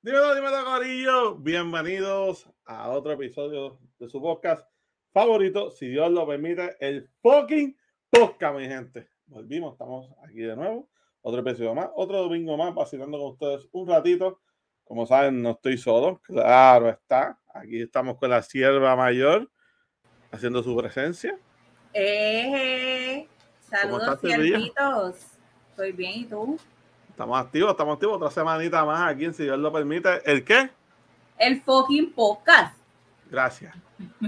Dímelo, dímelo, Corillo. Bienvenidos a otro episodio de su podcast favorito, si Dios lo permite, el fucking podcast, mi gente. Volvimos, estamos aquí de nuevo. Otro episodio más, otro domingo más, vacilando con ustedes un ratito. Como saben, no estoy solo, claro está. Aquí estamos con la sierva mayor haciendo su presencia. Eh, saludos, siervitos. Estoy bien, ¿y tú? Estamos activos, estamos activos. Otra semanita más aquí, si Dios lo permite. ¿El qué? El fucking podcast. Gracias.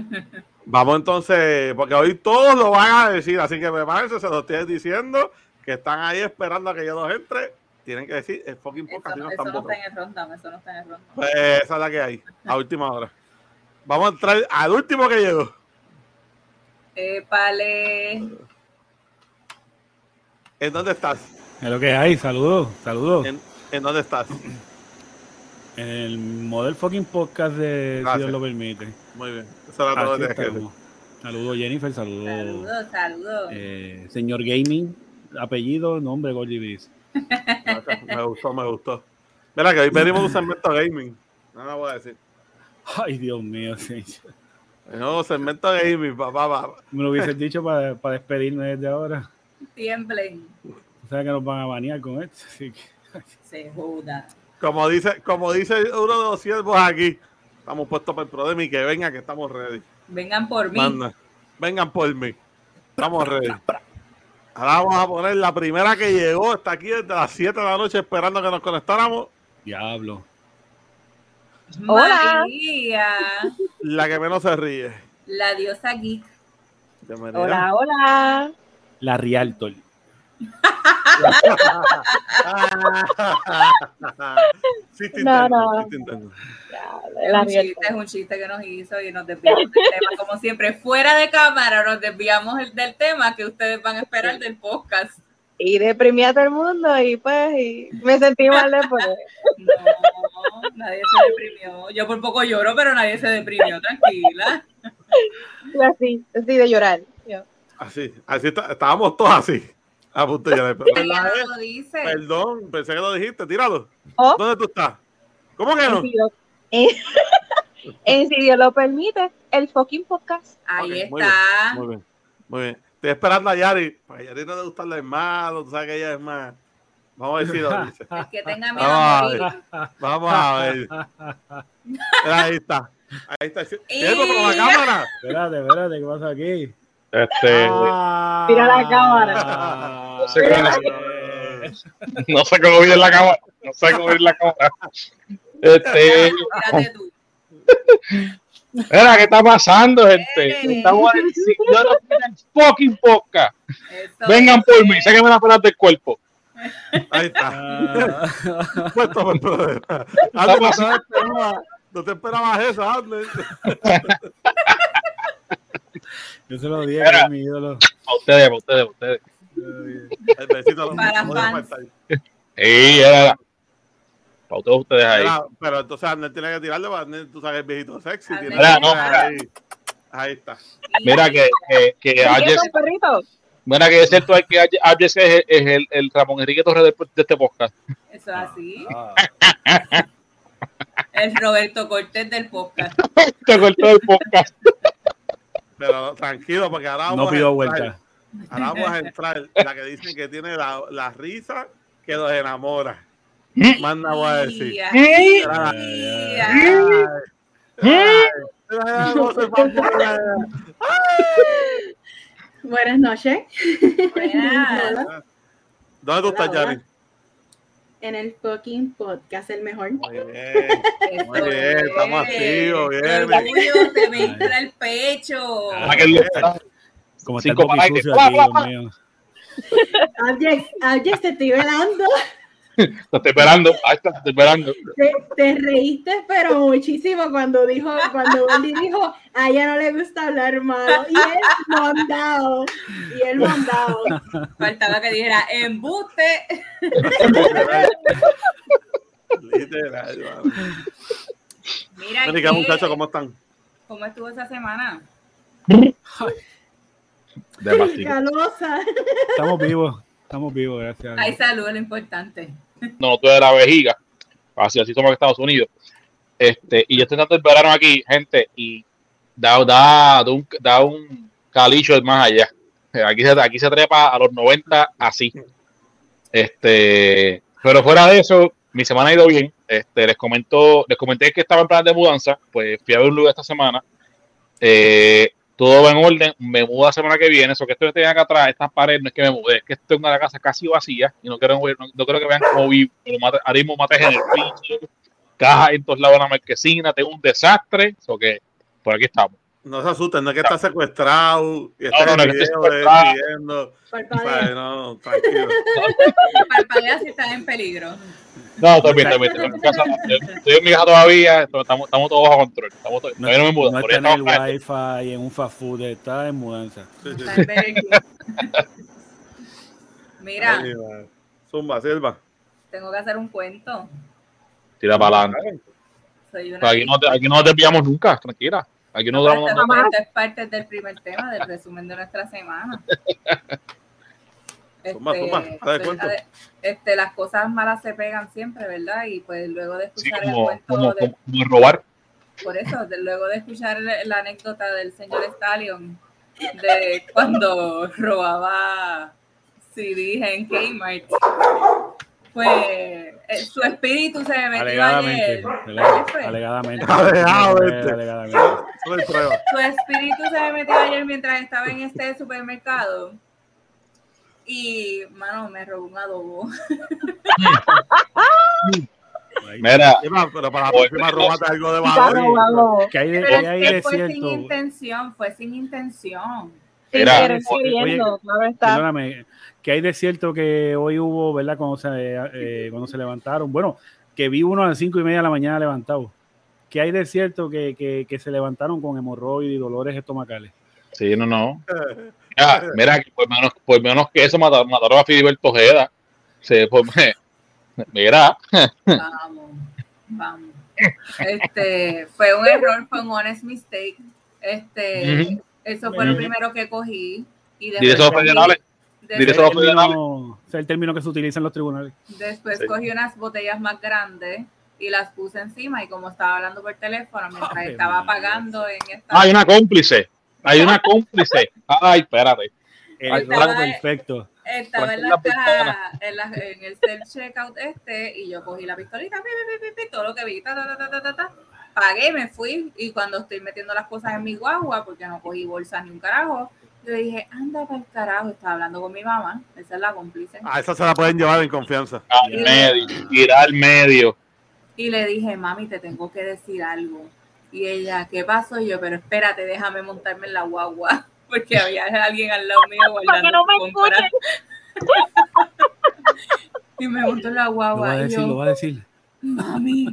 Vamos entonces, porque hoy todos lo van a decir, así que prepárense, se lo estoy diciendo, que están ahí esperando a que yo los entre. Tienen que decir el fucking podcast. Eso, no, eso no está en el rundown, eso no está en el rundown. Pues esa es la que hay, a última hora. Vamos a entrar al último que llegó. Épale. ¿En dónde estás? En lo que hay, saludos, saludos. ¿En, ¿En, dónde estás? En el Model Fucking Podcast de Gracias. Si Dios lo permite. Muy bien. Eso era todo estamos. Saludos Jennifer, saludos. Saludos, saludos. eh, señor Gaming, apellido, nombre, Gordy. Me gustó, me gustó. Mira que hoy venimos un segmento gaming. No lo voy a decir. Ay, Dios mío, señor. No, segmento gaming, papá. papá. Me lo hubiese dicho para, para despedirme desde ahora. Tiemblen. O sea que nos van a banear con esto. Así que, Se joda. Como dice, como dice uno de los siervos aquí, estamos puestos para el Prodemi, que venga, que estamos ready. Vengan por mí. Manda. Vengan por mí. Estamos ready. Ahora vamos a poner la primera que llegó. Está aquí desde las 7 de la noche esperando que nos conectáramos. diablo. Hola. María, La que menos se ríe. la diosa geek. Hola, hola. La Rialtol. sí, te No, intento, no. sí. Es un chiste, es un chiste que nos hizo y nos desviamos del tema. Como siempre, fuera de cámara nos desviamos el- del tema que ustedes van a esperar del podcast. Y deprimí a todo el mundo y pues y me sentí mal después. No, nadie se deprimió. Yo por poco lloro, pero nadie se deprimió, tranquila. Así, así de llorar. Yo, Así, así está- estábamos todos así. A punto de llorar. Pero, Ella ¿verdad, no lo dice. Perdón, pensé que lo dijiste, tíralo. Oh. ¿Dónde tú estás? ¿Cómo que no? en si Dios- en- en si Dios lo permite, el fucking podcast. Ahí Ok, muy está. Muy bien, muy bien. Estoy esperando a Yari. Porque a Yari no le gusta el hermano, tú sabes que ella es más. Vamos a ver si lo dice. El que tenga miedo Ah, a morir. Vamos a ver. Ahí está. Ahí está. Siervo, pero la Y- cámara. Espérate, espérate, ¿qué pasa aquí? Este, Ah, Mira la cámara. ah, sé cómo- no sé cómo viene la cámara. No sé cómo viene la cámara. Este, mira, ¿qué está pasando, gente? Estamos en el fucking podcast. Vengan por mí, sáquenme la pelota del cuerpo. Ahí está. ah, Puesto no, te esperaba- no te esperabas eso, Ander. Yo se lo dije, que es mi ídolo. A ustedes, a ustedes, a ustedes. El besito lo Para fans. Sí, era. Para todos ustedes ahí. Pero, pero entonces Ander tiene que tirarle para Ander, tú sabes, el viejito sexy. Tiene Mira, no, ahí. Ahí está. Mira que, que, que ¿Qué Ayer, es un perrito? mira que es cierto hay que Ayer Ayer es, el, es el, el Ramón Enrique Torres de, de este podcast. Eso es así. Ah, El Roberto Cortés del podcast. Te cortó el podcast. Pero tranquilo, porque ahora vamos no a pido entrar. vuelta. Ahora vamos a entrar. La que dicen que tiene la, la risa que los enamora. Más nada voy a decir. Ay. Buenas noches. Buenas. ¿Dónde tú estás. Yari? En el fucking podcast, el mejor. Muy bien. Muy bien, estamos es. activos, bien. Orgullo se me infla el pecho. Ah, Como está el sucio ¡Pua, aquí, Dios mío. Alex, Alex, te estoy velando. Te estoy esperando. Ahí está, te estoy esperando. Te, te reíste, pero muchísimo cuando dijo, cuando Wendy dijo, a ella no le gusta hablar malo. Y él mondado. Y él mondado. Faltaba que dijera embuste. Literal. Mira, ¿qué? muchachos, ¿cómo están? ¿cómo estuvo esa semana? Demasiado. Calosa. Estamos vivos, estamos vivos, gracias. a Hay salud, es lo importante. No, tú de la vejiga. así, así somos en Estados Unidos. Este, y yo estoy dando el verano aquí, gente, y da, da, da un, da un calicho más allá. Aquí se, aquí se trepa a los 90 así. Este, pero fuera de eso, mi semana ha ido bien. Este, les comento, les comenté que estaba en plan de mudanza, pues fui a ver un lugar esta semana. Eh, todo va en orden, me mudo la semana que viene, eso que estoy tenía acá atrás, estas paredes, no es que me mudé, es que tengo la casa casi vacía y no quiero, no, no quiero que vean cómo vivo, ahora mismo mates en el piso, cajas en todos lados de la marquesina, tengo un desastre, eso que por aquí estamos. No se asusten, no es que está secuestrado y está No, no, en no. Parpadea. No, tranquilo. Parpadea si están en peligro. No, estoy bien, estoy bien, estoy en mi casa, estoy en mi casa todavía, estamos, estamos todos bajo control, estamos todos- No, todavía no me mudo, no está en el wifi, en un fast food, está en mudanza. Sí, sí. Mira. Zumba, Silva. tengo que hacer un cuento. tira para adelante. Pero aquí no, te- aquí no nos desviamos nunca, tranquila. Aquí no Esto, damos esto es parte del primer tema, del resumen de nuestra semana. Toma, toma, haz de este, las cosas malas se pegan siempre, ¿verdad? Y pues luego de Sí, escuchar el como, cuento, como, de- como, como robar. por eso, de- luego de escuchar la anécdota del señor Stallion, de cuando robaba CDs en Kmart, pues su espíritu se metió Alegadamente. ayer. Alegadamente. Alegadamente. Alegadamente. Su espíritu se me metió ayer mientras estaba en este supermercado. Y, mano, me robó un adobo. Mira, Pero para la próxima, róbate algo de valor. ¿Qué hay de, hay que fue sin intención, fue sin intención. Sí, Mira, pero oye, queriendo, claro está. Perdóname, ¿qué hay de cierto que hoy hubo, verdad, cuando se, eh, cuando se levantaron? Bueno, que vi uno a las cinco y media de la mañana levantado. ¿Qué hay de cierto que, que, que se levantaron con hemorroides y dolores estomacales? sí, no, no. Mira, mira, que por menos, por menos que eso mataron, mataron a Filiberto Ojeda. Sí, pues, me- mira, Vamos, vamos. Este, fue un error, fue un honest mistake. Este. Eso fue lo primero que cogí. Y después Ese es el federales. término- ese es el término que se utiliza en los tribunales. Después Sí. cogí unas botellas más grandes y las puse encima y como estaba hablando por teléfono mientras Ay, estaba pagando en esta Hay una cómplice. Hay una cómplice. Ay, espérate. El estaba- perfecto. estaba en la caja en, la- en el self checkout este y yo cogí la pistolita pi, pi, pi, pi, pi, todo lo que vi ta, ta, ta, ta, ta, ta, ta, pagué me fui y cuando estoy metiendo las cosas en mi guagua porque no cogí bolsas ni un carajo yo dije anda para el carajo estaba hablando con mi mamá esa es la cómplice A esa se la pueden llevar en confianza. Al medio. Ir al medio. y le dije, mami, te tengo que decir algo. Y ella, ¿qué pasó? Y yo, pero espérate, déjame montarme en la guagua, porque había alguien al lado mío Para que guardando no me. Y me montó en la Lo va a guagua y decir, lo va a decir. Mami,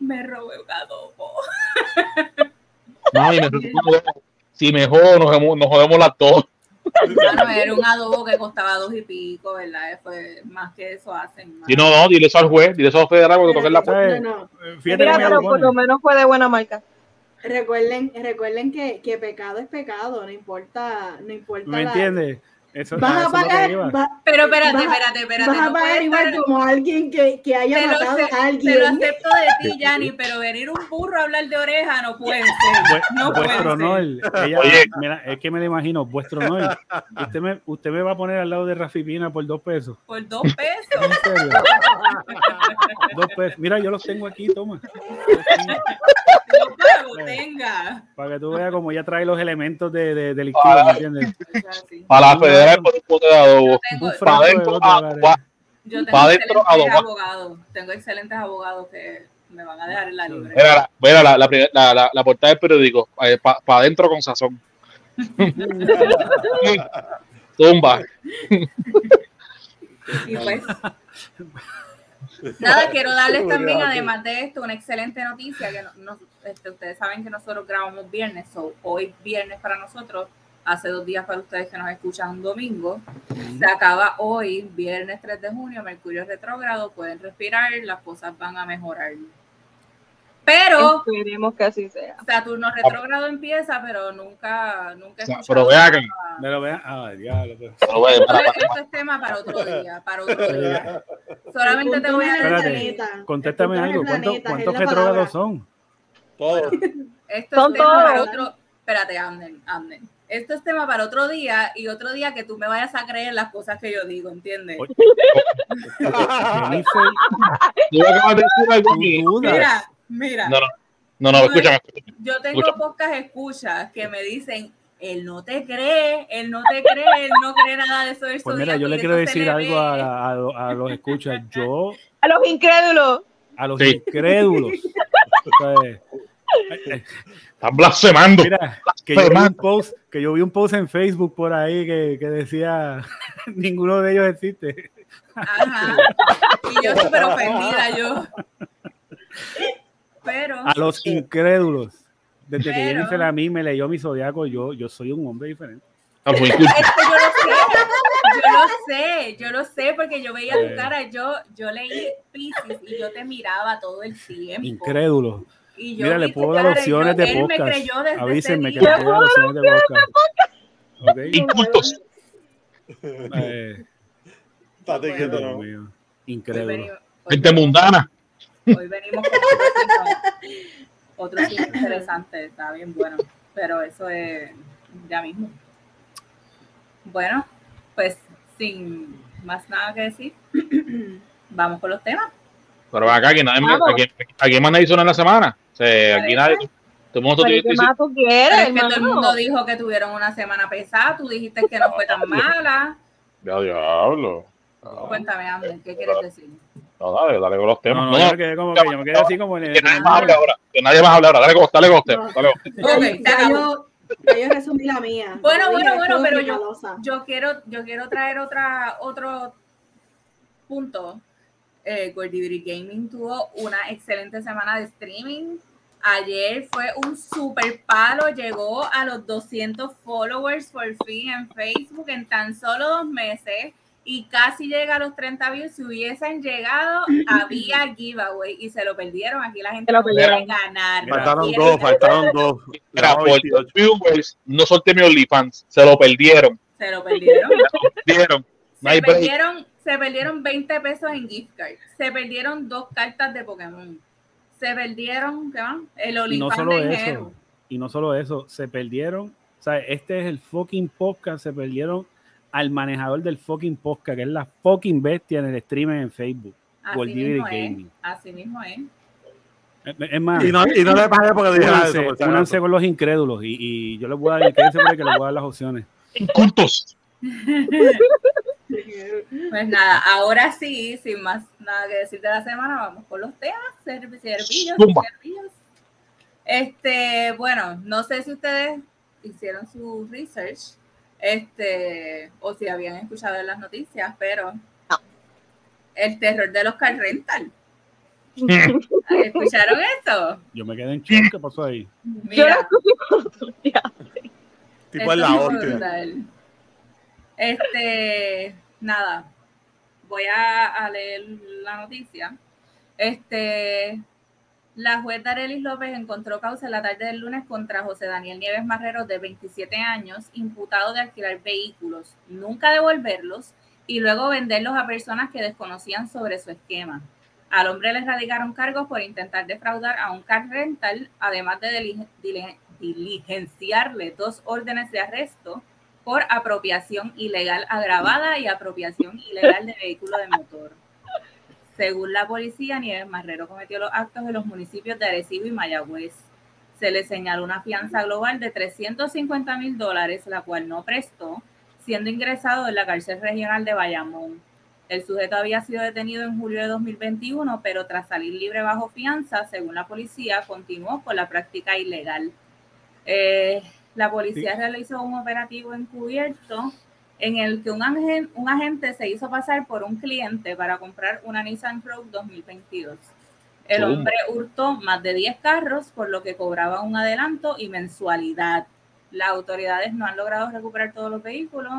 me robé un adobo. Mami, me- si mejor nos jodemos, nos jodemos las dos. Bueno, era un adobo que costaba dos y pico, ¿verdad? Fue más que eso hacen. Si no, no, dile eso al juez, dile eso al federal cuando toquen la puerta. No, no. Fíjate Mira, pero por lo menos fue de buena marca. Recuerden, recuerden que, que pecado es pecado, no importa, no importa. ¿Me la- entiendes? Eso, Vas eso a es lo que pagar, iba. va- Pero espérate, espérate, espérate. vas a no pagar igual estar- como alguien que, que haya Te lo, matado a alguien. te lo acepto de ti, Yanni, pero venir un burro a hablar de oreja no puede ser. No puede vuestro ser. honor, ella, Oye. mira, es que me lo imagino, vuestro honor, usted me, usted me va a poner al lado de Rafi Pina por dos pesos. Por dos pesos. ¿En serio? dos pesos. Mira, yo los tengo aquí, toma. Yo pago, tenga. Para que tú veas cómo ella trae los elementos de, de, delictivos, ¿me entiendes? Para la por un bote de adobo. Para adentro, gua- yo tengo pa' adentro, abogados. Tengo excelentes abogados que me van a dejar en la libre. Mira, la, mira la, la, primer- la, la, la portada del periódico, para adentro con sazón. Tumba. Y pues. Nada, quiero darles también, además de esto, una excelente noticia. que no- no- este, Ustedes saben que nosotros grabamos viernes, so, hoy viernes para nosotros, hace dos días para ustedes que nos escuchan un domingo. Se acaba hoy, viernes 3 de junio, Mercurio retrógrado, pueden respirar, las cosas van a mejorar. Pero Esperemos que así sea. Saturno retrógrado empieza, pero nunca, nunca O sea, pero ve acá. Me lo vean. Ah, diablo. pues. Pero, güey, para- para- Esto es tema para otro día, para otro día. Solamente te voy a decir. planeta. Contéstame algo. es el ¿Cuánto- planeta, ¿Cuántos la retrógrados son? Todo. Esto Son es tema para todos. otro. Espérate, Anden, Anden. Esto es tema para otro día y otro día que tú me vayas a creer las cosas que yo digo, ¿entiendes? Mira, mira. No, no, no, no, escúchame. Yo tengo pocas escuchas que me dicen, él no te cree, él no te cree, él no cree nada de eso del Pues mira, yo le quiero decir algo ve". a, a- a los escuchas. Yo, A los incrédulos. a los Sí. incrédulos. o sea, Estás blasfemando. Mira, que yo, vi un post, que yo vi un post en Facebook por ahí que, que decía ninguno de ellos existe. Ajá. Y yo súper ofendida, yo. Pero, A los incrédulos. Desde que Pero- Jennifer a mí me leyó mi zodiaco, yo, yo soy un hombre diferente. A los incultos. es que yo lo sé, yo lo sé, yo lo sé, porque yo veía Eh. tu cara, yo, yo leí Pisces y yo te miraba todo el tiempo. Incrédulos. Y yo Mira, le puedo dar opciones de podcast. Avísenme que le puedo dar opciones de podcast. Incultos. Eh, Estate Bueno. quieto, Dios ¿no? hoy Gente mundana. Hoy venimos con otro sitio, otro sitio interesante, está bien bueno, pero eso es ya mismo. Bueno, pues sin más nada que decir, vamos con los temas. Pero acá, aquí nadie, Vamos. aquí, aquí más nadie hizo en la semana. Sea, aquí nadie. Todo el mundo Pero te ¿qué dice, más tú Pero quieres, es que todo el hermano? mundo dijo que tuvieron una semana pesada, tú dijiste que no fue tan mala. ya diablo. Cuéntame, Amber, ¿qué quieres decir? No, dale, dale con los temas. no, No, yo no, me quedé como que yo me quedé así como en el- que nadie más hable ahora. Que nadie más hable ahora. Dale con, dale con los temas. Dale yo, yo resumí la mía. Bueno, bueno, bueno, pero yo-. Yo quiero, yo quiero traer otra, otro punto. Eh, Gordy Gaming tuvo una excelente semana de streaming. Ayer fue un super palo, llegó a los 200 followers por fin en Facebook en tan solo dos meses y casi llega a los 30 views. Si hubiesen llegado, había giveaway y se lo perdieron. Aquí la gente Se lo perdieron. ganar. Faltaron dos, ganar. faltaron dos. Mira, Llevamos por 28. viewers, no solté mi OnlyFans. Se lo perdieron. Se lo perdieron. Se lo perdieron. No Se perdieron, se perdieron 20 pesos en gift card. Se perdieron dos cartas de Pokémon. Se perdieron, ¿qué más? El Y no solo de eso, Jero. y no solo eso, se perdieron, o sea, este es el fucking podcast, se perdieron al manejador del fucking podcast, que es la fucking bestia en el streaming en Facebook. Así mismo es. Gaming. Así mismo es. Es, es más, Y no, y no le pagué porque dije únanse, con los incrédulos y, y yo les voy a dar, quédense por ahí que les voy a dar las opciones. Incultos. Pues nada, ahora sí, sin más nada que decir de la semana, vamos con los temas, serv- servillos. Este, bueno, no sé si ustedes hicieron su research, este, o si habían escuchado en las noticias, pero el terror de los car rental. ¿Escucharon eso? Yo me quedé en shock, ¿qué pasó ahí? Mira. Tipo en la. Este, nada, voy a, leer la noticia. Este, la juez Darelis López encontró causa en la tarde del lunes contra José Daniel Nieves Marrero, de 27 años, imputado de alquilar vehículos, nunca devolverlos y luego venderlos a personas que desconocían sobre su esquema. Al hombre le radicaron cargos por intentar defraudar a un car rental, además de dili- dili- diligenciarle dos órdenes de arresto por apropiación ilegal agravada y apropiación ilegal de vehículo de motor. Según la policía, Nieves Marrero cometió los actos en los municipios de Arecibo y Mayagüez. Se le señaló una fianza global de 350 mil dólares, la cual no prestó, siendo ingresado en la cárcel regional de Bayamón. El sujeto había sido detenido en julio de 2021, pero tras salir libre bajo fianza, según la policía, continuó con la práctica ilegal. Eh, la policía Sí. realizó un operativo encubierto en el que un, agen- un agente se hizo pasar por un cliente para comprar una Nissan Rogue 2022. El hombre hurtó más de 10 carros, por lo que cobraba un adelanto y mensualidad. Las autoridades no han logrado recuperar todos los vehículos,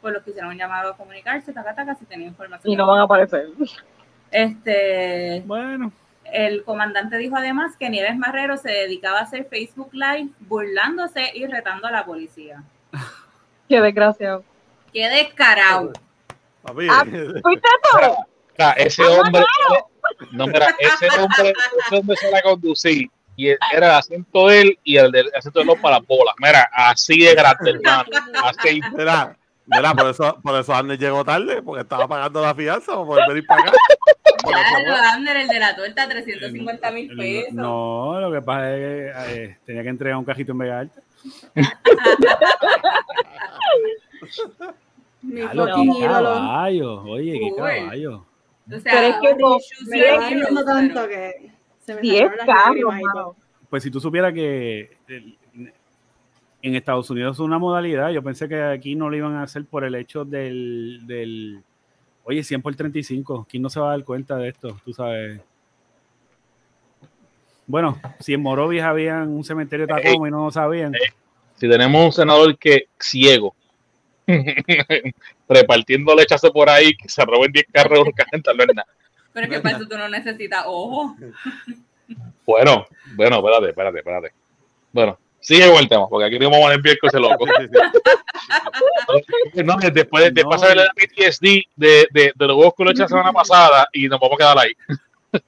por lo que hicieron un llamado a comunicarse, taca, taca, si tenía información. Y no van a aparecer. Este, Bueno, el comandante dijo además que Nieves Marrero se dedicaba a hacer Facebook Live burlándose y retando a la policía. Qué desgraciado. ¡Qué descarado! Papi, Ah, ¿Fuiste tú? sea, ese hombre, no, mira, ese hombre, ese hombre se la conducir y era el asiento de él y el del asiento de él para las bolas. Mira, así de grande, hermano. Así. Mira, mira, por eso, por eso Arne llegó tarde, porque estaba pagando la fianza para poder venir para acá. Claro. Abner, el de la torta, 350 mil pesos. No, lo que pasa es que eh, tenía que entregar un cajito en Vega Alta. Mi caballo, oye, qué caballo. O Pero sea, es que no- Me pero- tanto que se me y. Pues si tú supieras que el- en Estados Unidos es una modalidad, yo pensé que aquí no lo iban a hacer por el hecho del, del oye, 100 por 35, ¿quién no se va a dar cuenta de esto? Tú sabes. Bueno, si en Morovis había un cementerio de Tacoma y no lo sabían, Si tenemos un senador que ciego, repartiendo lechazo por ahí, que se roben 10 carros no es nada. Pero es que para eso tú no necesitas ojo. Bueno, bueno, espérate, espérate, espérate. Bueno, sigue con el tema, porque aquí no vamos a enviar con ese loco. Sí. No, después de, No. de la PTSD de, de, de los huevos que lo eché la semana pasada y nos vamos a quedar ahí.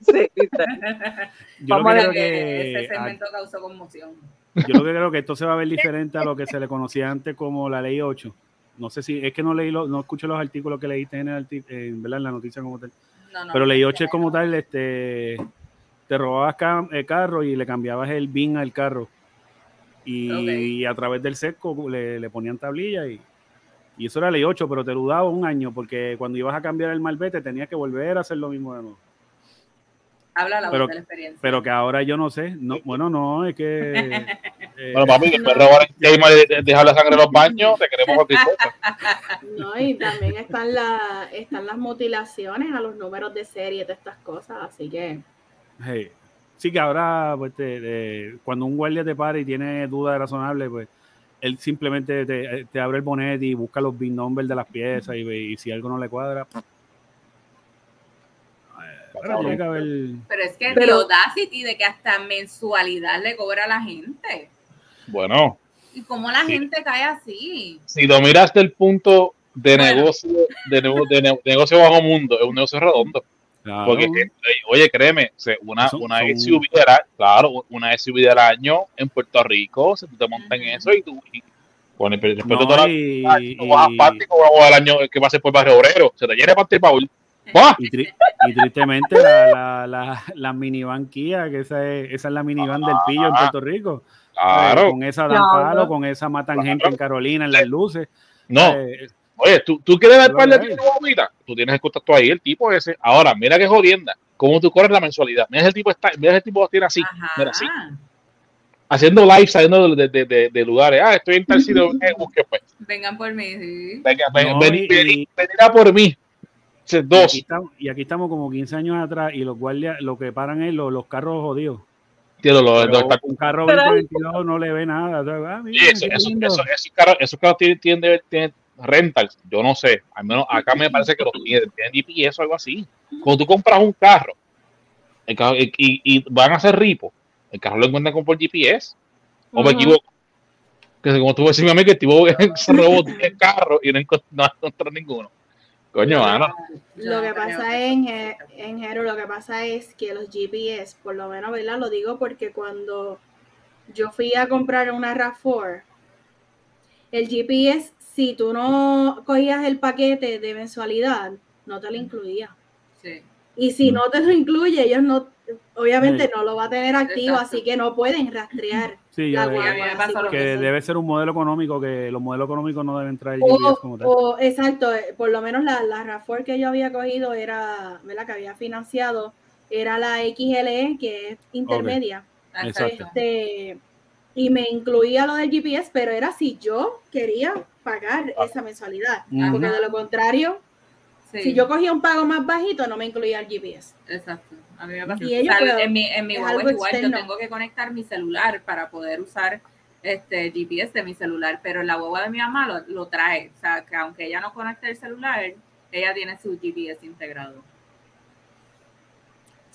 Sí, yo lo Vamos a que Creo creo que ese que, segmento causó conmoción. yo lo que creo que esto se va a ver diferente a lo que se le conocía antes como la ley 8. No sé si, es que no leí, lo- no escuché los artículos que leíste en, el, en, ¿verdad? en la noticia como tal. No, no, Pero ley no, 8 es como tal, este, te robabas el carro y le cambiabas el BIN al carro. Y, a través del sesco le, le ponían tablilla y, y eso era ley 8, pero te dudaba un año porque cuando ibas a cambiar el malvete tenías que volver a hacer lo mismo de nuevo. Habla la pero- voz de la experiencia. Pero que ahora yo no sé, no, bueno, no, es que... eh, Bueno, papi, después de robar el gamer y de- dejar la sangre en los baños, te queremos cualquier cosa. No, y también están, la, están las mutilaciones a los números de serie de estas cosas, así que hey, Sí, que ahora, pues, te- te- cuando un guardia te para y tiene dudas razonables, pues, él simplemente te, te abre el bonete y busca los big numbers de las piezas y, si algo no le cuadra. eh, bueno, tiene que haber. Pero es que Pero- The Audacity de que hasta mensualidad le cobra a la gente. Bueno, ¿Y cómo la Sí. gente cae así? si lo miras del punto de Bueno. negocio, de, de ne- de negocio bajo mundo, es un negocio redondo. Claro. Porque, oye, créeme, una, Son- una son- SUV del año, claro, una SUV del año en Puerto Rico, si tú te montas en eso y tú, y, bueno, y después No, de toda la y- ah, tú vas a y- vamos al año que pase por Barrio Obrero, se te llena el baúl. ¡Buah! Y, tri- y tristemente la, la, la, la minivan Kia, que esa es, esa es la minivan del pillo en Puerto Rico. Eh, con esa dan Claro. palo, con esa matan Claro. gente en Carolina, en las luces. no, Eh, oye, ¿tú, tú quieres dar par de guaguita, tú tienes el contacto ahí, el tipo ese. Ahora, mira qué jodienda, cómo tú corres la mensualidad. Mira el tipo está, mira el tipo tiene así, Ajá. mira así, haciendo live saliendo de, de, de, de lugares. Ah, estoy en tal sitio, eh, busque pues. Vengan por mí, sí. Venga, ven, No, ven, y- ven- ven a por mí. Ese y, Dos. aquí estamos, y aquí estamos como 15 años atrás y los guardias lo que paran es los, los carros jodidos. Tío, lo- Pero lo- un carro Pero- 2022 no le ve nada. ah, mira, Sí, eso, qué eso, lindo. eso, esos carros, esos carros tienen, tienen, tienen rentals, yo no sé, al menos acá me parece que los tienen, tienen GPS o algo así. Cuando tú compras un carro, el carro y, van a hacer ripo, el carro lo encuentran con por GPS, o me equivoco. Que como tú decís, mi amigo, que el tipo se robó 10 carros y no no encontró ninguno. Coño. Yo Lo que pasa en, en Jero, lo que pasa es que los GPS, por lo menos, ¿verdad? Lo digo porque cuando yo fui a comprar una RAV4, el GPS, si tú no cogías el paquete de mensualidad, no te lo incluía. Sí. Y si no te lo incluye, ellos no, obviamente Sí. no lo va a tener activo, Exacto. así que no pueden rastrear Sí, la guagua. que que- debe ser un modelo económico, que los modelos económicos no deben traer O, GPS como tal. o- exacto, eh, por lo menos la, la RAV4 que yo había cogido era, ¿verdad? Que había financiado, era la XLE, que es intermedia. Exacto. Este, y me incluía lo del GPS, pero era si yo quería pagar esa mensualidad. Porque de lo contrario, Sí, si yo cogía un pago más bajito, no me incluía el GPS. Exacto. A mí me pasa. Y ellos, O sea, en mi, en mi es igual, yo tengo que conectar mi celular para poder usar este GPS de mi celular, pero la guagua de mi mamá lo, lo trae. O sea, que aunque ella no conecte el celular, ella tiene su GPS integrado.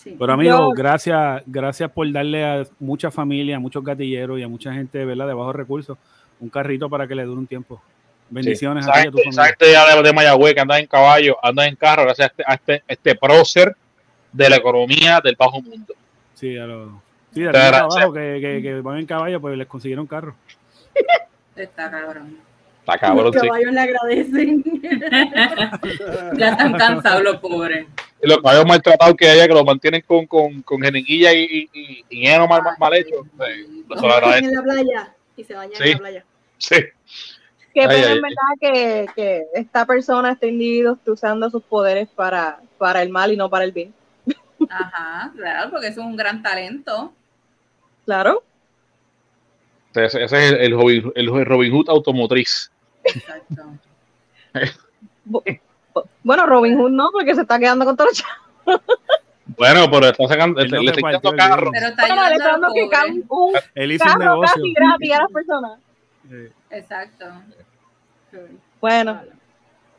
Sí. Pero amigo, Yo- gracias, gracias por darle a muchas familias, a muchos gatilleros y a mucha gente, ¿verdad? De bajos recursos, un carrito para que le dure un tiempo. Bendiciones Sí. a ti y a tu familia. gente ya de, de Mayagüez que anda en caballo, anda en carro, gracias a este, a este, este prócer de la economía del bajo mundo. Sí, a los. Sí, de abajo que, que, que van en caballo, pues les consiguieron carro. Está cabrón. Está cabrón, Los sí. caballos le agradecen. Ya están cansados los pobres. Y los caballos maltratados que haya, que los mantienen con, con, con jeringuilla y, y, y, heno mal, mal, mal hecho. Sí, eso lo Se agradezco. bañan en la playa y se bañan Sí. en la playa. Sí. Qué Ay, pena ay, en verdad que, que esta persona, este individuo, esté usando sus poderes para, para el mal y no para el bien. Ajá, claro, porque es un gran talento. Claro. Ese, ese es el, el, Robin, el Robin Hood automotriz. Exacto. Bu- bu- Bueno, Robin Hood no, porque se está quedando con todos los chavos. Bueno, pero está sacando, no le está quitando el carro. Pero está Bueno, le está dando que un Él hizo un carro negocio. casi gratis a las personas. Exacto. Bueno,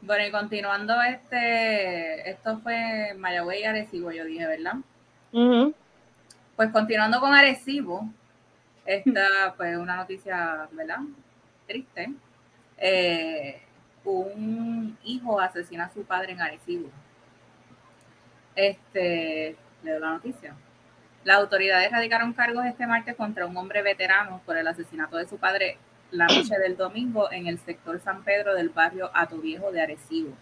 Bueno, y continuando este, esto fue Mayagüey y Arecibo, yo dije, ¿verdad? ujú. Pues continuando con Arecibo, esta pues una noticia, ¿verdad? Triste. Eh, un hijo asesina a su padre en Arecibo. Este, leo la noticia. Las autoridades radicaron cargos este martes contra un hombre veterano por el asesinato de su padre la noche del domingo en el sector San Pedro del barrio Atoviejo de Arecibo.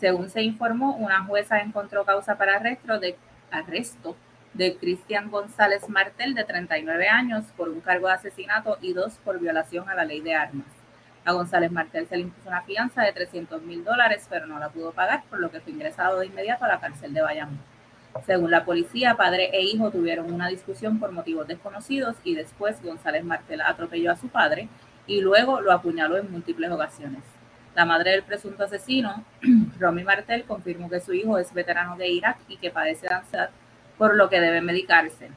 Según se informó, una jueza encontró causa para arresto de, arresto de Cristian González Martel, de 39 años, por un cargo de asesinato y dos por violación a la ley de armas. A González Martel se le impuso una fianza de 300 mil dólares, pero no la pudo pagar, por lo que fue ingresado de inmediato a la cárcel de Bayamón. Según la policía, padre e hijo tuvieron una discusión por motivos desconocidos y después González Martel atropelló a su padre y luego lo apuñaló en múltiples ocasiones. La madre del presunto asesino, Romy Martel, confirmó que su hijo es veterano de Irak y que padece de ansiedad, por lo que debe medicarse.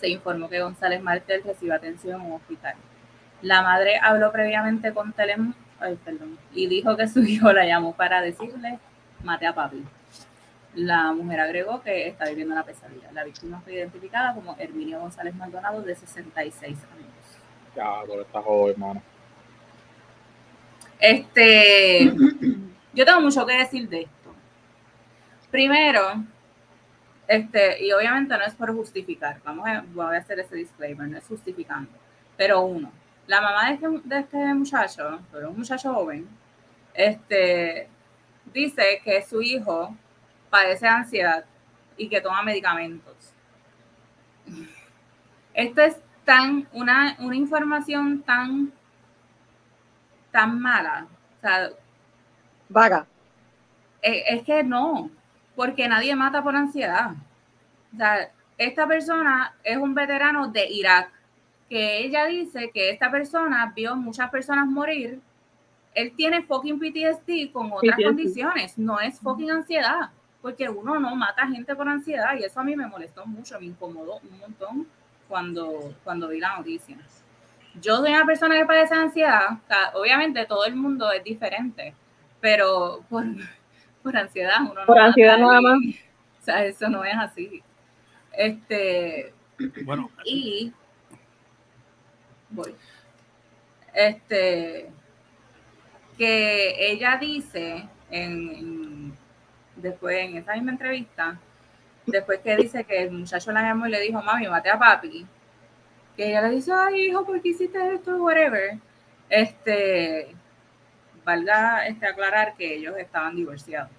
Se informó que González Martel recibe atención en un hospital. La madre habló previamente con Telem ay, perdón, y dijo que su hijo la llamó para decirle, mate a papi. La mujer agregó que está viviendo una pesadilla. La víctima fue identificada como Herminio González Maldonado, de 66 años. Ya, pero está joven, hermano. Este, yo tengo mucho que decir de esto. Primero, este, y obviamente no es por justificar, vamos a, voy a hacer ese disclaimer, no es justificando. Pero uno, la mamá de este, de este muchacho, pero un muchacho joven, este, dice que su hijo padece de ansiedad y que toma medicamentos. Esto es tan, una, una información tan tan mala. O sea, Vaga. eh, es que no, porque nadie mata por ansiedad. O sea, esta persona es un veterano de Irak, que ella dice que esta persona vio muchas personas morir. Él tiene fucking PTSD con otras PTSD. condiciones, no es fucking ansiedad, porque uno no mata gente por ansiedad y eso a mí me molestó mucho, me incomodó un montón cuando, cuando vi la noticia. Yo soy una persona que padece ansiedad, obviamente todo el mundo es diferente, pero por, por ansiedad uno no Por mata ansiedad nada más. O sea, eso no es así. Este, bueno, y voy. Este que ella dice después en esa misma entrevista, después que dice que el muchacho la llamó y le dijo, mami, mate a papi, que ella le dice, ay hijo, ¿por qué hiciste esto? Whatever. Este, valga este aclarar que ellos estaban divorciados.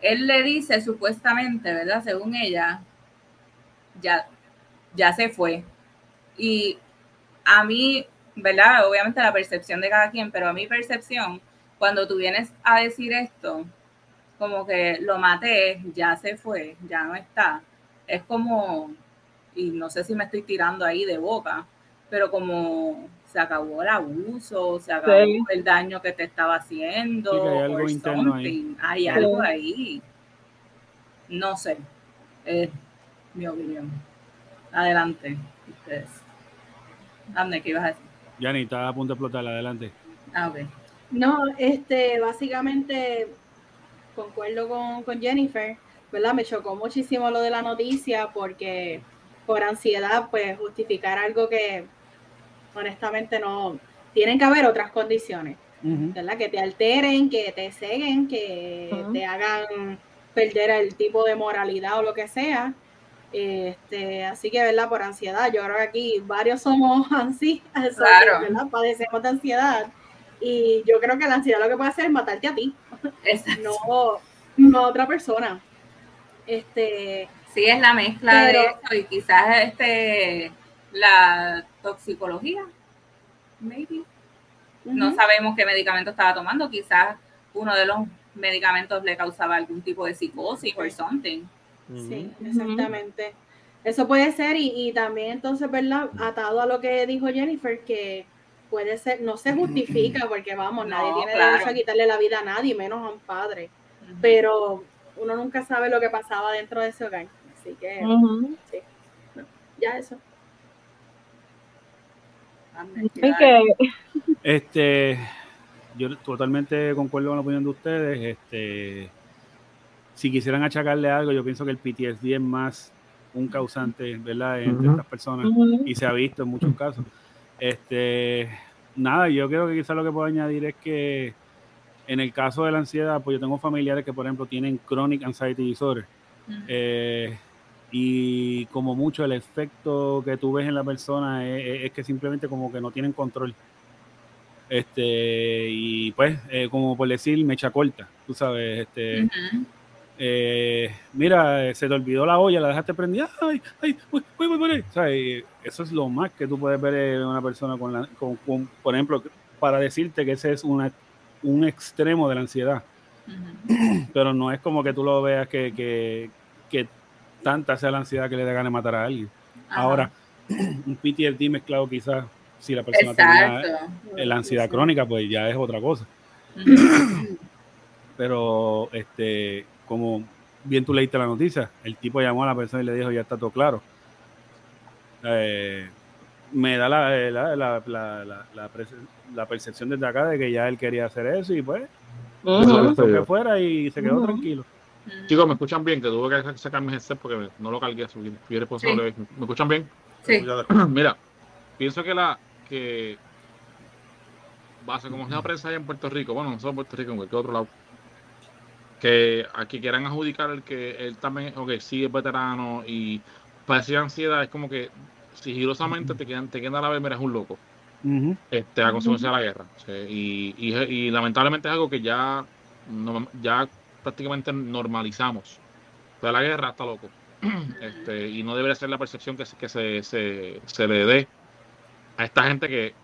Él le dice supuestamente, ¿verdad? Según ella, ya, ya se fue. Y a mí, ¿verdad? Obviamente la percepción de cada quien, pero a mi percepción, cuando tú vienes a decir esto, como que lo maté, ya se fue, ya no está, es como, y no sé si me estoy tirando ahí de boca, pero como se acabó el abuso, se acabó Sí. el daño que te estaba haciendo, Sí, hay algo or interno ahí. something. hay algo ahí. No sé, es mi opinión. Adelante, ustedes. Ande, ¿qué ibas a decir? Yanni, está a punto de explotar, adelante. Ah, ok. No, este, básicamente concuerdo con, con Jennifer, ¿verdad? Me chocó muchísimo lo de la noticia porque por ansiedad, pues justificar algo que honestamente no, tienen que haber otras condiciones. ¿verdad? Que te alteren, que te ceguen, que te hagan perder el tipo de moralidad o lo que sea. Este, así que, ¿verdad? Por ansiedad, yo creo que aquí varios somos así, claro. ¿verdad? Padecemos de ansiedad. Y yo creo que la ansiedad lo que puede hacer es matarte a ti, no, no a otra persona. Este, sí, es la mezcla de eso y quizás este, la toxicología, maybe. No sabemos qué medicamento estaba tomando, quizás uno de los medicamentos le causaba algún tipo de psicosis o something. Sí, exactamente. Eso puede ser y, también entonces, ¿verdad? Atado a lo que dijo Jennifer, que puede ser, no se justifica porque vamos, nadie tiene derecho a quitarle la vida a nadie, menos a un padre. Pero uno nunca sabe lo que pasaba dentro de ese hogar. Así que, sí. ya eso. Este, yo totalmente concuerdo con la opinión de ustedes. Este, si quisieran achacarle algo, yo pienso que el PTSD es más un causante, ¿verdad? Entre estas personas y se ha visto en muchos casos. Este, nada, yo creo que quizás lo que puedo añadir es que en el caso de la ansiedad, pues yo tengo familiares que, por ejemplo, tienen chronic anxiety disorder. Eh, y como mucho el efecto que tú ves en la persona es, que simplemente como que no tienen control. Este, y pues, eh, como por decir, mecha corta, tú sabes, este, eh, mira, se te olvidó la olla, la dejaste prendida, ay, ay, voy, voy, voy, eso es lo más que tú puedes ver en una persona con, la, con, por ejemplo, para decirte que ese es una, un extremo de la ansiedad. Pero no es como que tú lo veas que, que, que tanta sea la ansiedad que le da ganas de matar a alguien. Ahora, un PTSD mezclado quizás, si la persona tiene la ansiedad crónica, pues ya es otra cosa. Pero, este, como bien tú leíste la noticia, el tipo llamó a la persona y le dijo, ya está todo claro. Eh, me da la, eh, la, la, la, percepción desde acá de que ya él quería hacer eso y pues, que fuera y se quedó tranquilo. Chicos, ¿me escuchan bien? Que tuve que sacar mi headset porque no lo cargué, fui responsable. ¿Me escuchan bien? Sí. Mira, pienso que la que base como es la prensa allá en Puerto Rico, bueno, no solo en Puerto Rico, en cualquier otro lado, que aquí quieran adjudicar el que él también, ok, sí es veterano y padecía ansiedad, es como que sigilosamente te quedan, te quedan a la vez, mira, es un loco. este, a consecuencia de la guerra. y, y, lamentablemente es algo que ya, ya prácticamente normalizamos. De la guerra está loco. Este, y no debería ser la percepción que, que se, se, se, le dé a esta gente que,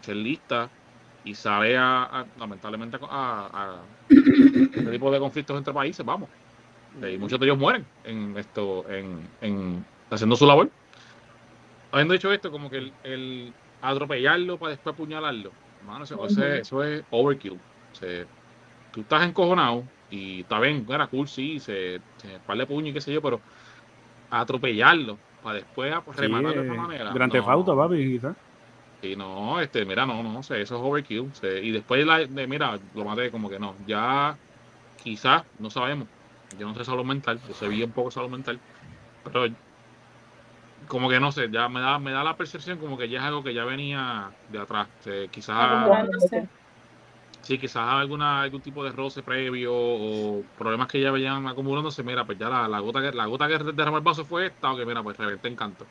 se lista y sabe a, lamentablemente a, este tipo de conflictos entre países, vamos. Y muchos de ellos mueren en esto, en, en haciendo su labor. Habiendo dicho esto, como que el, atropellarlo para después apuñalarlo, eso, eso, es overkill. tú estás encojonado, y está bien, era cool, sí, se, se par de puño y qué sé yo, pero atropellarlo para después rematarlo de esa manera. Gran no. papi, quizás. No, este, mira, no, no, sé, eso es overkill. y después, la, de, mira, lo maté como que no. Ya, quizás, no sabemos. Yo no sé salud mental, yo sé bien poco salud mental. Pero, como que no sé, ya me da, me da la percepción como que ya es algo que ya venía de atrás. quizás. Ah, Sí, quizás alguna, algún tipo de roce previo o problemas que ya venían acumulándose. Mira, pues ya la, la gota que la gota que derramó el vaso fue esta, o que mira, pues reventé encanto.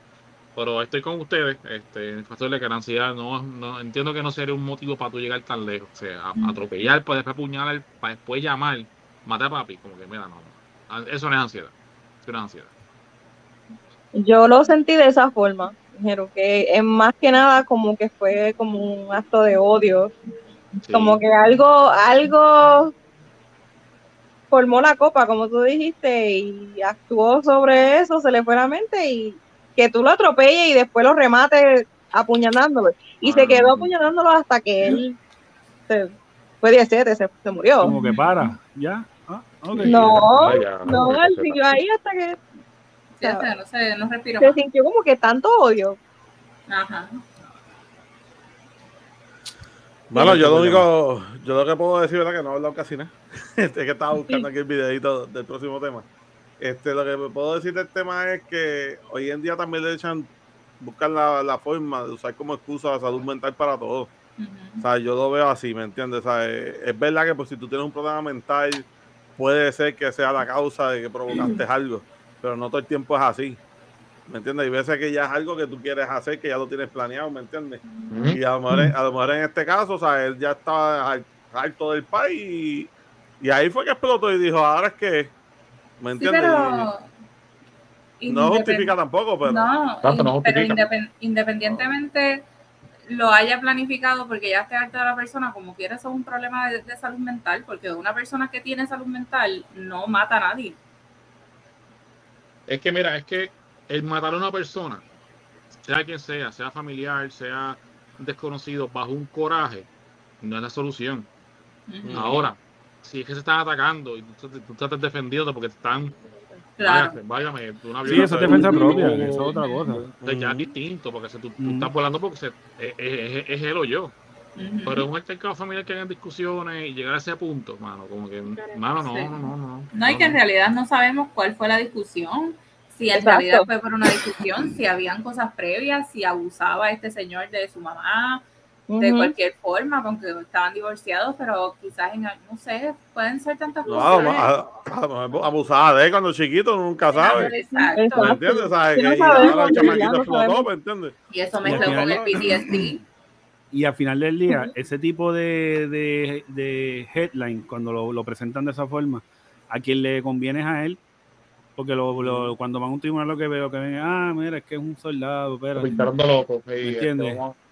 Pero estoy con ustedes, este, factor de que la ansiedad no, no, entiendo que no sería un motivo para tú llegar tan lejos. O sea, atropellar, para después apuñalar, para después llamar, matar a papi, como que mira, no, Eso no es ansiedad. Eso no es ansiedad. Yo lo sentí de esa forma. Dijeron que es más que nada como que fue como un acto de odio como que algo, algo formó la copa, como tú dijiste, y actuó sobre eso, se le fue la mente y que tú lo atropelles y después lo remates apuñalándolo. Y se quedó ah. apuñalándolo hasta que él se, fue 17, se, se murió. Como que para, ya. Ah, no, no, él siguió ahí hasta que. no, no respiró. Se sintió como que tanto odio. Ajá. Bueno, yo lo único, yo lo que puedo decir es que no he hablado casi nada. Este que estaba buscando aquí el videito del próximo tema. Este, lo que puedo decir del tema es que hoy en día también le echan, buscan la, forma de usar como excusa la salud mental para todo. O sea, yo lo veo así, ¿me entiendes? O sea, es, es verdad que pues, si tú tienes un problema mental, puede ser que sea la causa de que provocaste algo, pero no todo el tiempo es así. ¿Me entiendes? Hay veces que ya es algo que tú quieres hacer, que ya lo tienes planeado, ¿me entiendes? Y a lo, mejor, en- a lo mejor en este caso, o sea, él ya estaba harto del país y, y ahí fue que explotó y dijo, ahora es que, ¿me Sí, entiendes? pero. No justifica tampoco, pero... No, Tanto no pero independientemente lo haya planificado porque ya esté harta de la persona, como quiera, eso es un problema de, de salud mental, porque una persona que tiene salud mental no mata a nadie. Es que mira, es que el matar a una persona, sea quien sea, sea familiar, sea desconocido, bajo un coraje, no es la solución. Ahora, si es que se están atacando y tú, tú- tú estás defendiéndote porque te están, Claro. váyame, una Sí, eso es defensa propia, eso es otra cosa. Entonces ya es distinto, porque si tú, estás volando porque se- es, es- es él o yo. Pero en un altercado familiar que hayan discusiones y llegar a ese punto, mano, como que, mano, no, Sí. no, no, no. No, y que en realidad no sabemos cuál fue la discusión, si en Exacto. realidad fue por una discusión, si habían cosas previas, si abusaba este señor de su mamá, de cualquier forma, aunque estaban divorciados, pero quizás, en, no sé, pueden ser tantas No, cosas. a- abusada de él cuando chiquito, nunca sabe. Exacto. ¿Me entiendes? ¿Sabes? Sí, no Que- y ahora el no explotó. ¿me entiendes? Y eso mezcló al con el PTSD. Y al final del día, ese tipo de, de, de headline, cuando lo, lo presentan de esa forma, a quien le conviene es a él, porque lo, lo- cuando van a un tribunal lo que veo, que ven, ah, mira, es que es un soldado, espérate. pintaron de loco. ¿Me entiendes? este,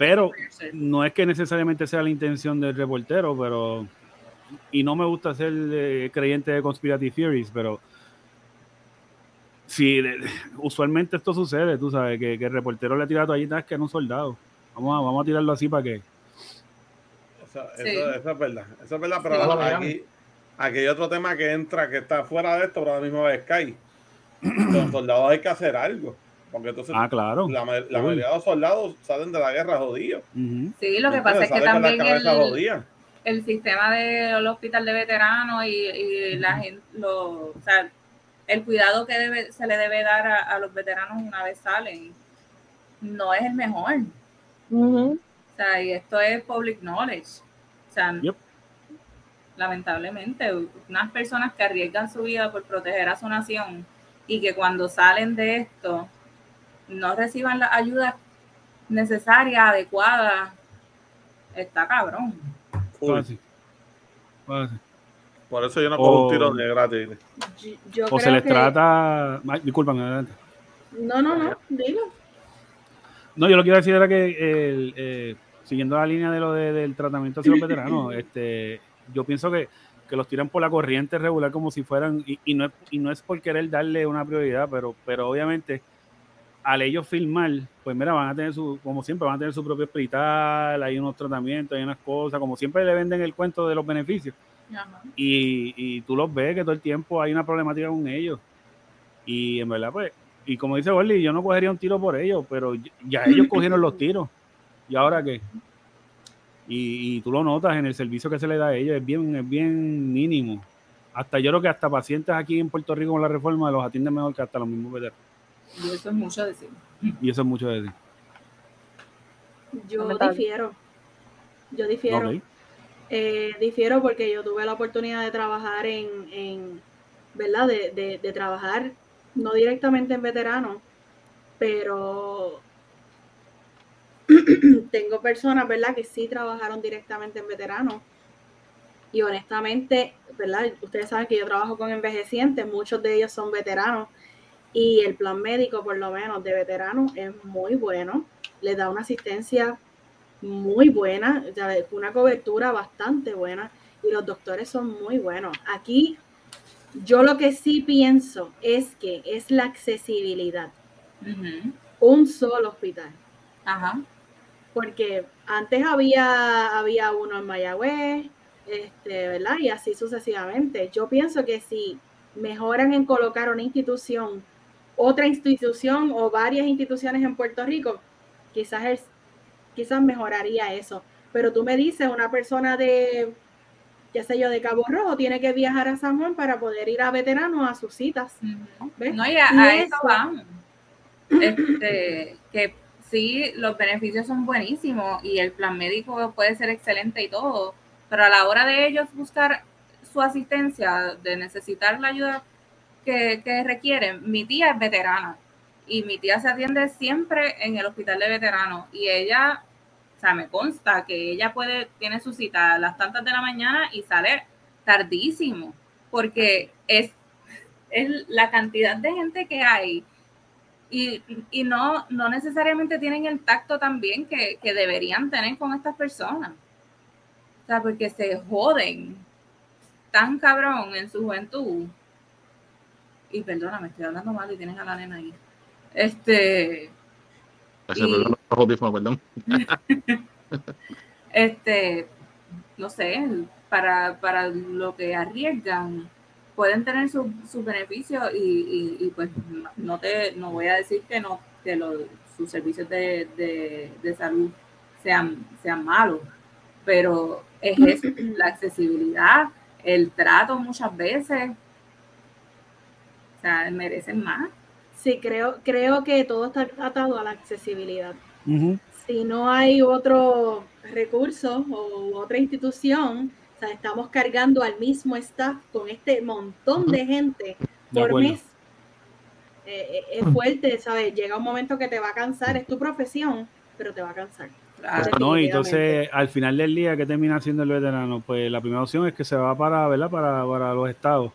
Pero no es que necesariamente sea la intención del reportero, pero. Y no me gusta ser eh, creyente de conspiracy theories, pero. Sí, de- usualmente esto sucede, tú sabes, que, que el reportero le tira toallitas que era un soldado. Vamos a, vamos a tirarlo así para que. Eso, Sí. eso- eso es verdad. Eso es verdad, pero Sí. aquí, aquí hay otro tema que entra, que está fuera de esto, pero a la misma vez cae. Los soldados hay que hacer algo. Porque entonces Ah, claro. la, la mayoría de los soldados salen de la guerra jodidos. Ujú. Sí, lo que pasa es que también el, el sistema del hospital de veteranos y, y la gente, lo, o sea, el cuidado que debe, se le debe dar a, a los veteranos una vez salen no es el mejor. Ujú. O sea, y esto es public knowledge. O sea, Yep. lamentablemente, unas personas que arriesgan su vida por proteger a su nación y que cuando salen de esto no reciban la ayuda necesaria, adecuada, está cabrón. Fácil. Fácil. Por eso yo no cojo un tiro de gratis. Yo, yo O se les que- trata. Ay, discúlpame, adelante. No, no, no, dilo. No, yo lo que iba a decir era que, el, eh, siguiendo la línea de lo de- del tratamiento hacia los veteranos, este, yo pienso que, que los tiran por la corriente regular como si fueran, y, y no, es, y no es por querer darle una prioridad, pero, pero obviamente al ellos filmar, pues mira, van a tener su, como siempre, van a tener su propio hospital, hay unos tratamientos, hay unas cosas, como siempre le venden el cuento de los beneficios Ajá. y, y tú los ves que todo el tiempo hay una problemática con ellos. Y en verdad, pues, y como dice Borly, yo no cogería un tiro por ellos, pero ya- ya ellos cogieron los tiros. ¿Y ahora qué? Y, y tú lo notas en el servicio que se le da a ellos, es bien, es bien mínimo. Hasta yo creo que hasta pacientes aquí en Puerto Rico con la reforma los atienden mejor que hasta los mismos veteranos. Y eso es mucho decir. Y eso es mucho de decir. Yo difiero. Yo difiero. Ok. Eh, difiero porque yo tuve la oportunidad de trabajar en, en ¿verdad? De, de- de trabajar no directamente en veteranos, pero tengo personas, ¿verdad? Que sí trabajaron directamente en veteranos. Y honestamente, ¿verdad? Ustedes saben que yo trabajo con envejecientes, muchos de ellos son veteranos y el plan médico, por lo menos de veteranos, es muy bueno. Les da una asistencia muy buena, una cobertura bastante buena y los doctores son muy buenos. Aquí yo lo que sí pienso es que es la accesibilidad. Un solo hospital. Ajá. Porque antes había, había uno en Mayagüez, este, ¿verdad? Y así sucesivamente. Yo pienso que si mejoran en colocar una institución, otra institución o varias instituciones en Puerto Rico, quizás, es, quizás mejoraría eso. Pero tú me dices, una persona de, qué sé yo, de Cabo Rojo tiene que viajar a San Juan para poder ir a veteranos a sus citas. No, y a, Y a eso eso- vamos. Este, que sí, los beneficios son buenísimos y el plan médico puede ser excelente y todo, pero a la hora de ellos buscar su asistencia, de necesitar la ayuda que, requieren, mi tía es veterana y mi tía se atiende siempre en el hospital de veteranos y ella, o sea, me consta que ella puede, tiene su cita a las tantas de la mañana y sale tardísimo, porque es, es la cantidad de gente que hay y, y no, no necesariamente tienen el tacto también que, que deberían tener con estas personas. O sea, porque se joden tan cabrón en su juventud. Y perdona, me estoy hablando mal y tienes a la nena ahí. Este. perdón. este, no sé, para, para lo que arriesgan, pueden tener sus su beneficios y, y, pues no te no voy a decir que no que los, sus servicios de, de, de salud sean, sean malos, pero es eso, la accesibilidad, el trato muchas veces, o sea, merecen más. Sí, creo, creo que todo está atado a la accesibilidad. Si no hay otro recurso o otra institución, o sea, estamos cargando al mismo staff con este montón de gente por mes. Eh, eh, es fuerte, ¿sabes? Llega un momento que te va a cansar, es tu profesión, pero te va a cansar. No, y entonces al final del día, ¿qué termina haciendo el veterano? Pues la primera opción es que se va para, ¿verdad? Para, para los estados.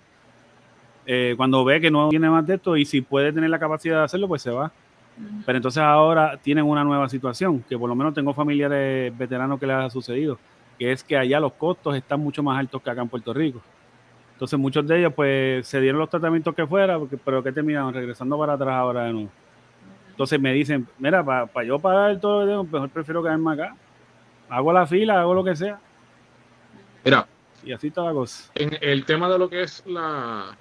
Eh, cuando ve que no tiene más de esto y si puede tener la capacidad de hacerlo, pues se va. Pero entonces ahora tienen una nueva situación, que por lo menos tengo familiares veteranos que les ha sucedido, que es que allá los costos están mucho más altos que acá en Puerto Rico. Entonces muchos de ellos pues se dieron los tratamientos que fuera, porque, pero que terminaron regresando para atrás ahora de nuevo. Entonces me dicen, mira, para yo pagar todo, mejor prefiero quedarme acá. Hago la fila, hago lo que sea. Mira. Y así toda la cosa. En el tema de lo que es la,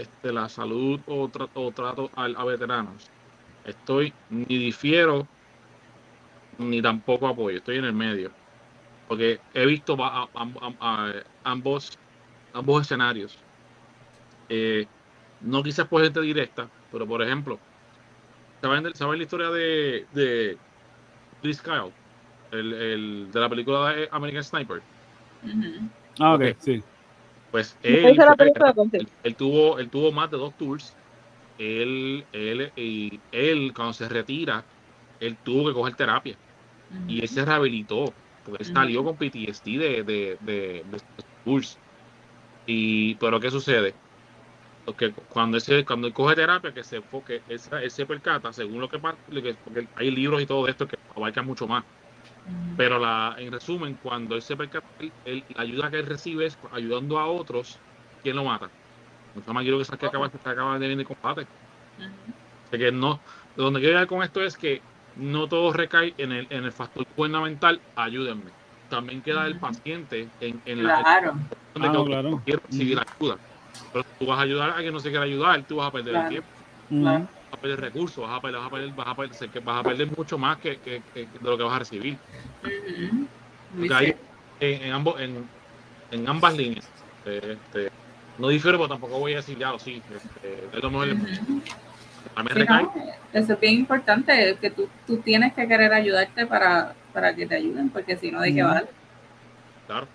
este, la salud o, trato, trato a, veteranos, estoy ni difiero ni tampoco apoyo, estoy en el medio. Porque he visto ambos, ambos escenarios. Eh, no quizás por gente directa, pero por ejemplo, ¿Saben, la historia de, de Chris Kyle? El, de la película de American Sniper. Ah, ok, sí. Pues él, él, tuvo, él tuvo más de dos tours. Él, él, y él, cuando se retira, él tuvo que coger terapia. Y él se rehabilitó. Porque él salió con PTSD de, de, de, de tours. Y, pero ¿qué sucede? que cuando ese cuando él coge terapia que se enfoque ese, ese percata según lo que porque hay libros y todo esto que abarcan mucho más pero la en resumen cuando él se percata la ayuda que él recibe es ayudando a otros quién lo mata mucho más quiero que que acaba, que acaba de venir de combate. Que no donde quiero llegar con esto es que no todo recae en el, en el factor fundamental ayúdenme. También queda el paciente en, en la claro. Ah, claro. quiero recibir ayuda. Pero tú vas a ayudar a que no se quiera ayudar, tú vas a perder el tiempo. Vas a perder recursos, vas a perder, vas a perder, vas a perder, vas a perder mucho más que, que, que, de lo que vas a recibir. en, ambos, en, en, ambas líneas. Este, no difiero, pero tampoco voy a decir ya, sí, este, es lo mejor. A mí eso es bien importante, que tú, tú tienes que querer ayudarte para, para que te ayuden, porque si no, ¿de qué vale? Claro.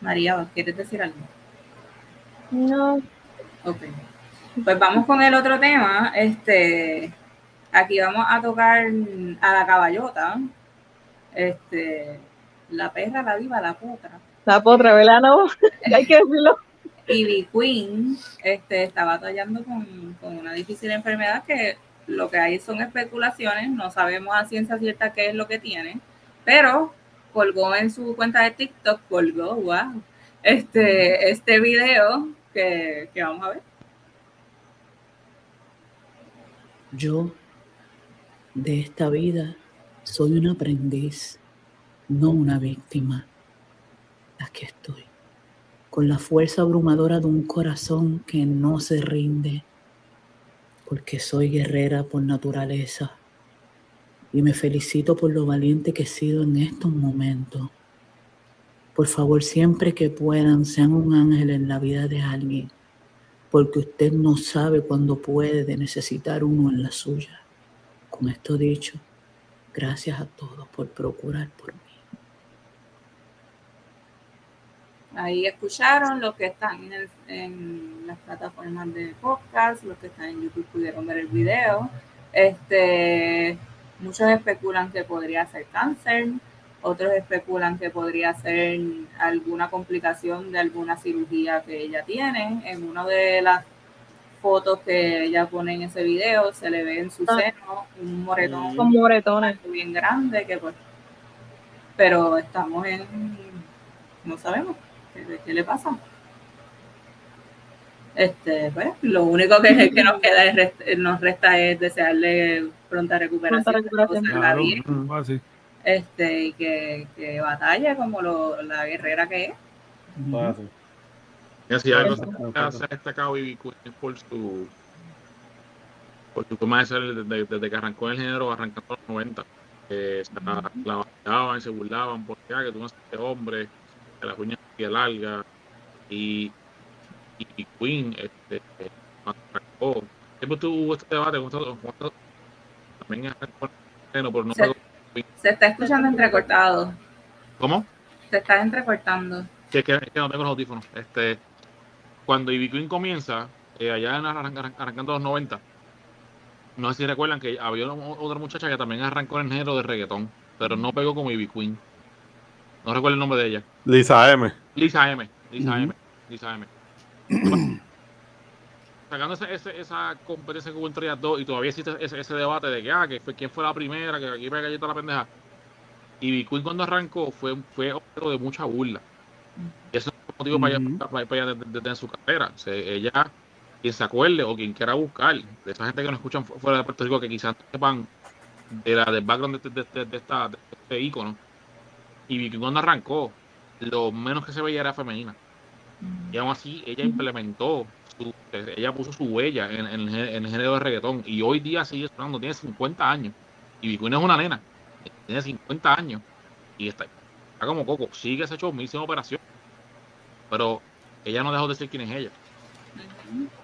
María, ¿quieres decir algo? No. Ok. Pues vamos con el otro tema. Este, aquí vamos a tocar a la caballota. Este, la perra, la viva, la potra. La potra, ¿verdad? No, hay que decirlo. Y Queen este, está batallando con, con, una difícil enfermedad que lo que hay son especulaciones, no sabemos a ciencia cierta qué es lo que tiene, pero colgó en su cuenta de TikTok, colgó, wow, este, este video que, que vamos a ver. Yo de esta vida soy un aprendiz, no una víctima. Aquí estoy, con la fuerza abrumadora de un corazón que no se rinde, porque soy guerrera por naturaleza y me felicito por lo valiente que he sido en estos momentos. Por favor, siempre que puedan, sean un ángel en la vida de alguien, porque usted no sabe cuándo puede necesitar uno en la suya. Con esto dicho, gracias a todos por procurar por mí. Ahí escucharon los que están en, en las plataformas de podcast, los que están en YouTube pudieron ver el video. Este, muchos especulan que podría ser cáncer, otros especulan que podría ser alguna complicación de alguna cirugía que ella tiene. En una de las fotos que ella pone en ese video se le ve en su Ah. seno un moretón Con moretones. bien grande que pues pero estamos en no sabemos qué, qué le pasa este pues lo único que, que nos queda es rest- nos resta es desearle pronta recuperación, Pronta recuperación. Claro, bien, fácil. Este y que, que batalla como lo, la guerrera que es Todo así. Y así, algo se ha destacado Queen por su por su forma de ser desde, desde que arrancó el género, arrancando los 90. Que se la, la bailaban y se burlaban porque ah, que tú no eres este hombre, que las uñas y largas. Y, y, y Queen, este, cuando arrancó, siempre tuvo este debate con esto- también arrancó el género, pero no Sí. Se está escuchando entrecortado ¿Cómo? se está entrecortando Sí, es que, es que no tengo los audífonos. Este, cuando Ivy Queen comienza, eh, allá en arrancando los 90, no sé si recuerdan que había una- otra muchacha que también arrancó en el género de reggaetón, pero no pegó como Ivy Queen. No recuerdo el nombre de ella. Lisa M. Lisa M. Lisa. M. Lisa M. Sacando ese- ese- esa competencia que hubo entre ellas dos y todavía existe ese, ese debate de que, ah, que fue, quién fue la primera, que aquí pega galleta la pendeja. Y Queen cuando arrancó fue, fue objeto de mucha burla. Y eso es motivo para Ujú. ella, para, para ella de- de- su carrera. O sea, ella, quien se acuerde o quien quiera buscar, de esa gente que nos escuchan fu- fuera de Puerto Rico, que quizás no sepan de la, del background de, de- de- de esta, de este ícono. Y Vicky cuando arrancó, lo menos que se veía era femenina. Y aún así, ella implementó, su, ella puso su huella en, en en el género de reggaetón. Y hoy día sigue sonando, tiene 50 años. Y no es una nena, tiene 50 años. Y está, está como coco, sigue ese show, me una operación. Pero ella no dejó de ser quién es ella.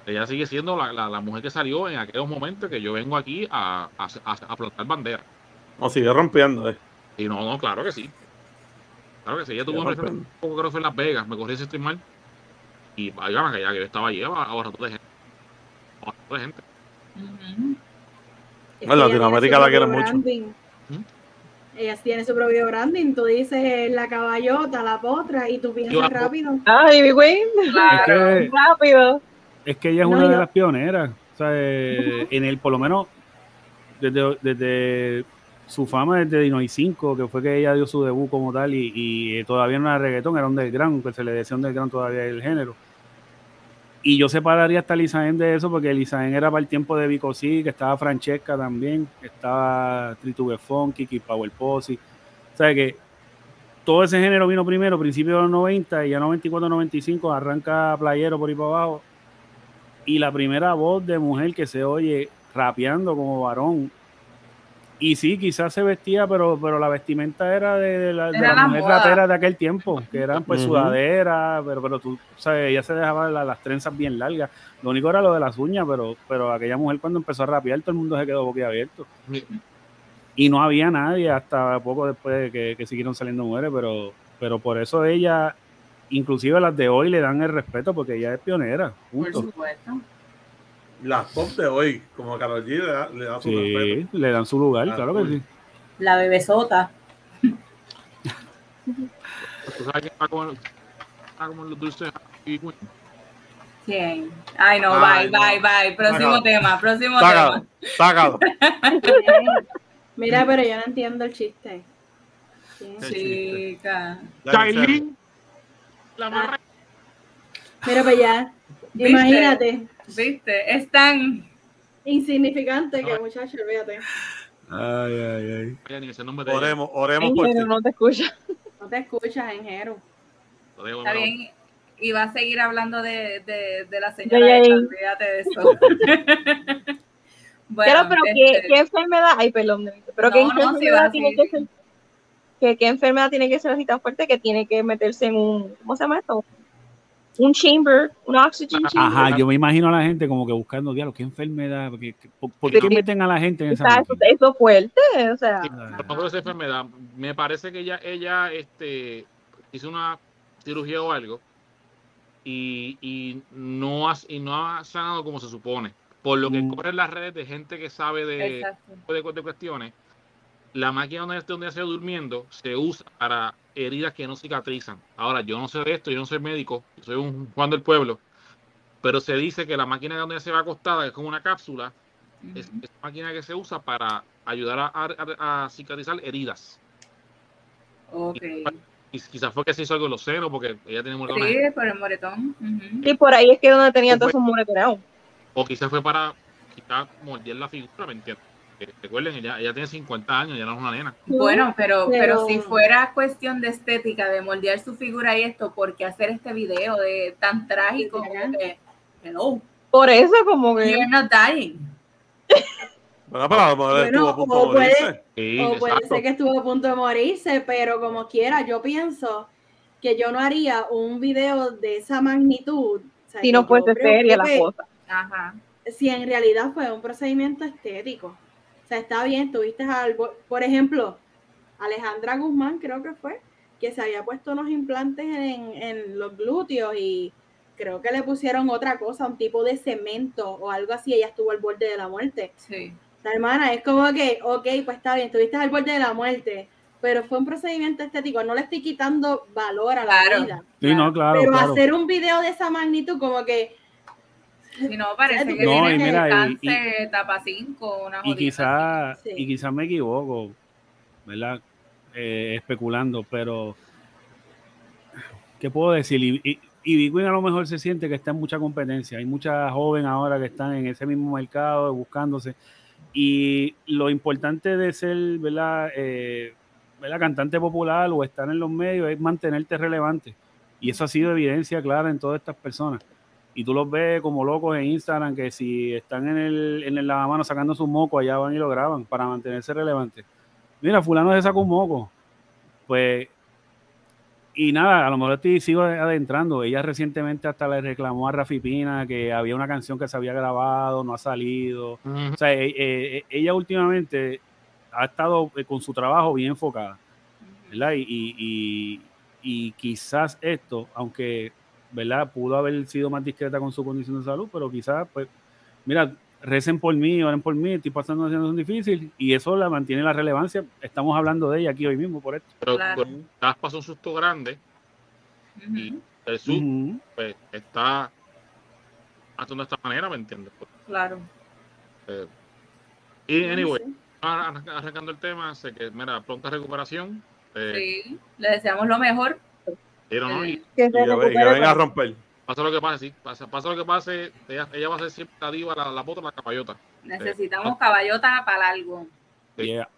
Ella sigue siendo la, la- la mujer que salió en aquellos momentos que yo vengo aquí a, a, a, a plantar bandera. No, sigue rompiendo, eh. Y no, no, claro que sí. Claro que sí. Ella tuvo un creo que fue en Las Vegas, me corrí si estoy mal. Y vaya, que ya que yo estaba allí, tú de gente. Tú de gente. Es En que Latinoamérica la tiene su quieren mucho. propio branding. ¿Mm? Ella tiene su propio branding. Tú dices la caballota, la potra, y tú piensas rápido. Ay, Ivy Queen. Es Claro. que, Rápido. es que ella es No, una de las pioneras. O sea, eh, en el, por lo menos, desde, desde su fama desde Dinoy 5, que fue que ella dio su debut como tal, y, eh, todavía no era reggaetón, era un underground, que se le decía underground todavía el género. Y yo separaría hasta Lizaen de eso, porque Lizaen era para el tiempo de Vico sí, que estaba Francesca también, estaba Tritube Funky, Kid Power Posse. O sea que todo ese género vino primero, principios de los 90, y ya 94, 95 arranca Playero por ahí para abajo. Y la primera voz de mujer que se oye rapeando como varón. Y sí, quizás se vestía, pero, pero la vestimenta era de, de la, de Era la la mujer moda. rapera de aquel tiempo, que eran pues sudaderas, pero, pero tú, sabes, ella se dejaba la- las trenzas bien largas. Lo único era lo de las uñas, pero, pero aquella mujer cuando empezó a rapear, todo el mundo se quedó boquiabierto. Y no había nadie hasta poco después de que, que siguieron saliendo mujeres, pero, pero por eso ella, inclusive las de hoy, le dan el respeto porque ella es pionera. Por Punto. supuesto. Las pop de hoy, como Karol G, le da, le da su Sí, respeto. le dan su lugar, Ah, claro que sí. La bebesota. ¿Tú sabes quién va con, está con los dulces y Queen? ¿Quién? Ay, no, Ay, bye, no. bye, bye. Próximo Sácalo. tema, próximo Sácalo, tema. sácalo. Mira, pero yo no entiendo el chiste. Chica. Chailin, la más Mira para allá. ¿Viste? Imagínate. ¿Viste? Es tan. Insignificante que muchacho, olvídate. Ay, ay, ay. Oremos, oremos por ti. No te escucha. No te escuchas, Enjero. Está bien. Y va a seguir hablando de, de, de la señora. De olvídate de eso. bueno, pero, pero ¿qué, este, qué enfermedad? Ay, perdón. Pero No, ¿qué enfermedad va, tiene sí. que ser? ¿Qué, ¿Qué enfermedad tiene que ser así tan fuerte que tiene que meterse en un. ¿Cómo se llama esto? Un chamber, un oxygen chamber. Ajá, yo me imagino a la gente como que buscando, diablo, qué enfermedad, porque, ¿por, por qué Sí. meten a la gente en esa eso, eso fuerte, o sea, Sí, no sea enfermedad. Me parece que ella, ella este, hizo una cirugía o algo y, y no ha, y no ha sanado como se supone. Por lo que Mm. corren las redes de gente que sabe de, de, de cuestiones, la máquina donde, donde ella se durmiendo se usa para heridas que no cicatrizan. Ahora, yo no sé de esto, yo no soy médico, yo soy un Juan del pueblo, pero se dice que la máquina donde ella se va acostada, que es como una cápsula, es, es máquina que se usa para ayudar a, a- a cicatrizar heridas. Ok. Y quizás fue que se hizo algo en los senos, porque ella tiene moretones. Sí, por el moretón. Ujú. y por ahí es que donde tenía todos esos moretoneados. O quizás fue para quizás moldear la figura, ¿me entiendes? Que Recuerden, ella, ella tiene 50 años, ya no es una nena. Bueno, pero, pero Pero- si fuera cuestión de estética, de moldear su figura y esto, ¿por qué hacer este video de tan trágico como que, hello, Por eso como que you're not dying? Bueno, pero a lo mejor Bueno, estuvo a punto de o puede-. Sí, O puede ser que estuvo a punto de morirse, pero como quiera, yo pienso que yo no haría un video de esa magnitud. o sea, si no fuese seria la cosa. Ajá. Si en realidad fue un procedimiento estético. O sea, está bien, tuviste algo. Por ejemplo, Alejandra Guzmán, creo que fue, que se había puesto unos implantes en, en los glúteos y creo que le pusieron otra cosa, un tipo de cemento o algo así. Ella estuvo al borde de la muerte. Sí. La hermana es como que, ok, pues está bien, estuviste al borde de la muerte, pero fue un procedimiento estético, no le estoy quitando valor a la Claro. vida. Sí, no, claro, pero claro. hacer un video de esa magnitud, como que, Si no, parece que No, tiene y mira, y- cáncer, etapa 5, una Y jodida quizás Sí. y me equivoco, ¿verdad? Eh, especulando, pero ¿qué puedo decir? Y, y, y Big Win a lo mejor se siente que está en mucha competencia. Hay muchas jóvenes ahora que están en ese mismo mercado buscándose. Y lo importante de ser, ¿verdad? Eh, ¿verdad? Cantante popular o estar en los medios es mantenerte relevante. Y eso ha sido evidencia clara en todas estas personas. Y tú los ves como locos en Instagram, que si están en el, en el lavamanos sacando su moco, allá van y lo graban para mantenerse relevantes. Mira, fulano se sacó un moco. Pues, y nada, a lo mejor estoy, sigo adentrando. Ella recientemente hasta le reclamó a Rafi Pina que había una canción que se había grabado, no ha salido. O sea, e- e- ella últimamente ha estado eh, con su trabajo bien enfocada. ¿verdad? Y, y, y- y quizás esto, aunque, ¿verdad? Pudo haber sido más discreta con su condición de salud, pero quizás, pues, mira, recen por mí, oren por mí, estoy pasando una situación difícil y eso la mantiene la relevancia. Estamos hablando de ella aquí hoy mismo por esto. Pero Claro. pues, pasó un susto grande. Ujú. El susto pues, está actuando de esta manera, ¿me entiendes? Pues, Claro. eh, y anyway, sí. arrancando el tema, sé que, mira, pronta recuperación. Eh, Sí. Le deseamos lo mejor. Pero no, y Que Y que, venga a romper. pasa lo que pase, sí, pasa, pasa lo que pase, ella, ella va a ser siempre la diva, la, la pota, la caballota. Necesitamos caballota para algo. Sí. Yeah.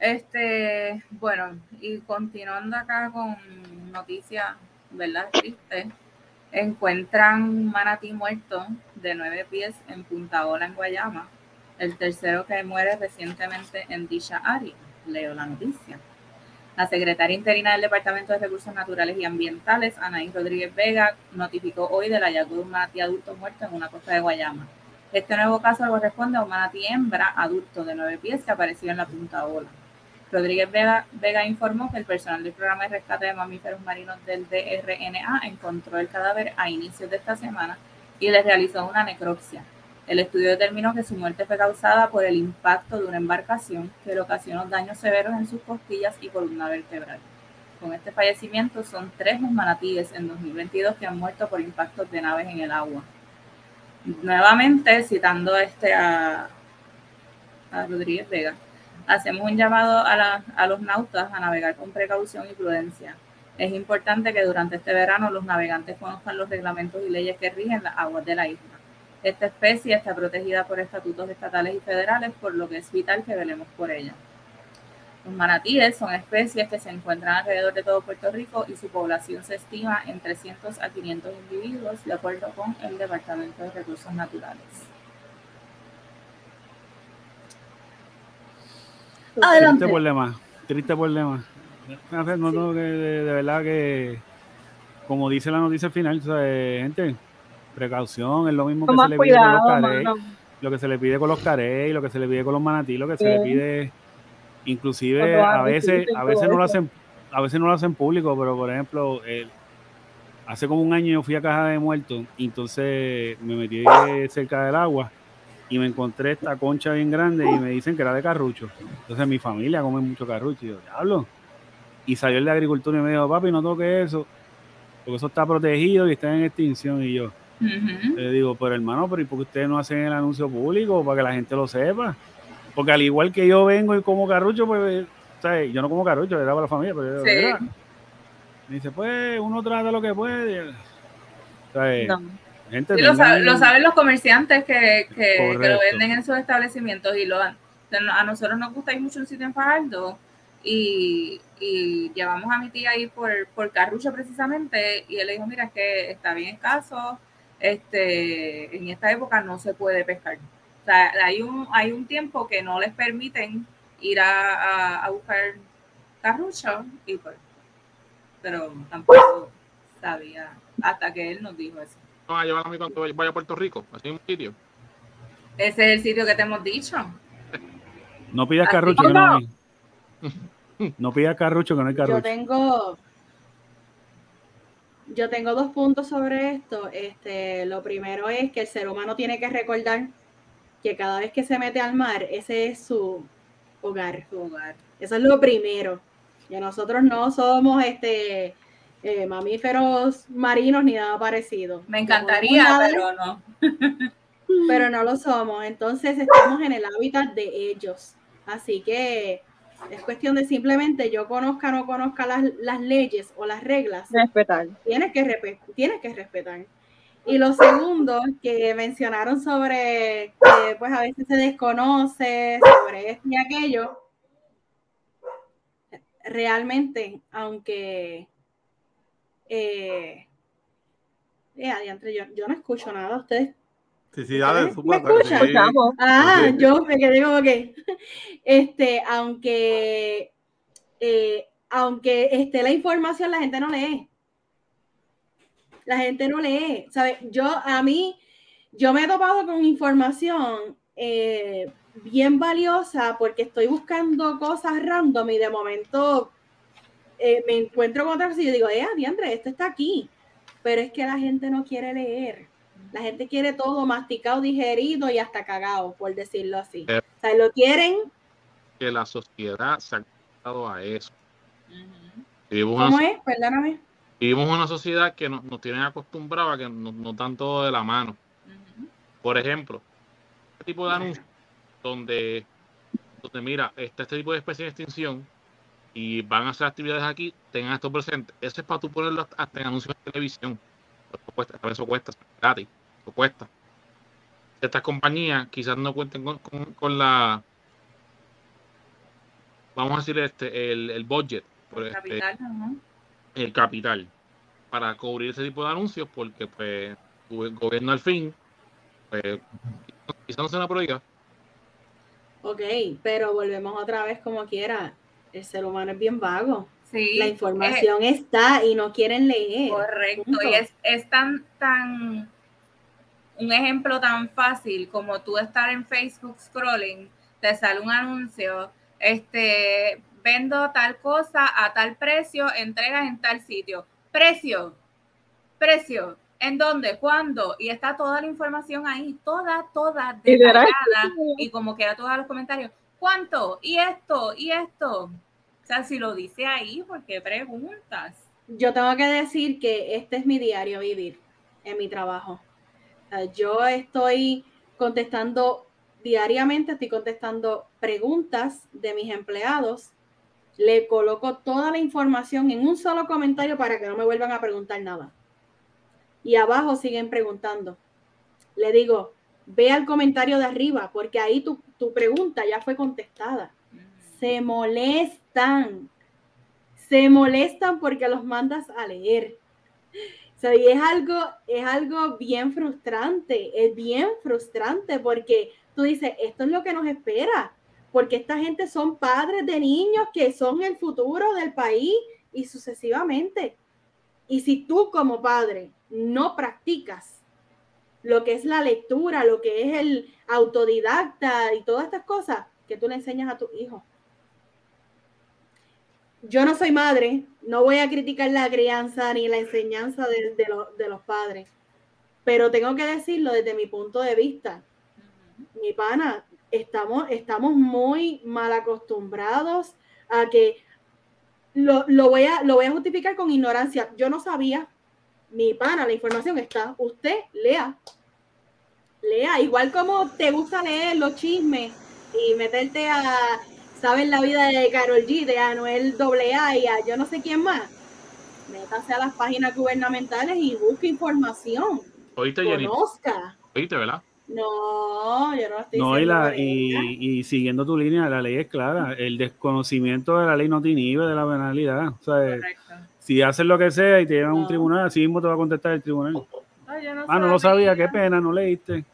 Este, bueno, y continuando acá con noticias, ¿verdad? Triste. Encuentran un manatí muerto de nueve pies en Punta Ola, en Guayama. El tercero que muere recientemente en dicha área. Leo la noticia. La secretaria interina del Departamento de Recursos Naturales y Ambientales, Anaí Rodríguez Vega, notificó hoy del hallazgo de un manatí adulto muerto en una costa de Guayama. Este nuevo caso corresponde a un manatí hembra adulto de nueve pies que apareció en la Punta Ola. Rodríguez Vega, Vega informó que el personal del programa de rescate de mamíferos marinos del DRNA encontró el cadáver a inicios de esta semana y le realizó una necropsia. El estudio determinó que su muerte fue causada por el impacto de una embarcación que le ocasionó daños severos en sus costillas y columna vertebral. Con este fallecimiento son tres los manatíes en 2022 que han muerto por impactos de naves en el agua. Nuevamente, citando este a, Rodríguez Vega, hacemos un llamado a, a los nautas a navegar con precaución y prudencia. Es importante que durante este verano los navegantes conozcan los reglamentos y leyes que rigen las aguas de la isla. Esta especie está protegida por estatutos estatales y federales, por lo que es vital que velemos por ella. Los manatíes son especies que se encuentran alrededor de todo Puerto Rico y su población se estima en 300 a 500 individuos, de acuerdo con el Departamento de Recursos Naturales. Adelante. Triste problema, triste problema. No, no, no, que de, de verdad que como dice la noticia final, gente, precaución, es lo mismo que se le pide con los carey, lo que se le pide con los carey, lo que se le pide con los manatí, lo que se le pide, inclusive a veces, a veces no lo hacen, a veces no lo hacen público, pero por ejemplo, el- hace como un año yo fui a Caja de Muertos y entonces me metí cerca del agua y me encontré esta concha bien grande y me dicen que era de carrucho. Entonces mi familia come mucho carrucho y yo, diablo. Y salió el de agricultura y me dijo, papi, no toque eso, porque eso está protegido y está en extinción. Y yo Le digo, pero hermano, pero ¿y por qué ustedes no hacen el anuncio público para que la gente lo sepa? Porque al igual que yo vengo y como carrucho, pues, ¿sabes? yo no como carrucho, era para la familia, pero yo, Sí. Me dice, pues uno trata lo que puede. ¿Sabes? No. Gente, Sí, lo, sa- tengan- lo saben los comerciantes que, que, que lo venden en sus establecimientos y lo, a nosotros nos gusta ir mucho un sitio en Fajardo y, y llevamos a mi tía ahí por, por Carrucho precisamente y él le dijo, mira, es que está bien escaso, este, en esta época no se puede pescar. O sea, hay un, hay un tiempo que no les permiten ir a, a- a buscar Carrucho y pues, pero tampoco sabía hasta que él nos dijo eso. No, a llevar a mí cuando vaya a Puerto Rico, así un sitio. Ese es el sitio que te hemos dicho. No pidas carrucho que no hay. No pidas carrucho que no hay Yo carrucho. tengo, yo tengo dos puntos sobre esto. Este, lo primero es que el ser humano tiene que recordar que cada vez que se mete al mar, ese es su hogar. Su hogar. Eso es lo primero. Que nosotros no somos este eh, mamíferos marinos ni nada parecido. Me encantaría, pero no. pero no lo somos. Entonces estamos en el hábitat de ellos. Así que es cuestión de simplemente yo conozca o no conozca las, las leyes o las reglas, Respetar. tienes que, tienes que respetar. Y lo segundo que mencionaron sobre que pues a veces se desconoce sobre esto y aquello, realmente, aunque eh, eh, adiantre, yo, yo no escucho nada, ustedes Sí, sí, dale, ¿Me súper, escuchan? sí. Escuchamos. Ah, Sí. yo me quedé como que, este, aunque, eh, aunque esté la información, la gente no lee. La gente no lee, ¿sabes? Yo, a mí, yo me he topado con información eh, bien valiosa porque estoy buscando cosas random y de momento eh, me encuentro con otra cosa y yo digo, eh, Diandre, esto está aquí. Pero es que la gente no quiere leer. La gente quiere todo masticado, digerido y hasta cagado, por decirlo así. Eh. O sea, lo quieren, Que la sociedad se ha acostumbrado a eso. Ujú. Vivimos una, ¿cómo es? Perdóname. vivimos una sociedad que nos, nos tiene acostumbrados a que nos, nos dan todo de la mano. Por ejemplo, este tipo de anuncios donde, donde mira, está este tipo de especie en extinción y van a hacer actividades aquí, tengan esto presente. Eso es para tú ponerlo hasta en anuncios de televisión. Eso cuesta, eso cuesta, gratis, eso cuesta. Estas compañías quizás no cuenten con, con- con la, vamos a decir, este, el, el budget, por este, Capital, el capital para cubrir ese tipo de anuncios porque pues el gobierno al fin pues quizás no sea una prioridad Ok, pero volvemos otra vez como quiera. El ser humano es bien vago. Sí, La eh, información está y no quieren leer. correcto. Punto. Y es, es tan, tan, un ejemplo tan fácil como tú estar en Facebook scrolling, te sale un anuncio, este, vendo tal cosa a tal precio, entregas en tal sitio. Precio, precio, ¿en dónde? ¿Cuándo? Y está toda la información ahí, toda, toda detallada y como queda todos los comentarios. ¿Cuánto? ¿Y esto? ¿Y esto? O sea, si lo dice ahí, ¿por qué preguntas? Yo tengo que decir que este es mi diario vivir en mi trabajo. Yo estoy contestando diariamente, estoy contestando preguntas de mis empleados. Le coloco toda la información en un solo comentario para que no me vuelvan a preguntar nada. Y abajo siguen preguntando. Le digo, ve al comentario de arriba, porque ahí tu, tu pregunta ya fue contestada se molestan. Se molestan porque los mandas a leer. O sea, y es algo, es algo bien frustrante, es bien frustrante porque tú dices, esto es lo que nos espera, porque esta gente son padres de niños que son el futuro del país y sucesivamente. Y si tú como padre no practicas lo que es la lectura, lo que es el autodidacta y todas estas cosas que tú le enseñas a tu hijo. Yo no soy madre, no voy a criticar la crianza ni la enseñanza de, de los padres, pero tengo que decirlo desde mi punto de vista. Mi pana, estamos, estamos muy mal acostumbrados a que lo, voy a, lo voy a justificar con ignorancia. Yo no sabía, mi pana, la información está. Usted lea. Lea, igual como te gusta leer los chismes y meterte a saber la vida de Carol G, de Anuel AA y a yo no sé quién más. Métase a las páginas gubernamentales y busque información. Oíste, Conozca. Oíste, ¿verdad? No, yo no estoy No, y, la, y, siguiendo tu línea, la ley es clara. El desconocimiento de la ley no te inhibe de la penalidad. O sea, si haces lo que sea y te llevan a un tribunal, así mismo te va a contestar el tribunal. no ah, no lo sabía, qué pena, no leíste.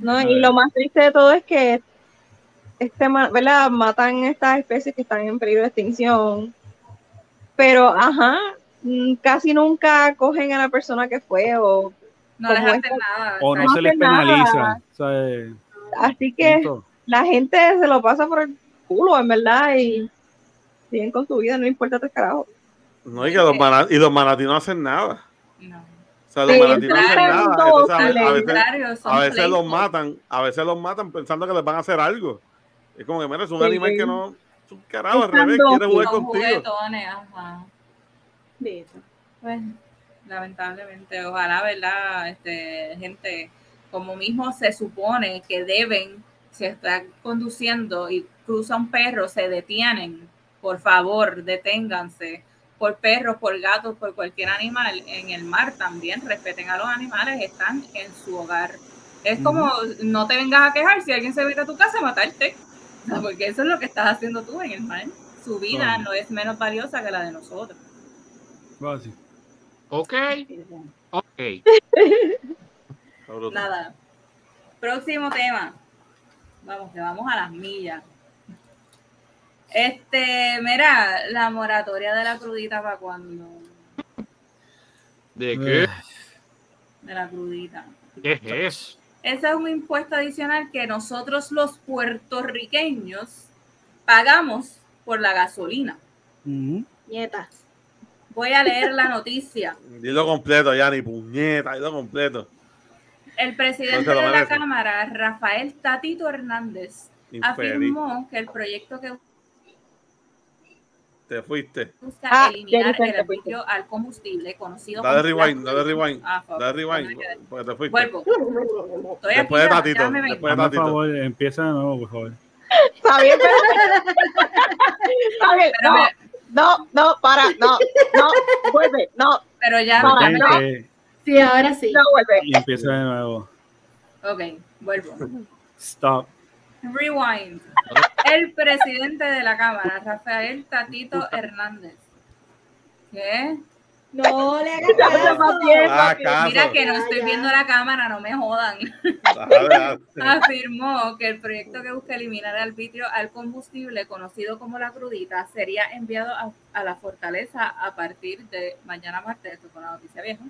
No, y lo más triste de todo es que este, ¿verdad? matan estas especies que están en peligro de extinción. Pero, ajá, mm, casi nunca cogen a la persona que fue o no les hace nada. O no, se les penaliza. Así que la gente se lo pasa por el culo, en verdad, y siguen con su vida, no importa tres carajo. No, y, que los y los manatí no hacen nada. No. O sea, los manatí no hacen nada. a, veces, los matan, a veces los matan pensando que les van a hacer algo. Es como que, mira, es un animal que no. Es un carajo, al revés, quiere jugar contigo. Ajá. Pues, lamentablemente. Ojalá, ¿verdad? Este, gente, como mismo se supone que deben, si están conduciendo y cruza un perro, se detienen. Por favor, deténganse. Por perros, por gatos, por cualquier animal. En el mar también respeten a los animales, están en su hogar. Es como, no te vengas a quejar si alguien se mete a tu casa a porque eso es lo que estás haciendo tú en el mar. Su vida no es menos valiosa que la de nosotros. Ok. Ok. Nada. Próximo tema. Vamos, que vamos a las millas. Este, mira, la moratoria de la crudita para cuando. ¿De qué? De la crudita. ¿Qué es eso? Ese es un impuesto adicional que nosotros los puertorriqueños pagamos por la gasolina. Nietas. Voy a leer la noticia. Dilo completo, ya ni puñeta, dilo completo. El presidente de la Cámara, Rafael Tatito Hernández, afirmó que el proyecto que te fuiste. busca ah, eliminar el arbitrio al combustible conocido como. Dale rewind, dale rewind. Ah, dale rewind, porque te fuiste. Vuelvo. Estoy después de Tatito. Después de Tatito. Por favor, empieza de nuevo, por favor. Está bien, pero... Está bien, no no, no, para, no, no, vuelve, no. Pero ya, para, no. Sí, ahora sí. No vuelve. Y empieza de nuevo. Ok, vuelvo. Stop. Rewind. El presidente de la Cámara, Rafael Tatito Hernández. ¿Qué? No le hagas ah, Mira que no estoy viendo la cámara, no me jodan. Afirmó que el proyecto que busca eliminar el arbitrio al combustible, conocido como la crudita, sería enviado a, la fortaleza a partir de mañana martes. Esto fue una noticia vieja.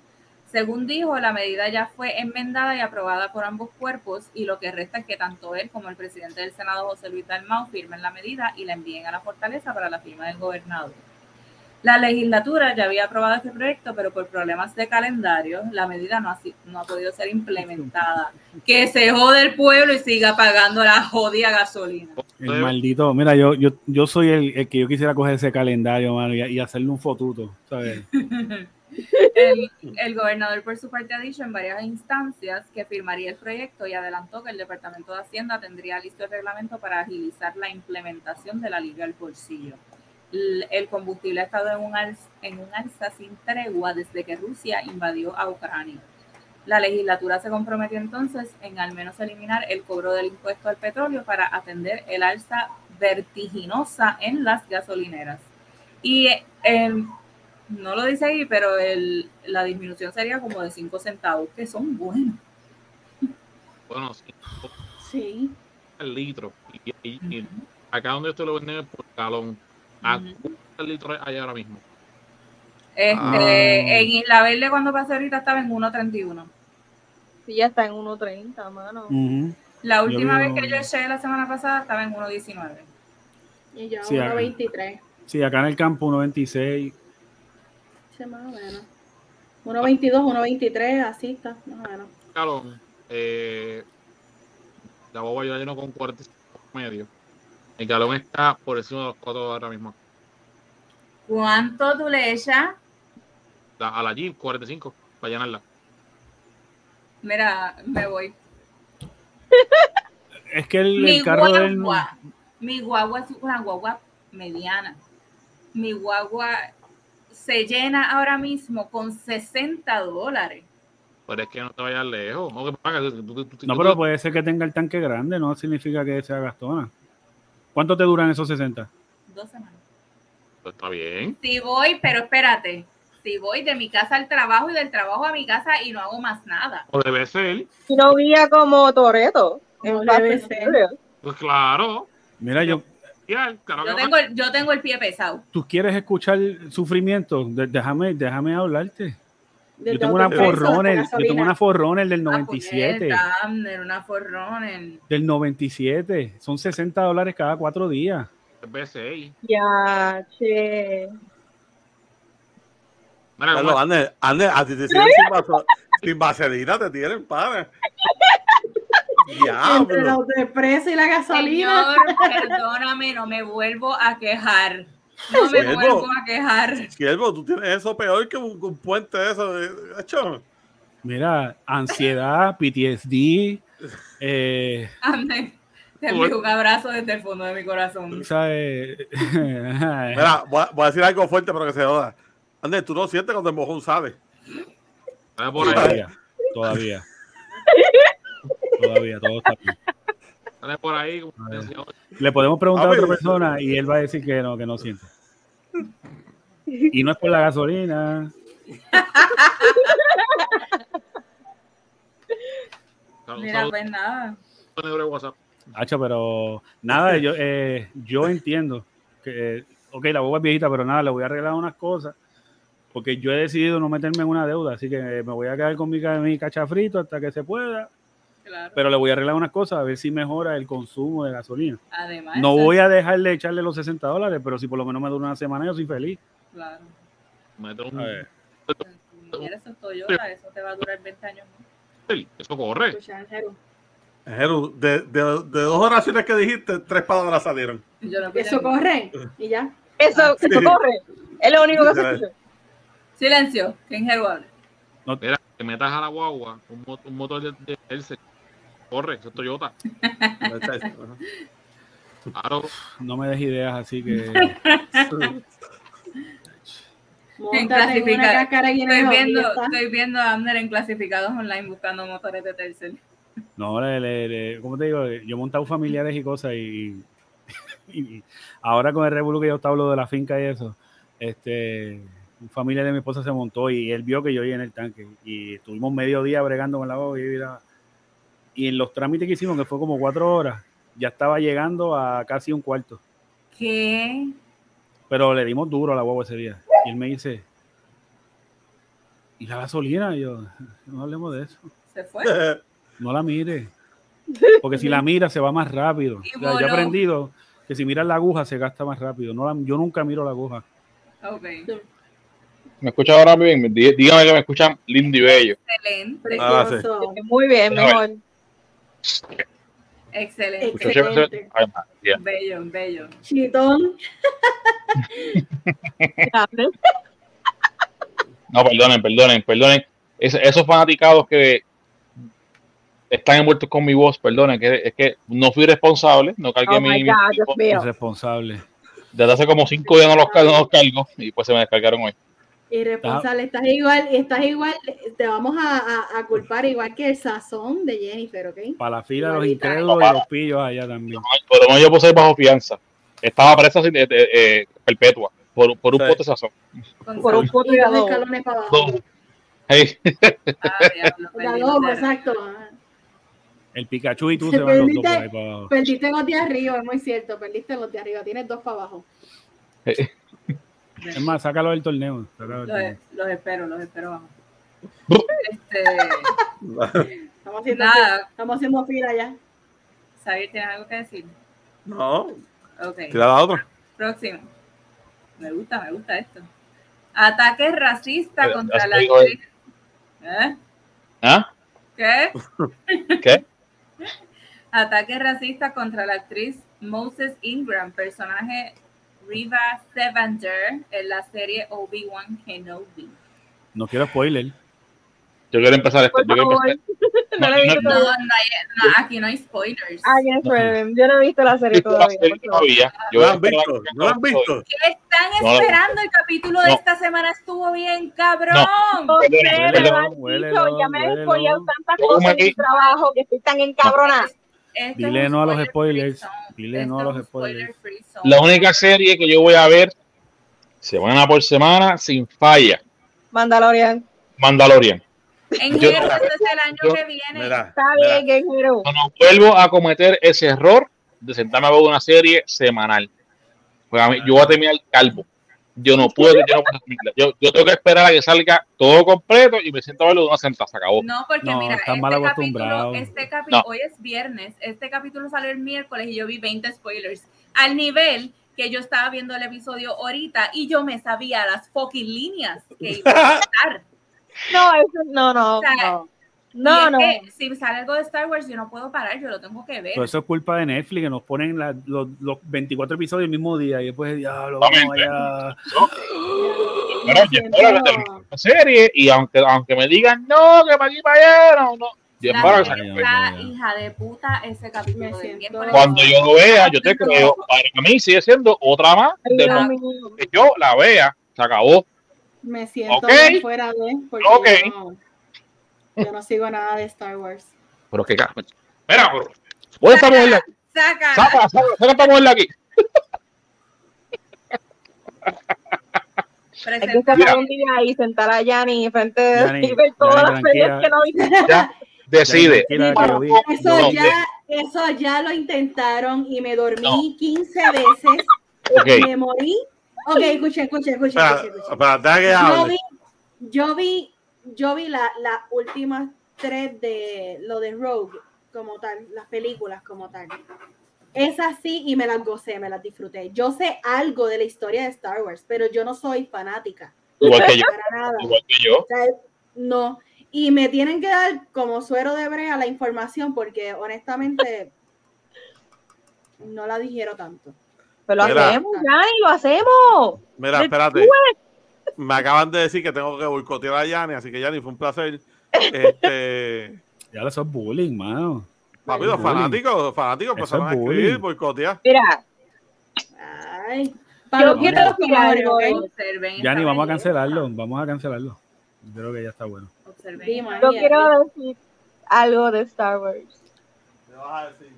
Según dijo, la medida ya fue enmendada y aprobada por ambos cuerpos y lo que resta es que tanto él como el presidente del Senado, José Luis Dalmau, firmen la medida y la envíen a la fortaleza para la firma del gobernador. La legislatura ya había aprobado este proyecto, pero por problemas de calendario, la medida no ha, no ha podido ser implementada. Que se jode el pueblo y siga pagando la jodida gasolina. El maldito, mira, yo, yo, yo soy el, que yo quisiera coger ese calendario, mano, y, hacerle un fotuto, ¿sabes? el, el, gobernador, por su parte, ha dicho en varias instancias que firmaría el proyecto y adelantó que el Departamento de Hacienda tendría listo el reglamento para agilizar la implementación de la Liga al bolsillo el combustible ha estado en un, alza, en un alza sin tregua desde que Rusia invadió a Ucrania. La legislatura se comprometió entonces en al menos eliminar el cobro del impuesto al petróleo para atender el alza vertiginosa en las gasolineras. Y em, no lo dice ahí, pero el, la disminución sería como de 5 centavos, que son buenos. Bueno, sí. El litro. Y, acá donde esto lo venden por galón ¿A cuántos litros hay ahora mismo? Este, Ah. En Isla Verde, cuando pasé ahorita, estaba en 1.31. Sí, ya está en 1.30, mano. Ujú. La última vez que yo eché la semana pasada estaba en 1.19. Y yo Sí, 1.23. Sí, acá en el campo 1.26. Sí, más o menos. 1.22, 1.23, así está, más o menos. Calón, eh, la boba ya lleno con 45 medio. El galón está por encima de los 4 ahora mismo. ¿Cuánto tú le echas? La- a la Jeep 45 para llenarla. Mira, me voy. Es que el, Mi el carro del. guagua, mi guagua es una guagua mediana. Mi guagua se llena ahora mismo con 60 dólares. Pero es que no te vayas lejos. No, tú- No, pero puede ser que tenga el tanque grande, no significa que sea gastona. ¿Cuánto te duran esos 60? Dos semanas. pues está bien. Si voy, pero espérate. Si voy de mi casa al trabajo y del trabajo a mi casa y no hago más nada. O debe ser. Y no guía como Toreto. Pues claro. Mira, yo, Claro Yo que tengo, el, yo tengo el pie pesado. ¿tú quieres escuchar sufrimiento? De- déjame, déjame hablarte. Yo tengo una forroner, yo tengo una forroner del Ah, 97. puñeta, Abner, una forroner. Del 97. Son 60 dólares cada cuatro días. B6. Ya, che. Mira. Ander, Ander, a ti te siguen sin, vaselina, te tienen pana. Entre de precio y la gasolina. Señor, perdóname, no me vuelvo a quejar. No me Siervo. vuelvo a quejar. Siervo, tú tienes eso peor que un, un puente de eso. Hecho, Mira, ansiedad, PTSD, eh, te envío un abrazo desde el fondo de mi corazón. ¿sabes? mira, voy a, voy a decir algo fuerte, pero que se joda. Ander, tú no sientes cuando el mojón. Dale por ahí. todavía, todavía. Todavía, todo está bien. Dale por ahí. Le podemos preguntar a otra persona y él va a decir que no, que no siente. Y no es por la gasolina. Mira, pues nada. Hacho, pero nada, yo, eh, yo entiendo que, eh, ok, la boba es viejita, pero nada, le voy a arreglar unas cosas, porque yo he decidido no meterme en una deuda, así que me voy a quedar con mi cachafrito hasta que se pueda, Claro. pero le voy a arreglar unas cosas a ver si mejora el consumo de gasolina. Además, No voy a dejar de echarle los 60 dólares, pero si por lo menos me dura una semana, yo soy feliz. Claro. Mete un- A ver. Mira, eso es Toyota, eso te va a durar 20 años más. Eso corre. Jeru, de, de, de dos oraciones que dijiste, tres palabras salieron. Yo no Eso corre. Y ya. Eso, Sí. eso corre. Es lo único que se escucha. Silencio, que en Jero hable. Mira, que metas a la guagua un, mo- un motor de, de Else. Corre, eso es Toyota. Claro. No me des ideas, así que... En Estoy viendo, estoy viendo a Abner en clasificados online buscando motores de Telcel. No, le, le, le- ¿cómo te digo? Yo he montado familiares y cosas y, y ahora con el revuelo que yo estaba hablando de la finca y eso, este, un familiar de mi esposa se montó y él vio que yo iba en el tanque y estuvimos medio día bregando con la boba y, la- y en los trámites que hicimos, que fue como cuatro horas, ya estaba llegando a casi un cuarto, ¿Qué? pero le dimos duro a la guagua ese día y él me dice, ¿y la gasolina? Y yo, no hablemos de eso. ¿Se fue? No la mire. Porque si la mira se va más rápido. O sea, yo he aprendido que si miras la aguja se gasta más rápido. No la- yo nunca miro la aguja. Ok. ¿Me escuchan ahora bien? Dí- Dígame que me escuchan lindo y bello. Excelente. Ah, sí. Muy bien, mejor. Excelente. Excelente. Bello, bello. Chitón. No, perdonen, perdonen, perdonen. Es- esos fanaticados que están envueltos con mi voz, perdonen, que es que no fui responsable, no cargué Oh mi, mi- God, Dios mío. Irresponsable. desde hace como cinco días no los, no los cargo y pues se me descargaron hoy. Irresponsable. Estás igual, estás igual. Te vamos a, a- a culpar igual que el sazón de Jennifer, ¿ok? Para la fila de los incrédulos y los pillos allá también. Pero no yo puse bajo fianza. Estaba presa de- de- eh, perpetua por, por un Sí. pote de sazón. Con Por un dos adobo. escalones para abajo. Hey, Ah, diablo, De exacto. El Pikachu y tú Se se van los dos perdiste- ahí para abajo. Perdiste los de arriba, es muy cierto. Perdiste los de arriba. Tienes dos para abajo. Es más, sácalo del torneo. sácalo del Los, torneo. los espero, los espero. vamos. Bu- Este, Estamos haciendo, Nada. estamos haciendo fila ya. Xavier, ¿tienes algo que decir? No, Ok. tira la otra. Próximo. Me gusta, me gusta esto. Ataque racista Pero, contra la actriz. ¿Eh? ¿Ah? ¿Qué? ¿Qué? Ataque racista contra la actriz Moses Ingram, personaje Riva Sevander en la serie Obi-Wan Kenobi. No quiero spoiler. Yo quiero empezar esto. Yo quiero empezar. No lo he visto No, no, no, aquí no hay spoilers. Ah. Yo no he visto la serie Visto la todavía. serie por favor. todavía. Yo ¿No voy a han visto? ¿No han acabe visto? ¿Qué están No, esperando? El capítulo de no. esta semana estuvo bien, cabrón. No han dicho, ya me han huélelo. spoileado tantas cosas en mi trabajo que estoy tan encabronada. Este Dile no a los spoiler spoilers. Dile Este no a los spoilers. La única serie que yo voy a ver semana por semana sin falla, Mandalorian. Mandalorian. En yo- enero, este es el año yo- que viene. Mira, Está mira, bien, Game Hero. No, no vuelvo a cometer ese error de sentarme a ver una serie semanal. Pues a mí, yo voy a terminar calvo. Yo no puedo, yo no puedo terminarla. yo, yo tengo que esperar a que salga todo completo y me siento a verlo de una sentada. Se acabó. No, porque No, mira, este mal capítulo, este capítulo, No. hoy es viernes, este capítulo salió el miércoles y yo vi 20 spoilers. Al nivel que yo estaba viendo el episodio ahorita y yo me sabía las fucking líneas que iba a estar. No, eso, no, no, O sea, no. Y No, es no. que si sale algo de Star Wars, yo no puedo parar, yo lo tengo que ver. Pero eso es culpa de Netflix, que nos ponen la- los, los 24 episodios el mismo día y después, diablo, vamos allá. Bueno, yo espero que termine la serie y aunque, aunque me digan, no, que para aquí para allá, no, no. Yo espero que la ay. hija de puta ese capítulo Me del siento- miércoles. Cuando yo lo vea, yo te creo. Para mí sigue siendo otra más de que yo la vea. Se acabó. Me siento Ok. bien fuera de. Porque Ok. yo, no, yo no sigo nada de Star Wars. Pero qué carajo. Mira, bro. Voy a estar moverla aquí. Saca. Saca, saca, saca esta moverla aquí. Hay que estar un día y sentar a Yanni frente de Yanni, y ver todas las series que no viste. Ya, decide. Eso No, ya, eso ya lo intentaron y me dormí No. 15 veces. Ok. Me morí. Ok, escuchen, escuchen, escuchen. espera, espera, Yo vi, yo vi, yo vi la- las últimas tres de lo de Rogue como tal, las películas como tal. Es así y me las gocé, me las disfruté. Yo sé algo de la historia de Star Wars, pero yo no soy fanática, Igual que yo. para nada. Igual que yo. O sea, no. Y me tienen que dar como suero de brea la información porque honestamente no la digiero tanto. Pero lo Mira. hacemos, Yanni, lo hacemos. Mira, espérate. Me acaban de decir que tengo que boicotear a Yanni, así que Yanni fue un placer. Este, Ya lo son bullying, mano. papi, los fanáticos, los fanáticos empezaron a es escribir, bullying. boicotear. Mira, Ay, para yo los quiero decir algo. Yanni, vamos a cancelarlo. Vamos a cancelarlo. Yo creo que ya está bueno. Observen yo quiero decir algo de Star Wars. ¿Qué vas a decir?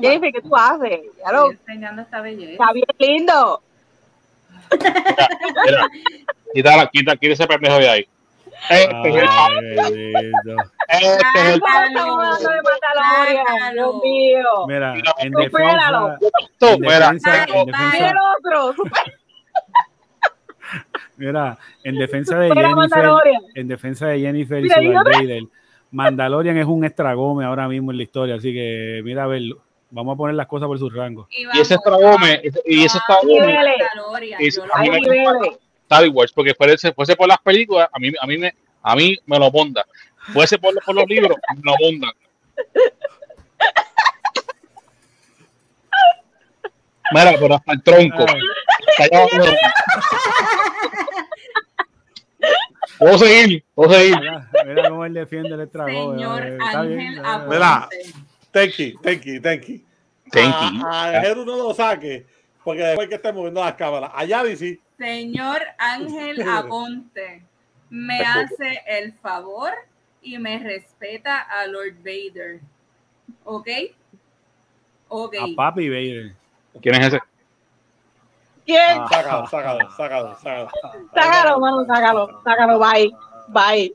Jennifer, ¿qué tú haces? Ya lo, Estoy enseñando esta belleza. está bien lindo. Mira, quita, la- quita, quita ese pendejo de ahí. Este es el este es el. Dios mío. Mira, en defensa, en Mira, defensa, en. Mira defensa, mira, en de Jennifer, en defensa de Jennifer y Mira, su mira, Mandalorian es un estragome ahora mismo en la historia, así que mira a verlo. Vamos a poner las cosas por su rango. Y Y ese vamos, estragome, ese- y ese Es- yo lo a mí Hay me- amo. niveles. Star Wars, porque fuese, fuese por las películas, a mí, a mí me, a mí me lo monda. Fuese por, por los libros, me lo mondan. Mira, pero hasta el tronco. Hasta allá. Puedo seguir, puedo seguir. mira, mira cómo él defiende el estragome. Señor eh, está Ángel eh. Mira. Tenki, Tenki, Tenki. Tenki. A, a Jeru no lo saque, porque después que esté moviendo las cámaras. A Yanni sí. Señor Ángel Aponte, me hace el favor y me respeta a Lord Vader. ¿Ok? Ok. A Papi Vader. ¿Quién es ese? ¿Quién? Ah. Sácalo, sácalo, sácalo, sácalo. Sácalo, mano, sácalo, sácalo, bye, bye.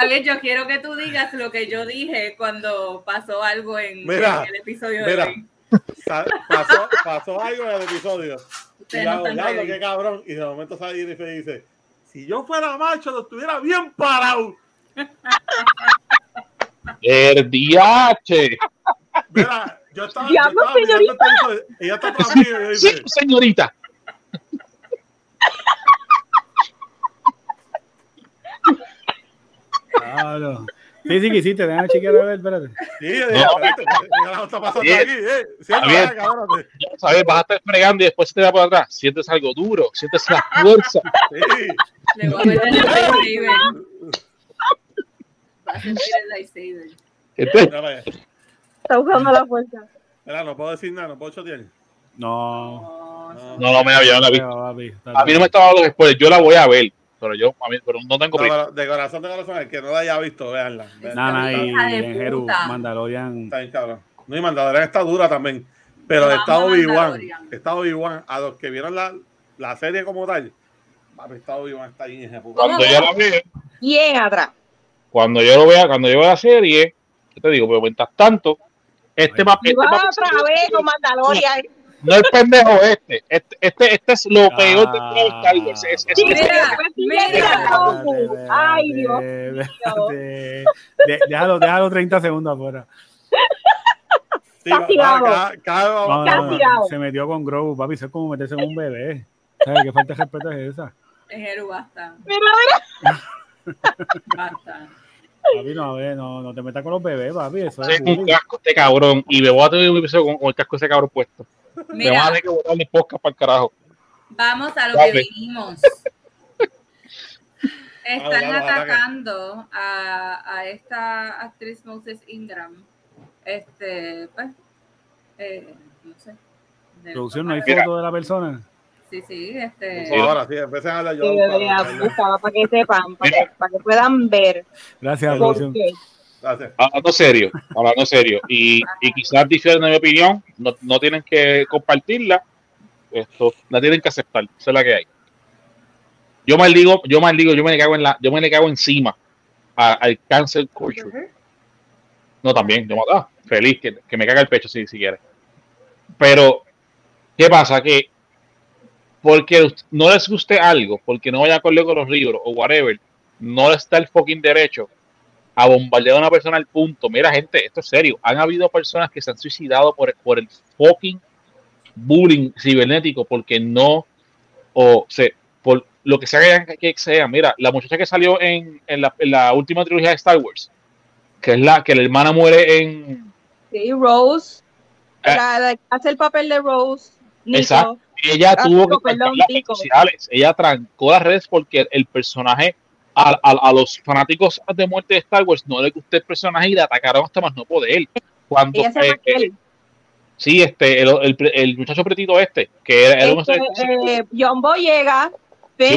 Sabes, yo quiero que tú digas lo que yo dije cuando pasó algo en, Mira, en el episodio mira. de hoy. Pasó, pasó algo en el episodio. Y Ustedes no hago, están "Diablo, ready. qué cabrón. Y de momento sale Jennifer y dice, si yo fuera macho, lo estuviera bien parado. El DH. Mira, yo estaba, yo estaba mirando señorita. el está mío y yo Sí, dice, señorita. Claro. Sí, sí, quisiste, déjame chequear a ver, espérate. sí, yo dije, No. espérate, ¿qué carajo está pasando aquí? Eh, cabrón. Ya sabes, vas a estar fregando y después se te va por atrás. Sientes algo duro, sientes la fuerza. Sí. Le voy a meter el lightsaber. Va a sentir el lightsaber. Entonces. Está usando la fuerza. Mira, no puedo decir nada, no puedo chotear. No. No, No. no, no me había no la vi. A mí no me estaba dando los spoilers, yo la voy a ver, pero yo a mí, pero no tengo No, de corazón, de corazón, el que no la haya visto, véanla. Nada, y Jeru. Mandalorian. Está bien, cabrón. No, y Mandalorian está dura también. Pero Yo está Obi-Wan. Está Obi-Wan. A los que vieron la, la serie como tal, papi, está Obi-Wan, está bien, puta. Cuando yo la vea, Bien atrás. cuando yo lo vea, cuando yo vea la serie, ¿qué te digo? Pero mientras tanto, este papel, va otra vez con Mandalorian. No el pendejo este, este, este, este es lo peor de todo Ah. Star Wars. Es, es- es- Mira, mira. Ay, Dios déjalo, déjalo 30 segundos afuera. Sí, No, no, no, se metió con Grogu, papi. Eso es como meterse en un bebé. ¿Sabes qué falta de respeto es esa? Jeru, basta. Mira, Basta. Papi, no, a ver, no, no te metas con los bebés, papi. Eso es un bullying. casco este cabrón y me voy a tener un episodio con, con el casco de ese cabrón puesto. Me van a tener que botar mi podcast para el carajo. vamos a lo Dale. que vinimos. Están Vamos, vamos, ataque. atacando a, a esta actriz Moses Ingram. Este, pues, eh, no sé. Producción, no hay Mira. foto de la persona. Sí, sí, este. Sí. Ahora sí, empiecen a hablar yo. Sí, para que sepan, para que, para que puedan ver. Gracias. Gracias. Hablando serio, hablando serio. Y, y quizás difieren de mi opinión, no, no tienen que compartirla, esto, la tienen que aceptar, esa es la que hay. Yo maldigo, yo maldigo, yo me le cago en la, yo me le cago encima a- al cancel culture. No, también, yo ah, feliz que, que me caga el pecho si, si quiere. Pero, ¿qué pasa? Que porque no les guste algo, porque no vaya acorde con los libros o whatever, no les da el fucking derecho a bombardear a una persona al punto. Mira, gente, esto es serio. Han habido personas que se han suicidado por, por el fucking bullying cibernético porque no, o se, por lo que sea que, sea. Mira, la muchacha que salió en, en, la, en la última trilogía de Star Wars, que es la que la hermana muere en. Sí, Rose. Eh. La, hace el papel de Rose. Nico. Exacto. Ella Ah, tuvo Tico, que perdón, las redes sociales. Ella trancó las redes porque el, personaje, a, a- a los fanáticos de muerte de Star Wars, no le gustó el personaje y le atacaron hasta más no poder. Cuando Ella se eh. Sí, este, el, el, el muchacho pretito este, que era, era un- Este, eh, John Boyega, Sí,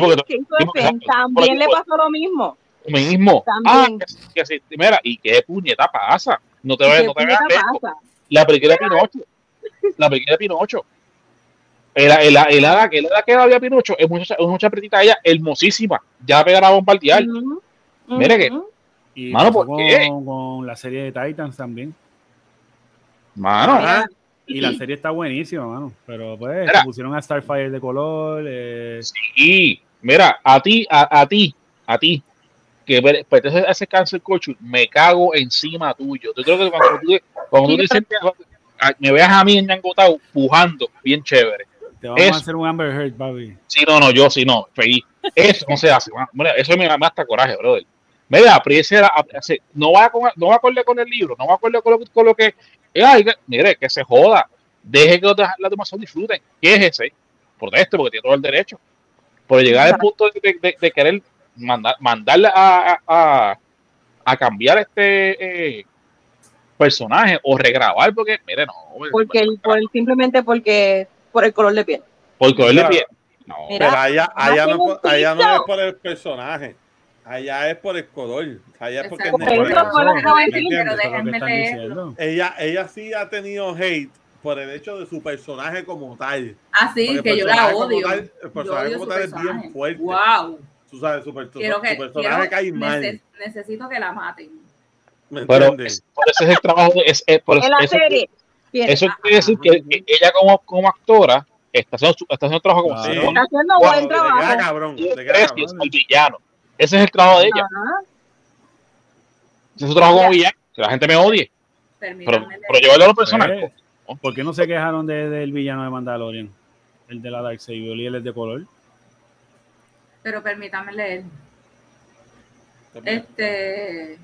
también le pasó lo mismo. mismo. También. Ah, que, que mira, y qué puñeta pasa. No te ¿Qué vayas, no te vayas? La película de Pinocho. La película de Pinocho. El, el, el, hada que el hada que había Pinocho es mucha, es mucha pretita ella, hermosísima. Ya la pegará a bombardear. Ujú, Mira que- ujú. Y Mano, ¿por qué? con, con la serie de Titans también. Mano, Ajá. Y la serie está buenísima, mano. Pero pues Mira. pusieron a Starfire de color. Eh, Y mira, a ti, a, a ti, a ti, que per- perteneces a ese cancel culture, me cago encima tuyo. Yo creo que cuando tú, cuando tú a- me veas a mí en Ñangotao pujando, bien chévere. Te vamos Eso. a hacer un Amber Heard, papi. Sí, no, no, yo sí, no, feliz. Eso no se hace. eso me da hasta coraje, brother. Mira, apriese la- apriese- no va con, no va acorde con el libro, no va acorde con lo, con lo que. eh, ay, que- mire, que se joda. Deje que demás- las demás disfruten. ¿Qué es ese? Proteste porque tiene todo el derecho. Por llegar al punto de, de- de querer mandar, mandarle a, a, a- a cambiar este eh, personaje o regrabar, porque, mire, no. Porque el, por, simplemente porque por el color de piel. Por cogerle Mira, pie. No, mira, Pero allá, allá, no, es por- allá no piso. es por el personaje. Allá es por el color. Allá es porque es diciendo. Ella, ella sí ha tenido hate por el hecho de su personaje como tal. Así Porque el que yo la odio. tal- el personaje odio como tal es bien fuerte. Wow. Tú sabes, su, per- Quiero que, personaje quiero- cae mal. neces- necesito que la maten. ¿Me pero es- por eso es el trabajo de. Es, es- por en la eso- serie. Bien. Eso quiere decir que, que ella como, como actora está haciendo, su- está haciendo trabajo como si Está haciendo buen trabajo. cabrón. Queda es el villano. Ese es el trabajo de ella. Ajá. Ese es su trabajo como villano. Que la gente me odie. Pero, pero llevarlo a lo personal. Pues, ¿Por qué no se quejaron de- del villano de Mandalorian? El de la Darksaber y él es de color. Pero permítanme leer. Este.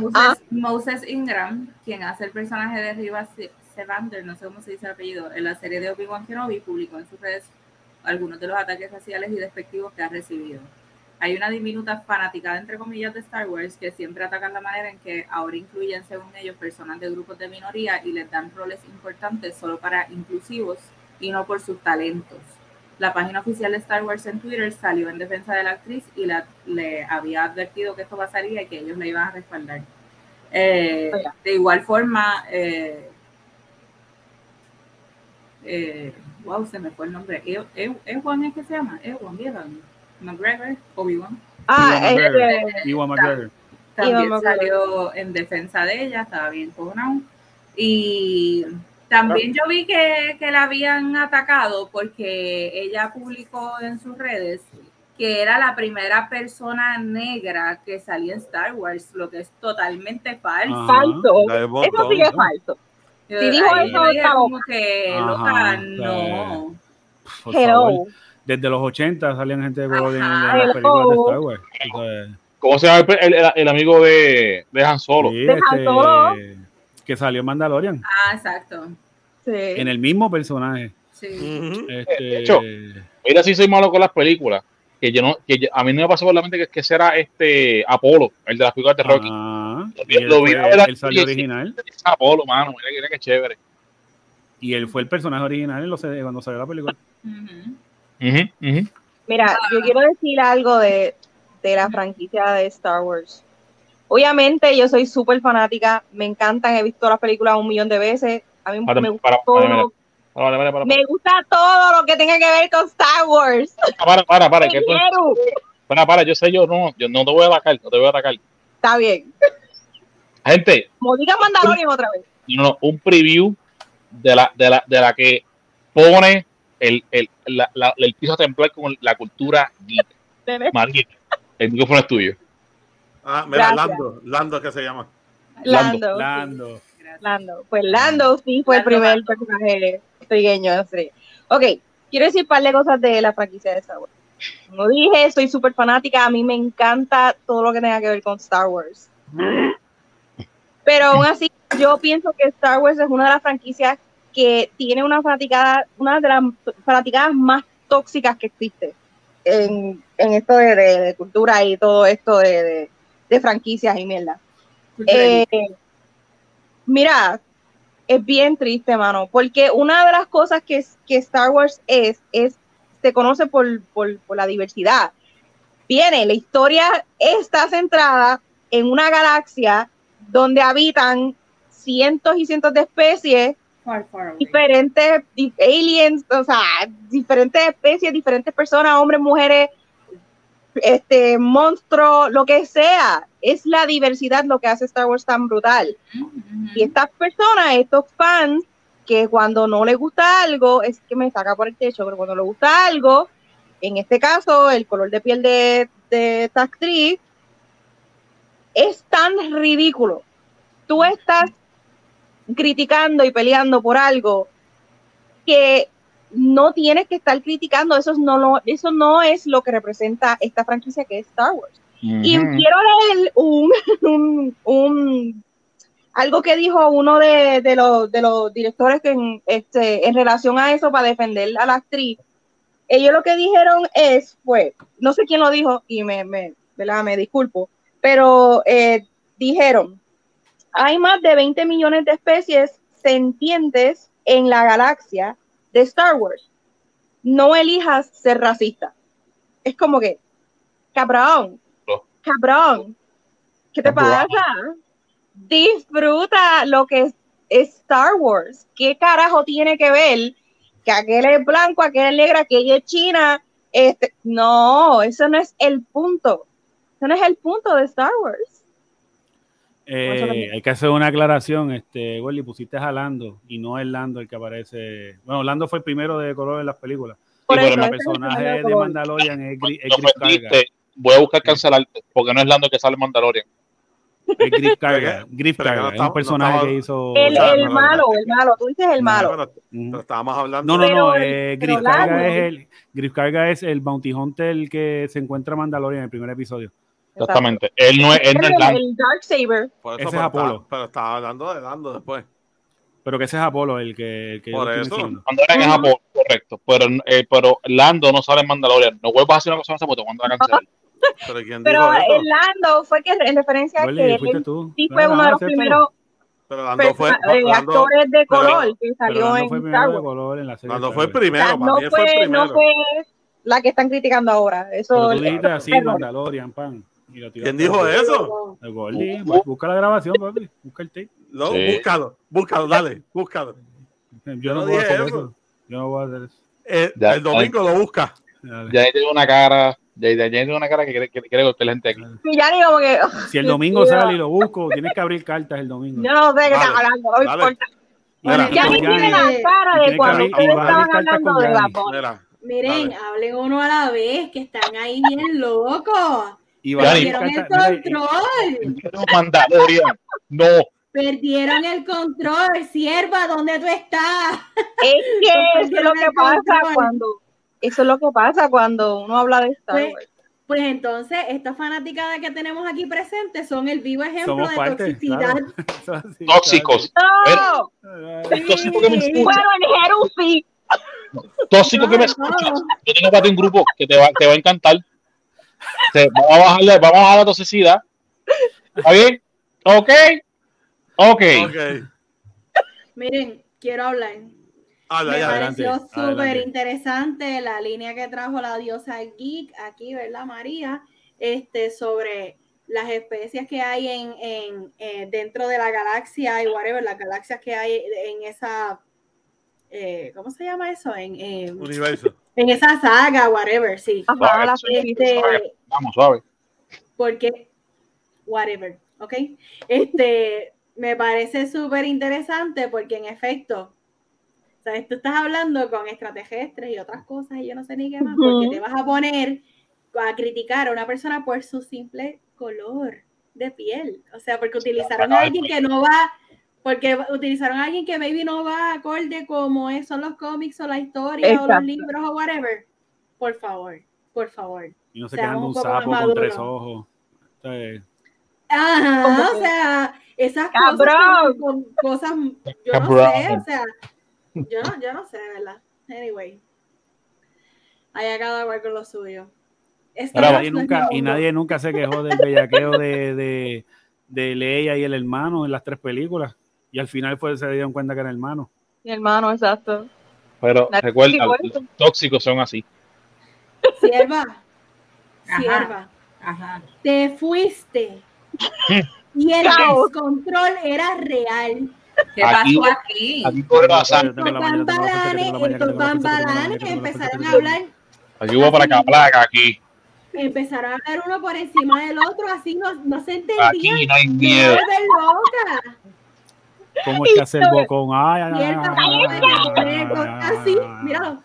Moses, Moses Ingram, quien hace el personaje de Riva Se- Sevander, no sé cómo se dice el apellido, en la serie de Obi-Wan Kenobi, publicó en sus redes algunos de los ataques raciales y despectivos que ha recibido. Hay una diminuta fanaticada, entre comillas, de Star Wars que siempre atacan la manera en que ahora incluyen, según ellos, personas de grupos de minoría y les dan roles importantes solo para inclusivos y no por sus talentos. La página oficial de Star Wars en Twitter salió en defensa de la actriz y la- le había advertido que esto pasaría y que ellos le iban a respaldar. Eh, de igual forma, eh, eh, wow, se me fue el nombre. ¿E- E- ¿Ewan es que se llama? Ewan, ¿vieron? McGregor, Obi-Wan. Ah, Iwan McGregor. eh. También salió en defensa de ella, estaba bien cojonado. Y también yo vi que, que la habían atacado porque ella publicó en sus redes que era la primera persona negra que salía en Star Wars, lo que es totalmente falso. Ajá. falso. Eso sí es falso. Yo- si dijo eso, está como que, Ajá, loca, no. Por favor. Desde los 80 salían gente de color en, las películas de. Star Wars. Entonces, ¿Cómo se llama el, el- el amigo de, de Han Solo? sí, De Han este, Solo. Que salió en Mandalorian. Ah, exacto. Sí. En el mismo personaje. Sí. Este, hecho, Mira, si soy malo con las películas. Que yo no, que yo- a mí no me pasó por la mente que, que será este Apolo, el de las películas de Rocky. ah, Lo y vi- él, lo vi fue- a ver él salió original. Es Apolo, mano, mira, mira qué chévere. Y él fue el personaje original en los, cuando salió la película. Mira, yo quiero decir algo de, de la franquicia de Star Wars. Obviamente, yo soy súper fanática, me encantan, he visto las películas un millón de veces. A mí Para, me gusta para, todo, para, para, me gusta todo lo que tenga que ver con Star Wars. para, para, para, que tú- Quiero. para, para, yo sé, yo no, yo no te voy a atacar, no te voy a atacar. Está bien. Gente, Como diga Mandalorian otra vez. no, no, un preview de la, de la, de la que pone el, el, la, la- el piso a templar con la cultura geek. El micrófono es tuyo. Ah, mira, Gracias. Lando. Lando es que se llama. Lando. Lando. Lando. Pues Lando sí fue el primer Lando. personaje trigueño. serie. Ok, quiero decir un par de cosas de la franquicia de Star Wars. Como dije, soy súper fanática. A mí me encanta todo lo que tenga que ver con Star Wars. Pero aún así, yo pienso que Star Wars es una de las franquicias que tiene una fanaticada, una de las fanaticadas más tóxicas que existe en, en esto de, de- de cultura y todo esto de, de- de franquicias y mierda. Eh, mira, es bien triste, mano, porque una de las cosas que, que Star Wars es, es, se conoce por, por, por la diversidad. Viene, la historia está centrada en una galaxia donde habitan cientos y cientos de especies, Far, far away. diferentes di- aliens, o sea, diferentes especies, diferentes personas, hombres, mujeres, este, monstruos, lo que sea. Es la diversidad lo que hace Star Wars tan brutal. Y estas personas, estos fans, que cuando no les gusta algo, es que me saca por el techo, pero cuando les gusta algo, en este caso, el color de piel de, de esta actriz, es tan ridículo. Tú estás criticando y peleando por algo que no tienes que estar criticando, eso no, lo, eso no es lo que representa esta franquicia que es Star Wars. Y quiero leer un, un, un- algo que dijo uno de, de los, de los directores que en, este, en relación a eso para defender a la actriz. Ellos lo que dijeron es, fue, no sé quién lo dijo y me, me, ¿verdad? me disculpo, pero eh, dijeron, hay más de 20 millones de especies sentientes en la galaxia de Star Wars. No elijas ser racista. Es como que, cabrón, cabrón, ¿qué te pasa? Disfruta lo que es Star Wars. ¿Qué carajo tiene que ver que aquel es blanco, aquel es negro, aquella es china? Este, no, eso no es el punto. Eso no es el punto de Star Wars. Eh, hay que hacer una aclaración, este, Welly, pusiste a Lando y no es Lando el que aparece. Bueno, Lando fue el primero de color en las películas. Por pero eso, el el personaje de. Mandalorian es, Gri- es Lo Griff Carga. Voy a buscar cancelarte porque no es Lando que sale en Mandalorian. Es Griff Carga. Griff Carga. no es un personaje no estaba- que hizo. El, el malo, el malo, tú dices el malo. Pero, Ujú. pero estábamos hablando. No, no, no. Eh, Griff Carga es el. Griff Carga es el Bounty Hunter que se encuentra en Mandalorian en el primer episodio. Exactamente. Él no es, él no es El, Lando. el Dark Saber. Por Ese es pero Apolo. estaba- pero estaba hablando de Lando después. Pero que ese es Apolo, el que, el que Por eso. Mandalorian es Japón, correcto. Pero, eh, pero Lando no sale en Mandalorian. No vuelvas a hacer una cosa esa porque te van a cancelar. Pero ¿quién Pero dijo eso? el Lando fue que en referencia a que fuiste él tú. sí fue Ah, uno de los primeros Pero Lando fue. perso- eh, Lando, actores de pero- color que Pero salió Lando en fue Star primero de Wars. color en la serie. Lando fue el primero. Para no mí fue el fue, no primero. fue la que están criticando ahora. Eso Pero tú dijiste así. Mandalorian, pan. Y lo tiraste ¿Quién dijo eso? al Gordy. Bu- Busca la grabación, papi. Busca el tape. No, Sí. búscalo, búscalo, dale, búscalo. Yo no no voy a hacer eso. eso. Yo no voy a hacer eso. Eh, Ya, el domingo lo busca. Ya ahí tiene una cara. Ya, ya, ya tiene una cara que quiere, que quiere golpear la gente aquí. Y ya ni como que. Si el domingo sale y lo busco, tienes que abrir cartas el domingo. Yo no sé qué Dale, está hablando, no me importa. Mira, Ya ni Yanni, tiene la cara de cuando ustedes estaban hablando de Mira, Miren, hablen uno a la vez, que están ahí bien locos. Y. Perdieron el control. No. Perdieron el control. Sierva, ¿dónde tú estás? Es que eso es lo que pasa control. cuando. Eso es lo que pasa cuando uno habla de Star Pues, Wars. pues entonces, estas fanaticadas que tenemos aquí presentes son el vivo ejemplo Somos de parte, toxicidad. claro. Tóxicos. ¡No! claro. El tóxico que me escucha. Bueno, en Jerusalén. Tóxico que me No, escucha. no. Yo tengo para ti un grupo que te va, te va a encantar. Te- vamos, a bajarle, vamos a bajar la toxicidad. ¿Está bien? ¿Ok? Ok. Miren, quiero hablar. Habla Me ya. adelante, pareció súper interesante la línea que trajo la diosa geek aquí, ¿verdad, María? Este, sobre las especies que hay en, en, eh, dentro de la galaxia y whatever, las galaxias que hay en esa, eh, ¿cómo se llama eso? En, eh, Universo. En esa saga, whatever, sí. Ajá, Este, Vamos, suave. porque, whatever, ¿ok? Este, me parece súper interesante porque en efecto, ¿sabes? Tú estás hablando con extraterrestres y otras cosas y yo no sé ni qué más, porque te vas a poner a criticar a una persona por su simple color de piel. O sea, porque utilizaron a alguien que no va, porque utilizaron a alguien que maybe no va acorde como es- son los cómics o la historia o los libros o whatever. Por favor, por favor. Y no se quedan un sapo con tres ojos. O sea, Ajá, o sea, esas ¡Cabrón! cosas cosas, yo Cabrón. no sé, o sea, yo no, yo no sé, ¿verdad? Anyway, allá cada cual con lo suyo. Wars nadie nunca, y nadie nunca se quejó del bellaqueo de, de, de Leia y el hermano en las tres películas. Y al final fue, se dieron cuenta que era hermano. Mi hermano, exacto. Pero Nadie recuerda, los tóxicos son así. Sierva, sierva, Ajá. te fuiste y el descontrol era real. ¿Qué Aquí- pasó aquí? Aquí Estos bambalanes, empezaron a la hablar Aquí hubo para acá, placa, aquí. empezaron a hablar uno por encima del otro, así no, no se entendía. Aquí no hay miedo. vuelve loca. ¿Cómo es que hace el bocón? Ay, ay, ay, así, míralo.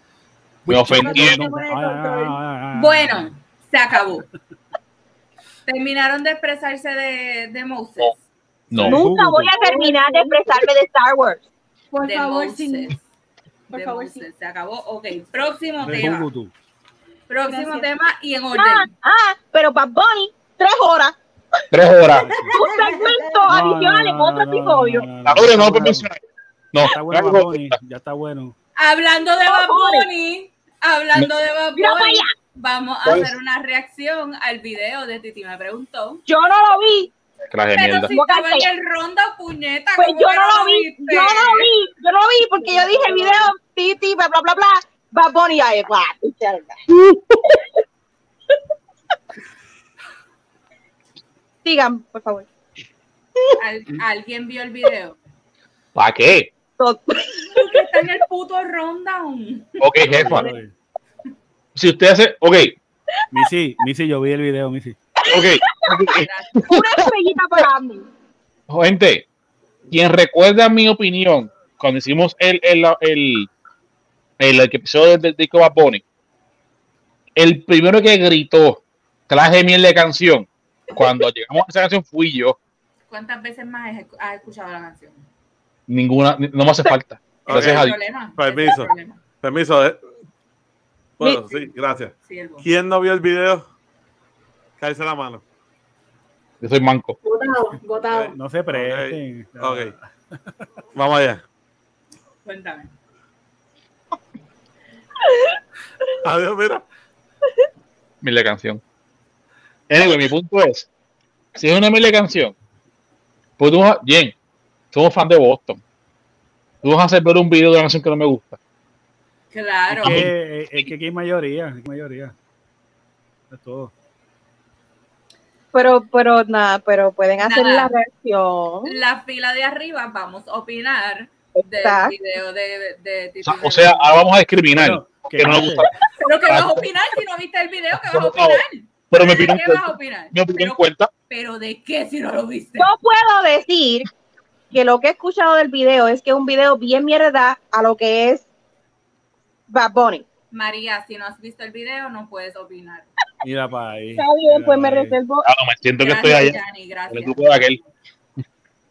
Me ay. Bueno, se acabó. Terminaron de expresarse de, de Moses. No. Nunca voy a terminar de expresarme de Star Wars. Por de favor, Moses. sin. Por de favor, Moses. sí. Se acabó. Ok, próximo De tema. Próximo Gracias. tema y en Ah, orden. ah, pero Bad Bunny, tres horas. Tres horas. Un segmento No, adicional otro no, no, episodio. no, no, no, está bueno. mencionar. No, Está bueno, algo- Bad Bunny, ya está bueno. Hablando de. Bunny, hablando de allá. vamos a Pues- hacer una reacción al video de Titi me preguntó. Yo no lo vi. De Pero si estaba en el ronda, puñeta. Pues ¿cómo yo no lo vi. Yo no lo vi. Yo no lo vi porque yo dije el video, titi, bla, bla, bla, bla. Bad Bunny, ay, bla, mierda. Sigan, por favor. Al- ¿Alguien vio el video? ¿Para qué? Porque está en el puto rundown. Ok, jefa. Si usted hace. Ok, Missy, Missy, yo vi el video, Missy. ok. Una estrellita para mí. Gente, quien recuerda mi opinión cuando hicimos el, el, el, el, episodio del disco Bad Bunny, el primero que gritó clase miel de canción cuando llegamos a esa canción fui yo. ¿Cuántas veces más has escuchado la canción? Ninguna, no me hace falta. Gracias a Dios. Permiso. Permiso. Eh. Bueno, sí, gracias. ¿Quién no vio el video? Cállese la mano. Yo soy manco. Gotado, gotado. No se presten. Ok. Vamos allá. Cuéntame. Adiós, mira. Mil canción. Anyway, mi punto es, si es una mil canción, pues tú, bien, somos fan de Boston. Tú vas a hacer ver un video de una canción que no me gusta. Claro. Es que, es que aquí hay mayoría, hay mayoría. Es todo. Pero, pero nada, pero pueden hacer la reacción. La fila de arriba vamos a opinar del video de, de, o, sea, ahora vamos a discriminar. que no gusta. Pero que vas a opinar si no viste el video, que vas a opinar. Pero me opinión, ¿Qué vas a opinar? Me opinión pero, cuenta. Pero de qué si no lo viste. Yo puedo decir que lo que he escuchado del video es que es un video bien mierda a lo que es Bad Bunny. María, si no has visto el video, no puedes opinar. Mira para ahí. Está bien, pues me reservo. Ah, no, me siento que estoy allá. Yanni, gracias. El aquel.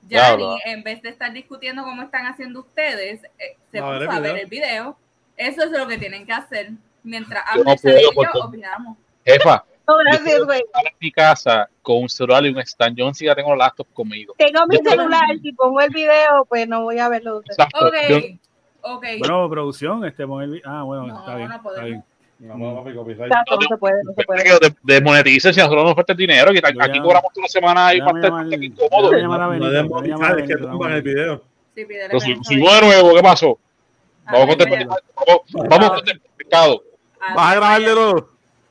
Yanni, en vez de estar discutiendo cómo están haciendo ustedes, eh, se puso a ver el video. Eso es lo que tienen que hacer. Mientras hablan no yo, opinamos. Jefa, no, gracias, güey. En mi casa con un celular y un stand. Yo tengo laptop conmigo. Tengo mi celular. Si pongo el video, pues no voy a verlo. Exacto. Okay. Okay. Bueno, producción, este, el... Ah, bueno, no, está bien. No podemos. Está bien. No, no, no, Exacto, no se puede, no se puede. De, desmonetice si a nosotros nos falta el dinero, que aquí cobramos la semana y parte incómodo. No desmonetizar, es que tumban el video. Sí, pídele de nuevo, ¿qué pasó? Vamos con el Vamos con el mercado. Vas a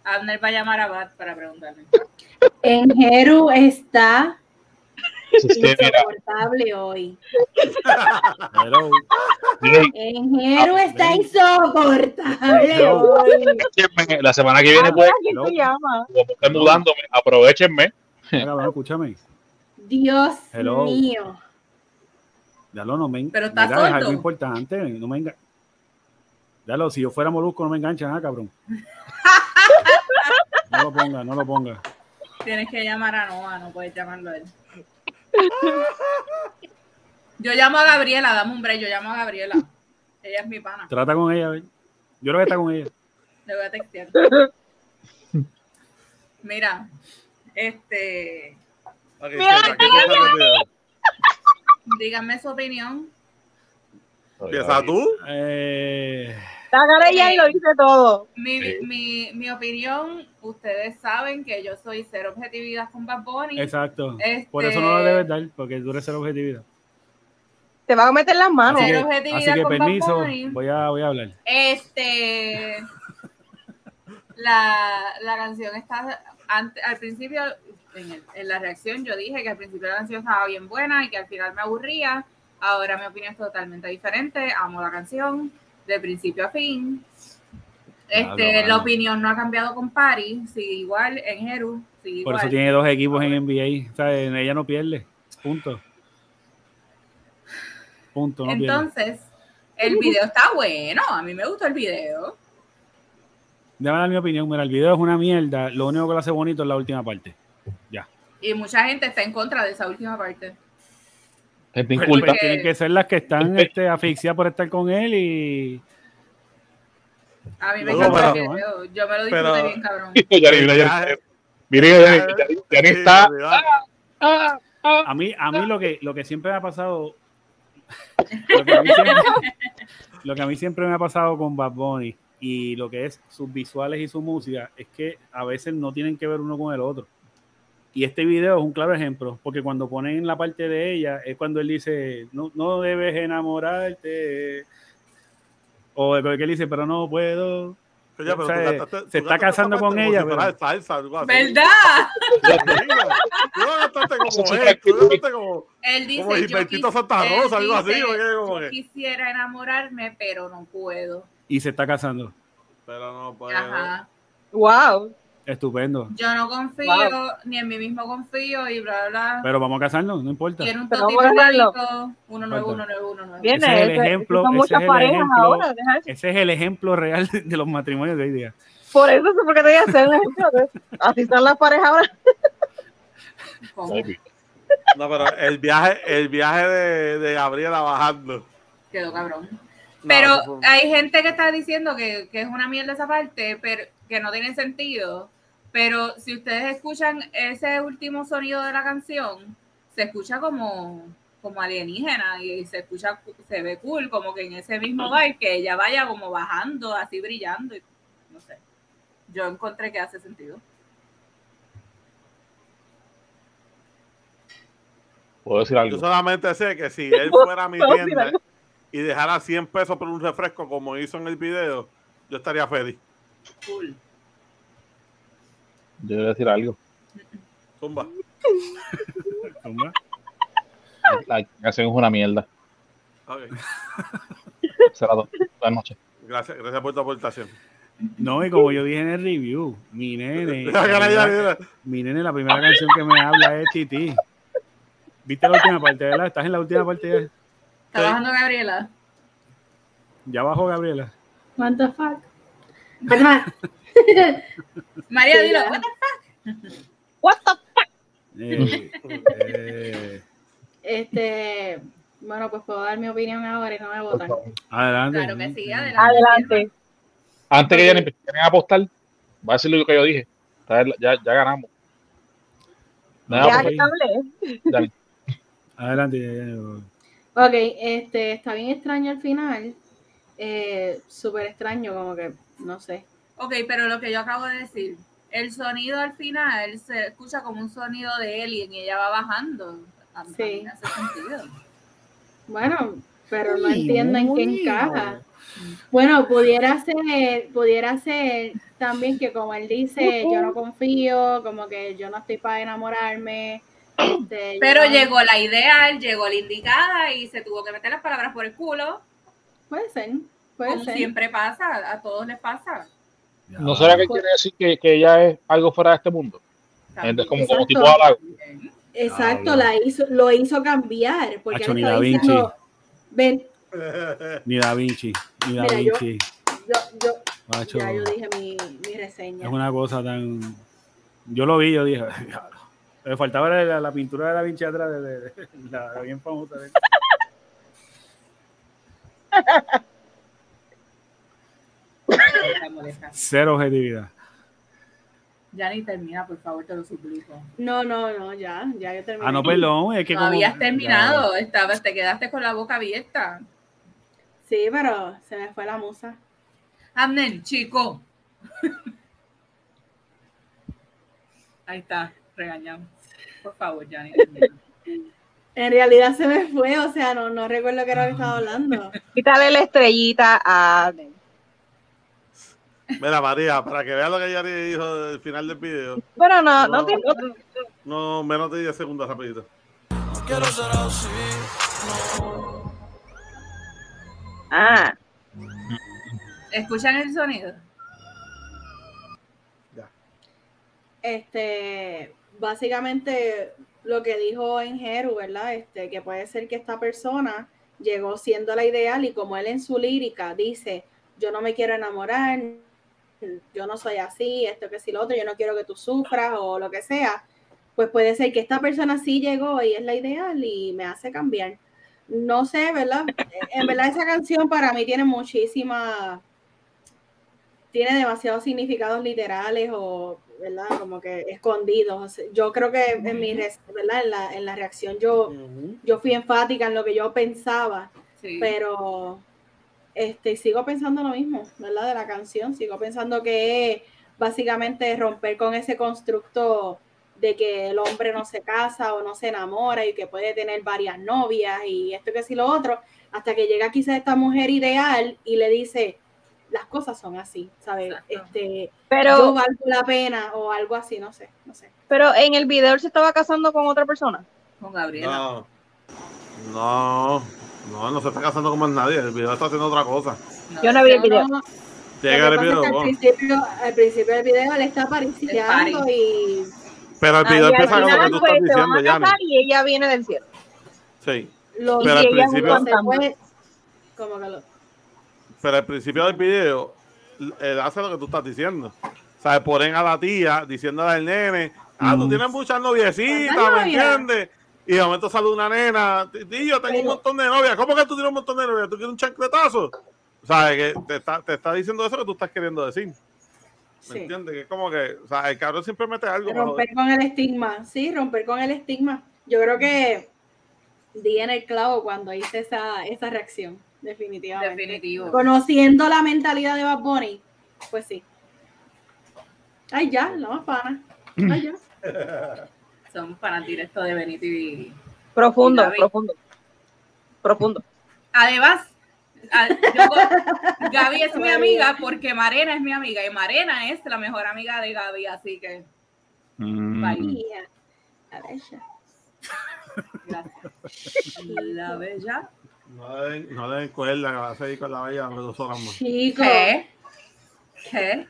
Abner va a llamar a Bat para preguntarle. En Jeru está insoportable hoy. En Jeru está insoportable hoy. La semana que viene puede estar mudándome. Aprovechenme. escúchame. Dios mío. Ya lo no me Pero está mira, es algo importante, no me enga... Dalo, si yo fuera molusco no me enganchan, ah, cabrón. No lo ponga, no lo ponga. Tienes que llamar a Noah, no puedes llamarlo a él. Yo llamo a Gabriela, dame un break, yo llamo a Gabriela. Ella es mi pana. Trata con ella, ¿ver? Yo creo que está con ella. Le voy a textear. Mira, este. dígame su opinión. ¿Empieza tú? Eh. La ya y lo dice todo. Mi, mi, mi, opinión, ustedes saben que yo soy cero objetividad con Bad Bunny. Exacto. Por eso no lo debes dar, porque tú eres cero objetividad. Te van a meter las manos. Así que, así que permiso, voy a, voy a hablar. Este. la, la canción está. al principio, en, en la reacción, yo dije que al principio la canción estaba bien buena y que al final me aburría. Ahora mi opinión es totalmente diferente. Amo la canción de principio a fin. Este, la opinión no ha cambiado con Pari, sigue igual en Jeru. Por eso tiene dos equipos en NBA. O sea, ella no pierde. Punto. Punto. Entonces, el video está bueno. A mí me gustó el video. Déjame dar mi opinión. Mira, el video es una mierda. Lo único que lo hace bonito es la última parte. Ya. Y mucha gente está en contra de esa última parte. Tienen que ser las que están este, asfixiadas por estar con él y. A mí me el video. Yo me lo disfruté bien, cabrón. Miren, ya está. A mí, a mí lo que, lo que siempre me ha pasado. Lo que, a mí siempre, lo que a mí siempre me ha pasado con Bad Bunny y lo que es sus visuales y su música es que a veces no tienen que ver uno con el otro. Y este video es un claro ejemplo, porque cuando ponen la parte de ella es cuando él dice, no, no debes enamorarte. O el que él dice, pero no puedo. se está casando con ella. ¿Verdad? él dice, como yo Santa Rosa, algo así. Quisiera enamorarme, pero no puedo. Y se está casando. Pero no puedo. Wow. Estupendo. Yo no confío, ni en mí mismo confío y bla, bla, bla. Pero vamos a casarnos, no importa. Quiero un uno nuevo. Viene, Ese es el ese- ejemplo, ese es el ejemplo. ahora. Ese es el ejemplo real de, los matrimonios de hoy día. Por eso es porque te voy a hacer un ejemplo. de- Así están las parejas ahora. No, pero el viaje, el viaje de, de Gabriela bajando. Quedó cabrón. No, Pero hay gente que está diciendo que, que es una mierda esa parte, pero que no tiene sentido. Pero si ustedes escuchan ese último sonido de la canción, se escucha como, como alienígena y se escucha, se ve cool, como que en ese mismo vibe que ella vaya como bajando, así brillando. y no sé. Yo encontré que hace sentido. Puedo decir Yo algo. solamente sé que si él fuera a mi ¿Puedo decir tienda y dejara 100 pesos por un refresco como hizo en el video, yo estaría feliz. Cool. Yo voy a decir algo. Zumba. ¿Cómo? La canción es una mierda. Ok. Será todo. Buenas noches. Gracias, gracias por tu aportación. No, y como yo dije en el review, mi nene, mira. mi nene, la primera canción que me habla es Titi. ¿Viste la última parte, verdad? ¿Estás en la última parte? ya? ¿Está bajando Gabriela? Ya bajó Gabriela. What the fuck? María, Sí, dilo. what the- What the Eh, eh, Este, bueno, pues puedo dar mi opinión ahora y no me votan. adelante. Claro que sí, adelante. Adelante. Antes que ya empiecen a apostar, va a decir lo que yo dije. Ya, ya, ganamos. Nada, Ya pues, dale. Adelante. Ok, este, está bien extraño al final. Eh, Súper extraño, como que, no sé. Ok, pero lo que yo acabo de decir, el sonido al final se escucha como un sonido de alien y ella va bajando. Sí. me hace sentido. Bueno, pero no entiendo en qué encaja. Bueno, pudiera ser, pudiera ser también que como él dice, yo no confío, como que yo no estoy para enamorarme. este, Pero llegó la ideal, llegó la indicada y se tuvo que meter las palabras por el culo, Puede ser, puede como ser. siempre pasa, a todos les pasa. ¿No será que quiere decir que, que ella es algo fuera de este mundo? Es como, como Exacto. tipo halago. Exacto, Diablo. la hizo, lo hizo cambiar, porque Hacho, ni Da Vinci. diciendo, ven, Ni Da Vinci, ni Da Mira, yo- Vinci. yo, yo, macho, ya yo dije mi, mi reseña. es una cosa tan. Yo lo vi, yo dije. Me faltaba la, la pintura de Da Vinci atrás, de, de- de- la bien famosa. Cero objetividad. Ya ni termina, por favor, te lo suplico. No, no, no, ya, ya yo terminé. Ah, no, perdón, es que No como. habías terminado, estabas, te quedaste con la boca abierta. Sí, pero se me fue la musa. Amnen, chico. Ahí está, regañamos. Por favor, termina. En realidad se me fue, o sea, no, no recuerdo qué era lo que estaba hablando. Quítale la estrellita a. Mira, María, para que veas lo que ella dijo del final del video, Bueno, no, No. no, te. no menos de 10 segundos rapidito. Ah, ¿Escuchan el sonido? Este, básicamente lo que dijo en Jeru, ¿verdad? Este, que puede ser que esta persona llegó siendo la ideal y como él en su lírica dice, yo no me quiero enamorar, yo no soy así, esto que si lo otro, yo no quiero que tú sufras o lo que sea, pues puede ser que esta persona sí llegó y es la ideal y me hace cambiar. No sé, ¿verdad? En verdad esa canción para mí tiene muchísima, tiene demasiados significados literales o, ¿verdad? Como que escondidos. Yo creo que en mi, ¿verdad? En la, en la reacción yo, yo fui enfática en lo que yo pensaba, Sí. pero este, sigo pensando lo mismo, ¿verdad? De la canción, sigo pensando que es básicamente romper con ese constructo de que el hombre no se casa o no se enamora y que puede tener varias novias y esto que sí lo otro, hasta que llega quizás esta mujer ideal y le dice, las cosas son así, ¿sabes? Exacto. Este, yo pero, valgo la pena o algo así, no sé, no sé. pero en el video él se estaba casando con otra persona. Con Gabriela. No, no, no, no se está casando con más nadie. El video está haciendo otra cosa. No. Yo no vi el video. No, Tiene que Lo ver que el video. al, principio, al principio del video él está apariciando party. y Pero el video empieza con lo que tú pues, estás van diciendo, Yanni. y ella viene del cielo. Sí. lo Pero al principio- como que lo Pero al principio del video, él hace lo que tú estás diciendo. O sea, ponen a la tía diciéndole al nene, ah, tú Mm. tienes muchas noviecitas, ¿Cuántas ¿me entiendes? Y de momento sale una nena, tío, tengo un montón de novias. ¿Cómo que tú tienes un montón de novias? ¿Tú quieres un chancletazo? O sea, que te está, te está diciendo eso que tú estás queriendo decir. ¿Me sí. entiendes? Que es como que, o sea, el cabrón siempre mete algo. romper con el estigma, sí, romper con el estigma. Yo creo que di en el clavo cuando hice esa, esa reacción, definitivamente. Definitivo. Conociendo la mentalidad de Bad Bunny, pues sí. Ay, ya, la más pana. Ay, ya. Somos fanas directos de Benito y. Profundo, Y profundo. Profundo. Además, yo Gaby es mi amiga porque Marena es mi amiga y Marena es la mejor amiga de Gaby, así que Mm. Bye. Mía. A ver, ya. gracias. La bella. No le den, no que va a seguir con la bella dos horas más. Chico. ¿Qué? ¿Qué?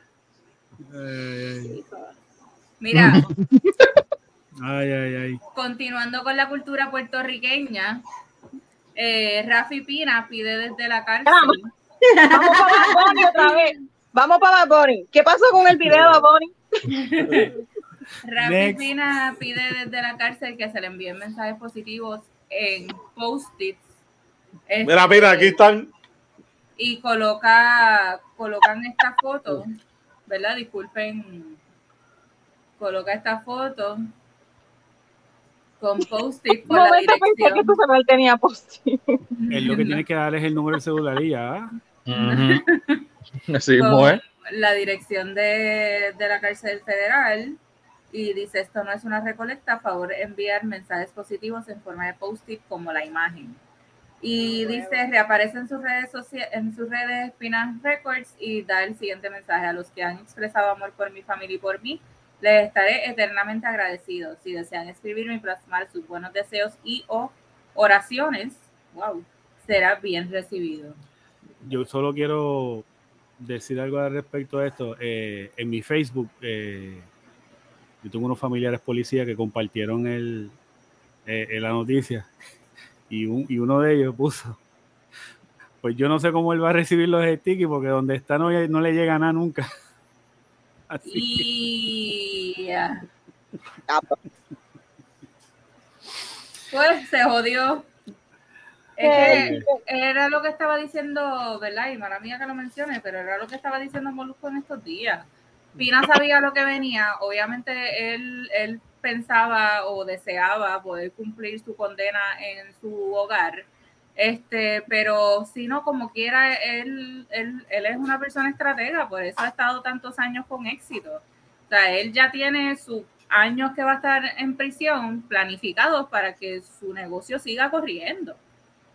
Ay, chico. Mira, ay, ay, ay. continuando con la cultura puertorriqueña, eh, Rafi Pina pide desde la cárcel. Vamos. Vamos para Bad Bunny otra vez. Vamos para Bad Bunny. ¿Qué pasó con el video de Bad Bunny? Rafi Next. Pina pide desde la cárcel que se le envíen mensajes positivos en post-its. Este, Mira, mira, aquí están. Y coloca, colocan esta foto, ¿verdad? Disculpen. Coloca esta foto con post-it con Un la momento pensé que dirección. tu celular tenía post Él lo que tiene que dar es el número del celular y ya. Ujú. Así mismo con la dirección de, de la cárcel federal y dice esto no es una recolecta, a favor enviar mensajes positivos en forma de post-it como la imagen. Y dice, reaparece en sus redes sociales, en sus redes Pinas Records y da el siguiente mensaje a los que han expresado amor por mi familia y por mí. Les estaré eternamente agradecido. Si desean escribirme y plasmar sus buenos deseos y o oraciones, wow, será bien recibido. Yo solo quiero decir algo al respecto a esto. Eh, en mi Facebook, eh, yo tengo unos familiares policías que compartieron eh, eh, la noticia y, un- y uno de ellos puso, pues yo no sé cómo él va a recibir los stickers porque donde está no le llega nada nunca. Así que- Y pues se jodió. Es que era lo que estaba diciendo, ¿verdad? Y mala mía que lo mencione, pero era lo que estaba diciendo Molusco en estos días. Pina sabía lo que venía, obviamente él, él pensaba o deseaba poder cumplir su condena en su hogar, este, pero si no, como quiera, él, él, él es una persona estratega, por eso ha estado tantos años con éxito. O sea, él ya tiene sus años que va a estar en prisión planificados para que su negocio siga corriendo.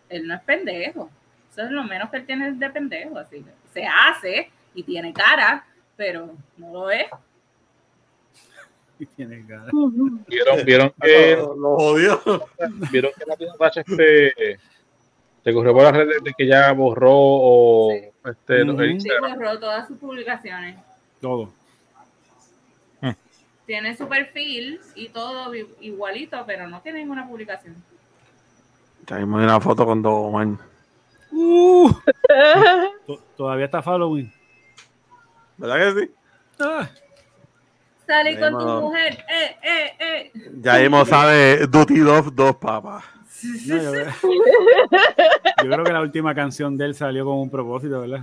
Él no es pendejo. Eso es lo menos que él tiene de pendejo. Así que se hace y tiene cara, pero no lo es. tiene cara. Vieron, vieron que, Lo, lo jodió. vieron que la este se corrió por las redes de que ya borró o Sí. este Ujú. el Sí, borró todas sus publicaciones. Todo. Tiene su perfil y todo igualito, pero no tiene ninguna publicación. Traemos una foto con dos man. Uh, to- todavía está following. ¿Verdad que sí? Ah, Salí con tu mujer. Eh, eh, eh. Ya mismo sabe Duty Dove dos papas. No, yo, creo, yo creo que la última canción de él salió con un propósito, ¿verdad?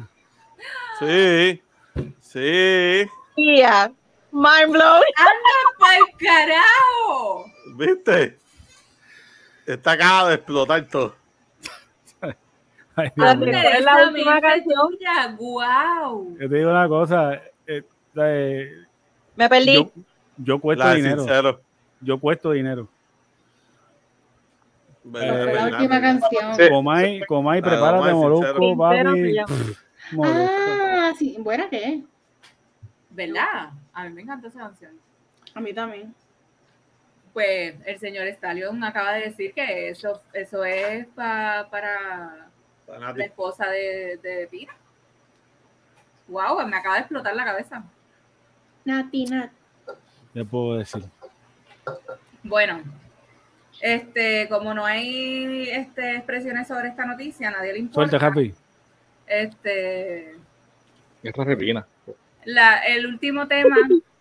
Sí. Sí. Yeah. Mind blown. ¡Pa'l carajo! ¿Viste? Está acá de explotar todo. Ay, Ah, Dios mío. ¿cuál es la última canción? ¡Guau! Yo te digo una cosa. eh, eh, Me perdí. yo, yo cuesto dinero. sincero. Yo cuesto dinero. Fue la verdad, última canción. Comay, Comay, prepárate, molusco, papi. Ah, sí, buena que es. ¿Verdad? A mí me encanta esa canción. A mí también. Pues el señor Stallion acaba de decir que eso, eso es pa- para la esposa de, de Pina. Wow, me acaba de explotar la cabeza. Nati, Nat. Le puedo decir. Bueno, este, como no hay este, expresiones sobre esta noticia, nadie le importa. Suelta, Happy. Este, Esta repina. la, el último tema,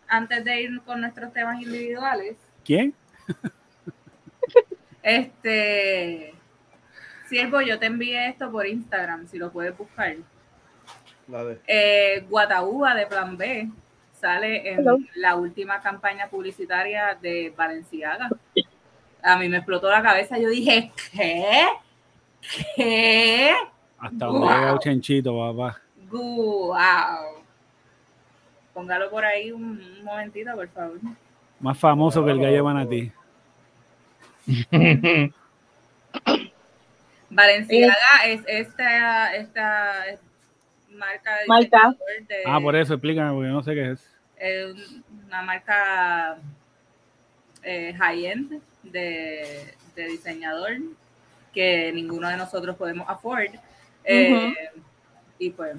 antes de ir con nuestros temas individuales, ¿Quién? este, Siervo, yo te envié esto por Instagram, si lo puedes buscar. La de. Eh, Guataúba de Plan B sale en Hello. la última campaña publicitaria de Valenciaga. A mí me explotó la cabeza. Yo dije, ¿qué? ¿Qué? Hasta donde Wow. llega el chanchito, papá. ¡Guau! Póngalo por ahí un, un momentito, por favor. Más famoso que el gallo Manatí. Valenciaga es esta, esta marca de Marca. de- Ah, por eso, explícame, porque yo no sé qué es. es una marca eh, high-end de, de diseñador que ninguno de nosotros podemos afford. Eh, Y pues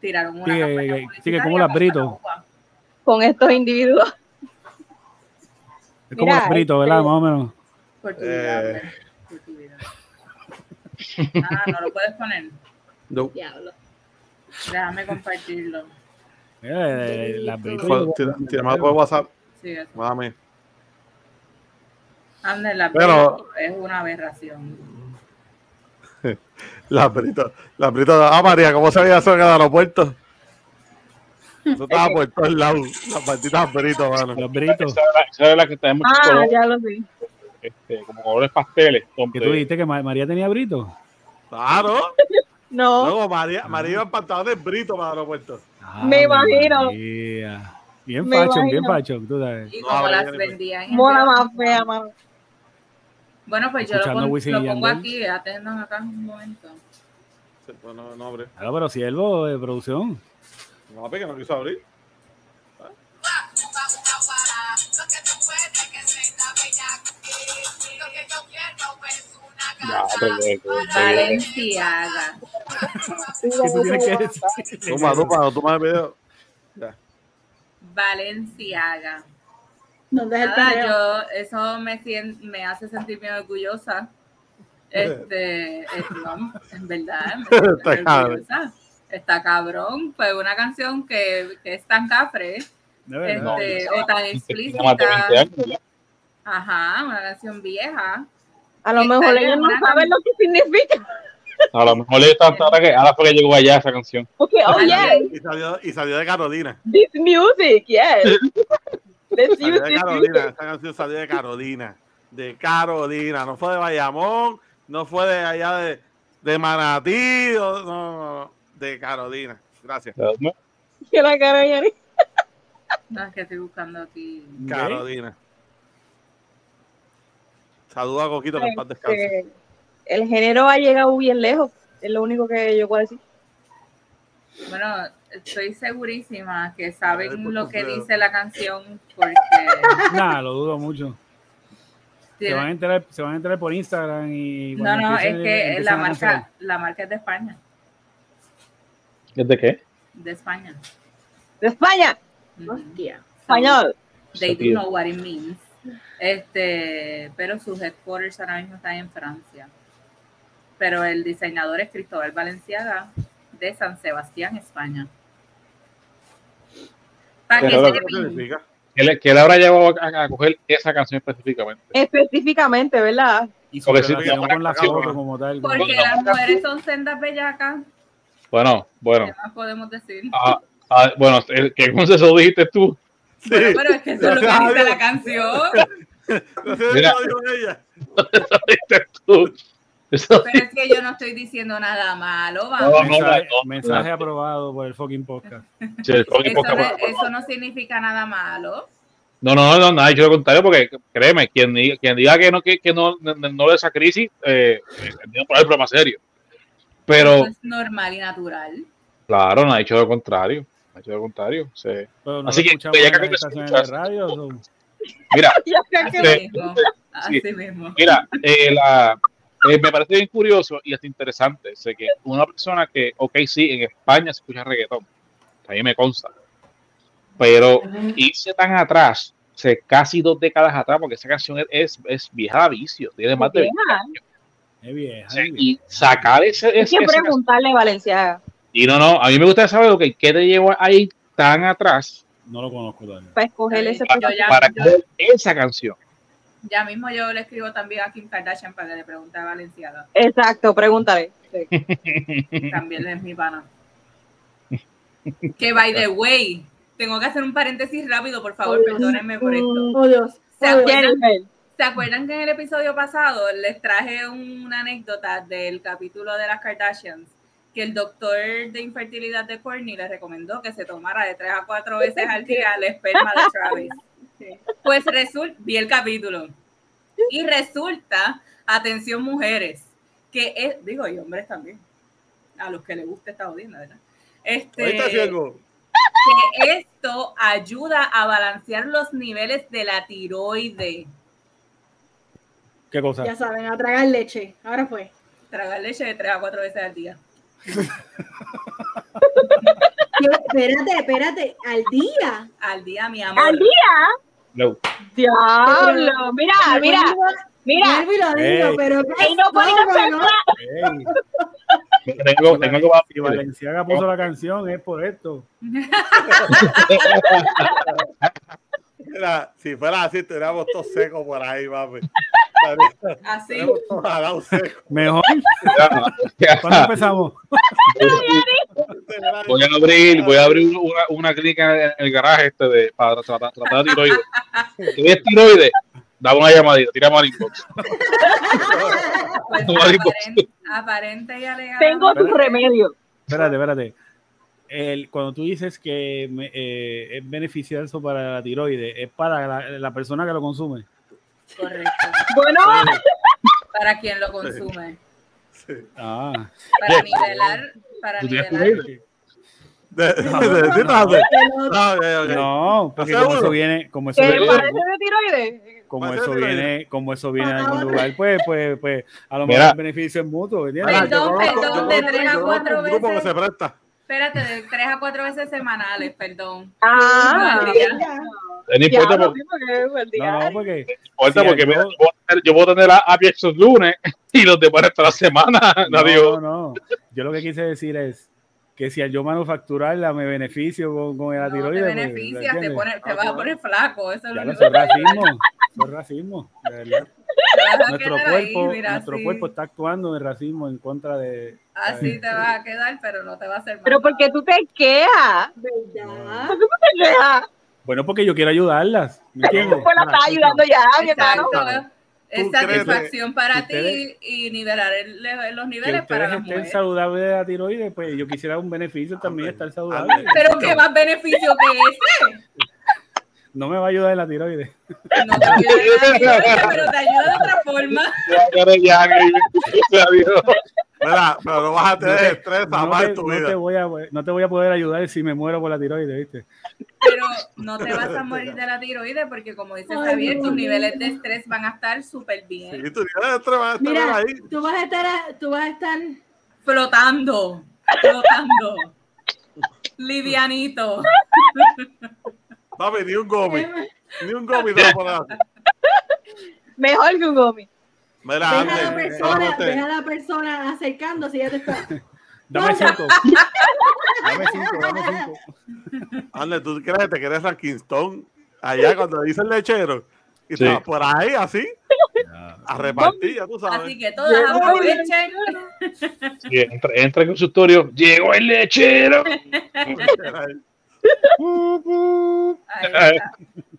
tiraron una Sí, campaña sí, que como las con Brito. Guataúba. Con estos individuos. Es como Mira, los fritos, ¿verdad? este- Más o menos. Por tu vida, Eh. Por tu vida. Ah, no lo puedes poner. No. Diablo. Déjame compartirlo. Eh, las britos. Tírame por WhatsApp. Sí, eso. Mami. Ande, la Pero- es una aberración. La brito. La brito. Ah, María, ¿cómo se veía eso en el aeropuerto? Eso estaba por todos lados. Las malditas britos, mano. Los britos. Esa es la- que tenemos muchos Ah, colores, ya lo vi. este, como colores pasteles. Que tú dijiste que Ma- María tenía brito. Claro. No, Luego María, María iba en pantalones britos para el aeropuerto. Me imagino. María. Bien Me facho, bien imagino. facho, tú sabes. Y No, como habría las vendían. en mola más fea, mano. Bueno, pues yo lo, pon- lo pongo Yandel. aquí. Atendan acá un momento. Sí, pues no, no, hombre. Claro, pero siervo de producción. No, papi, que no quiso abrir. Valenciaga. ¿Qué tú tienes que decir? Toma, toma, toma el video. Valenciaga. ¿Dónde es el Nada, perreo? yo, eso me, me hace sentirme orgullosa. Este, eh, no, en verdad, me Está orgullosa. Está cabrón. Pues una canción que, que es tan cafre De verdad. este, o tan tiene más de 20 explícita. Ajá, una canción vieja. A lo mejor ellos no saben lo que significa. A lo mejor le están ahora que ahora fue que llegó allá esa canción. Okay, oh Y salió, y salió de Carolina. this music, yes. Let's Salió use de this Carolina. music. Esta canción salió de Carolina. De Carolina. No fue de Bayamón. No fue de allá de, de Manatí. o- No, no, no. De Carolina. Gracias. Que la cara de Yanni. No, es que estoy buscando aquí. Carolina. Saluda a Coquito que en paz descanse. Este, el género ha llegado bien lejos. Es lo único que yo puedo decir. Bueno, estoy segurísima que saben lo que dice la canción porque Nada, lo dudo mucho. Se van, a enterar, se van a enterar por Instagram y. No, no, es que la marca, la marca es de España, ¿Es de qué? de España. De España, Ujú. Hostia. español. They do know what it means. Este, pero sus headquarters ahora mismo están en Francia. Pero el diseñador es Cristóbal Valenciaga de San Sebastián, España. Para que Pero lo que ¿Qué sepan, significa? ¿Qué le, qué le habrá llevado a, a coger esa canción específicamente? Específicamente, ¿verdad? Y sí, con la foto como tal. como- porque las mujeres son sendas bellacas, Bueno, bueno. ¿qué más podemos decir? Ah, ah, bueno, ¿qué consejo dijiste tú? Sí. Bueno, pero es que eso es lo que dice la canción. No sé Mira. qué lo dijo ella. Eso dijiste tú. Eso- Pero es que yo no estoy diciendo nada malo, No, vamos. no, mensaje, no, no. mensaje aprobado por el fucking podcast. Sí, el fucking Eso podcast, no, eso no significa nada malo. No, no, no, nada, dicho lo contrario, porque créeme, quien diga, quien diga que no, que, que no, no, no de esa crisis, eh, eh, tiene por ahí problema serio. Pero, Eso es normal y natural. claro, no ha dicho lo contrario. No ha dicho lo contrario. sí. Pero no Así lo que, escuchamos ya en que las me estaciones escuchas. de radio. Mira, Así Sí. mismo. Así mismo. mira, eh, la, eh, me parece bien curioso y hasta interesante. Sé que una persona que, ok, sí, en España se escucha reggaetón, a mí me consta, pero irse tan atrás, o sea, casi dos décadas atrás, porque esa canción es, es, es vieja a vicio, tiene más de 20 años. Es vieja, O sea, es vieja. y sacar ese, Hay ese, que preguntarle a Valenciaga y no, no, a mí me gusta saber lo que qué te llevó ahí tan atrás No lo conozco todavía. para escoger ese Yo ya- para yo- coger esa canción. Ya mismo yo le escribo también a Kim Kardashian para que le pregunte a Valenciaga. Exacto, pregúntale. Sí. También es mi pana. Que by the way, tengo que hacer un paréntesis rápido, por favor, Oh, perdónenme por esto. Oh Dios. ¿Se Oh, acuerdan, ¿Se acuerdan que en el episodio pasado les traje una anécdota del capítulo de las Kardashians? Que el doctor de infertilidad de Courtney le recomendó que se tomara de tres a cuatro veces al día el esperma de Travis. Pues resulta, vi el capítulo. Y resulta, atención mujeres, que es, digo, y hombres también, a los que les gusta esta audiencia, ¿verdad? Este, que esto ayuda a balancear los niveles de la tiroide. ¿Qué cosa? Ya saben, a tragar leche. Ahora fue. Tragar leche de tres a cuatro veces al día. Espérate, espérate. Al día. Al día, mi amor. Al día. No. Diablo. Mira, mira, mira. Y lo digo, pero ¿qué Ahí no pueden ¿Cómo hacer no? nada. Ey, Tengo, tengo algo si Valenciaga puso la canción es por esto. Mira, si fuera así, tuviéramos todos secos por ahí, papi. Así. Mejor. ¿Cuándo empezamos? Voy a abrir, voy a abrir una, una clínica en el garaje este de, para tratar, tratar tiroides. ¿Tienes tiroides? Dame una llamadita, tiramos al inbox. Pues, aparente y alegado. Tengo tu remedio. Espérate, espérate. El, cuando tú dices que me- eh, es beneficioso para la tiroides, es para la, la persona que lo consume. Correcto. Bueno, Para quien lo consume. Sí. Ah, Para nivelar. Para ¿Tú tienes nivelar. De, de, de, no, ok, ok. no, porque ¿Estás como eso viene, como eso ¿qué viene, como eso viene, como eso viene de Ah, algún bueno. lugar, pues, pues, pues, a lo mejor el beneficio es mutuo, Perdón, perdón, tres a cuatro un grupo que veces. Espérate, de tres a cuatro veces semanales, perdón. Ah. No importa, porque, sí, No, no, porque importa Sí, porque yo- mira, yo, puedo tener, yo tener a abiertos los lunes y los demás hasta la semana. no, Adiós. no. Yo lo que quise decir es que si al yo manufacturarla me beneficio con, con el No te tiroides, pues, beneficias, te, pones- te vas a poner flaco. Eso es Ya lo racismo, eso es racismo, de verdad. te a Nuestro quedar ahí, cuerpo, mira, nuestro así. cuerpo está actuando de racismo en contra de. Así te vas a quedar, pero no te va a hacer mal. Pero porque tú te quejas. ¿Verdad? ¿Por qué tú te quejas? Bueno, porque yo quiero ayudarlas, ¿me entiendes? Pues la estás ayudando ya, mi hermano. Exacto. Es ¿Tú crees que satisfacción para ti y nivelar el- los Que niveles para ustedes las mujeres. saludables de la tiroides, pues yo quisiera un beneficio también estar saludable. Pero qué más beneficio que ese. No me va a ayudar en la tiroides. No te ayuda en la tiroides, pero te ayuda de otra forma. Ya, ya, ya. Mira, pero no vas a tener te- estrés no jamás te- en tu no te vida. voy a, no te voy a poder ayudar si me muero por la tiroides, ¿viste? Pero no te vas a morir de la tiroides porque, como dice Ay, Javier, tus niveles de estrés van a estar súper bien. Sí, tu nivel de estrés va a estar Mira, ahí. tú vas a estar, tú vas a estar Flotando, flotando. Livianito. Papi, ni un gomi. Ni un gomi te así. Mejor que un gomi. Mira, Deja a la persona, deja a la persona acercándose y ya te está. Dame cinco. Dame cinco, dame cinco. Ángel, ¿tú crees que te quieres a Kingston allá cuando dice el lechero? Y Sí. estabas por ahí así, a repartir, ya tú Así sabes. que todas aprovechen. Sí, entra, entra en el consultorio. Llegó el lechero.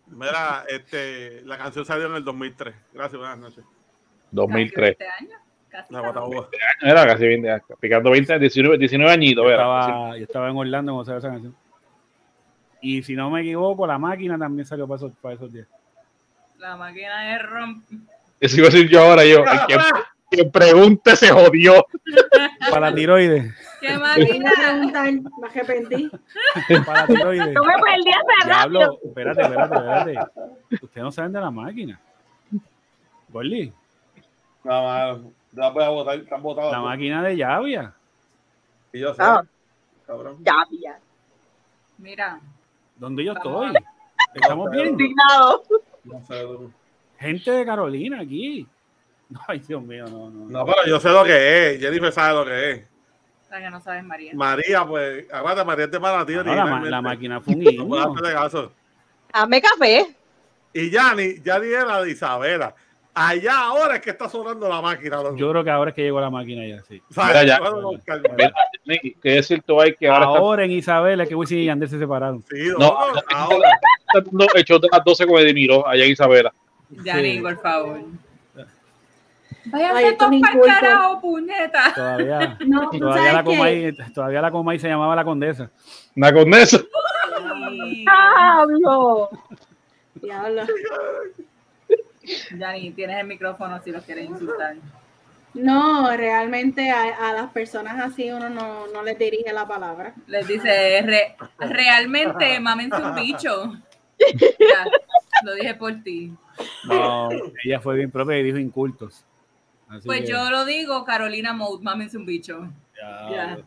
Mira, este, la canción salió en el 2003. Gracias, buenas noches. 2003. Este año, casi La estamos. guataúba. Era casi 20, picando 20, 19, 19 añitos. Yo estaba, yo estaba en Orlando cuando salió esa canción. Y si no me equivoco, la máquina también salió para esos, para esos días. La máquina es romp. Eso iba a decir yo ahora. Yo, el que, quien pregunte se jodió. Para la tiroides. ¿Qué máquina? preguntan, me arrepentí. Para la tiroides. No me perdí hace. Diablo, espérate, espérate, espérate. Ustedes no saben de la máquina. Gordy, No, mano. las voy a votar, están votadas. La máquina de llavia. Y yo sé, Ah. cabrón. Ya. Mira, ¿Dónde yo estoy? Estamos bien. Indignado. No sé, tú. Gente de Carolina aquí. Ay, Dios mío, no, no. No, pero yo sé lo que es. Jennifer sabe lo que es. la que no sabes, María. María, pues, aguanta, María de para ti. No, la, ma- la máquina fue un himno. No hacerle caso. Dame café. Y Yanni, Yanni era de Isabela. Allá ahora es que está sonando la máquina. loco. Yo creo que ahora es que llegó la máquina ya, sí. Decir tú hay que ahora Ahora en Isabela es que Wisin y Yandel se separaron. Sí, No, ahora. el de las 12 con Edimiro allá en Isabela. Yanni, Sí. por favor. Vaya a Ay, ser estos para incultos. carajo, puñeta. Todavía, No, ¿tú todavía, la? Comay, todavía la Comay se llamaba la Condesa. Una condesa. Ay, Pablo. Diablo. Yanni, tienes el micrófono si los quieres insultar. No, realmente a, a las personas así uno no, no les dirige la palabra. Les dice, "Re- realmente mámense un bicho. Ya, lo dije por ti. No, ella fue bien propia y dijo incultos. Así Pues que, yo lo digo, Carolina Mode, mámense un bicho. ya,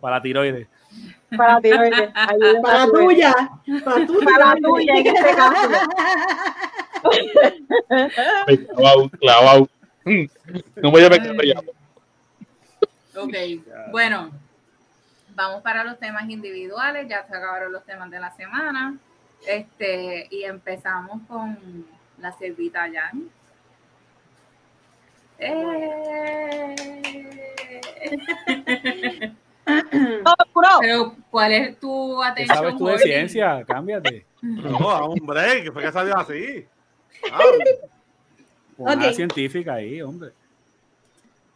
Para la tiroides. Para ti, oye. Ayúdame Para tuya. Para tuya. Para tuya en este caso. Clavado, clavado. No que me llamo. Ok, bueno, vamos para los temas individuales, ya se acabaron los temas de la semana. Este, y empezamos con la cervita Jan. Eh. Pero, ¿cuál es tu ¿Qué atención? sabes tú de ciencia? Cámbiate. No, a un break, que fue que salió así. Ah, Una científica ahí, hombre.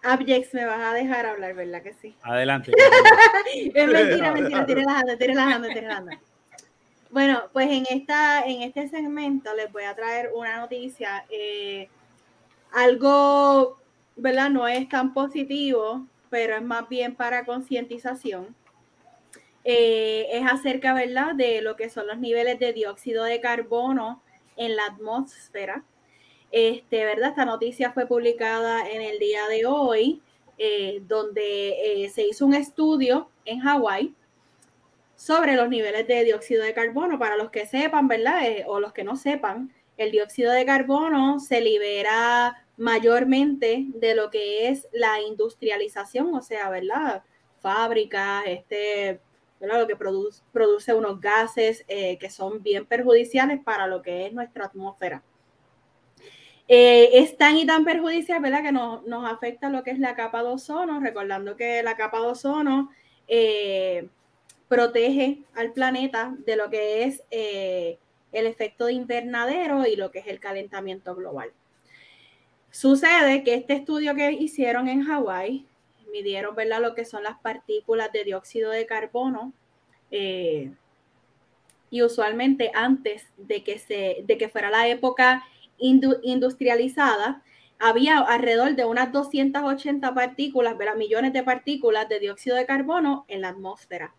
Abjex, me vas a dejar hablar, ¿verdad que sí? Adelante. Es mentira, mentira, estoy relajando, estoy relajando, estoy relajando. Bueno, pues en esta, en este segmento les voy a traer una noticia. eh, algo, ¿verdad? No es tan positivo, pero es más bien para concientización. Eh, es acerca, ¿verdad?, de lo que son los niveles de dióxido de carbono en la atmósfera. Este, ¿verdad? Esta noticia fue publicada en el día de hoy, eh, donde eh, se hizo un estudio en Hawái sobre los niveles de dióxido de carbono. Para los que sepan, ¿verdad? Eh, o los que no sepan, el dióxido de carbono se libera mayormente de lo que es la industrialización, o sea, ¿verdad? Fábricas, este, ¿verdad? Lo que produce, produce unos gases eh, que son bien perjudiciales para lo que es nuestra atmósfera. Eh, es tan y tan perjudicial, ¿verdad? Que nos, nos afecta lo que es la capa de ozono, recordando que la capa de ozono eh, protege al planeta de lo que es el efecto de invernadero y lo que es el calentamiento global. Sucede que este estudio que hicieron en Hawái, midieron, ¿verdad? Lo que son las partículas de dióxido de carbono. eh, y usualmente antes de que, se, de que fuera la época indu- industrializada, había alrededor de unas 280 partículas, ¿verdad? millones de partículas de dióxido de carbono en la atmósfera.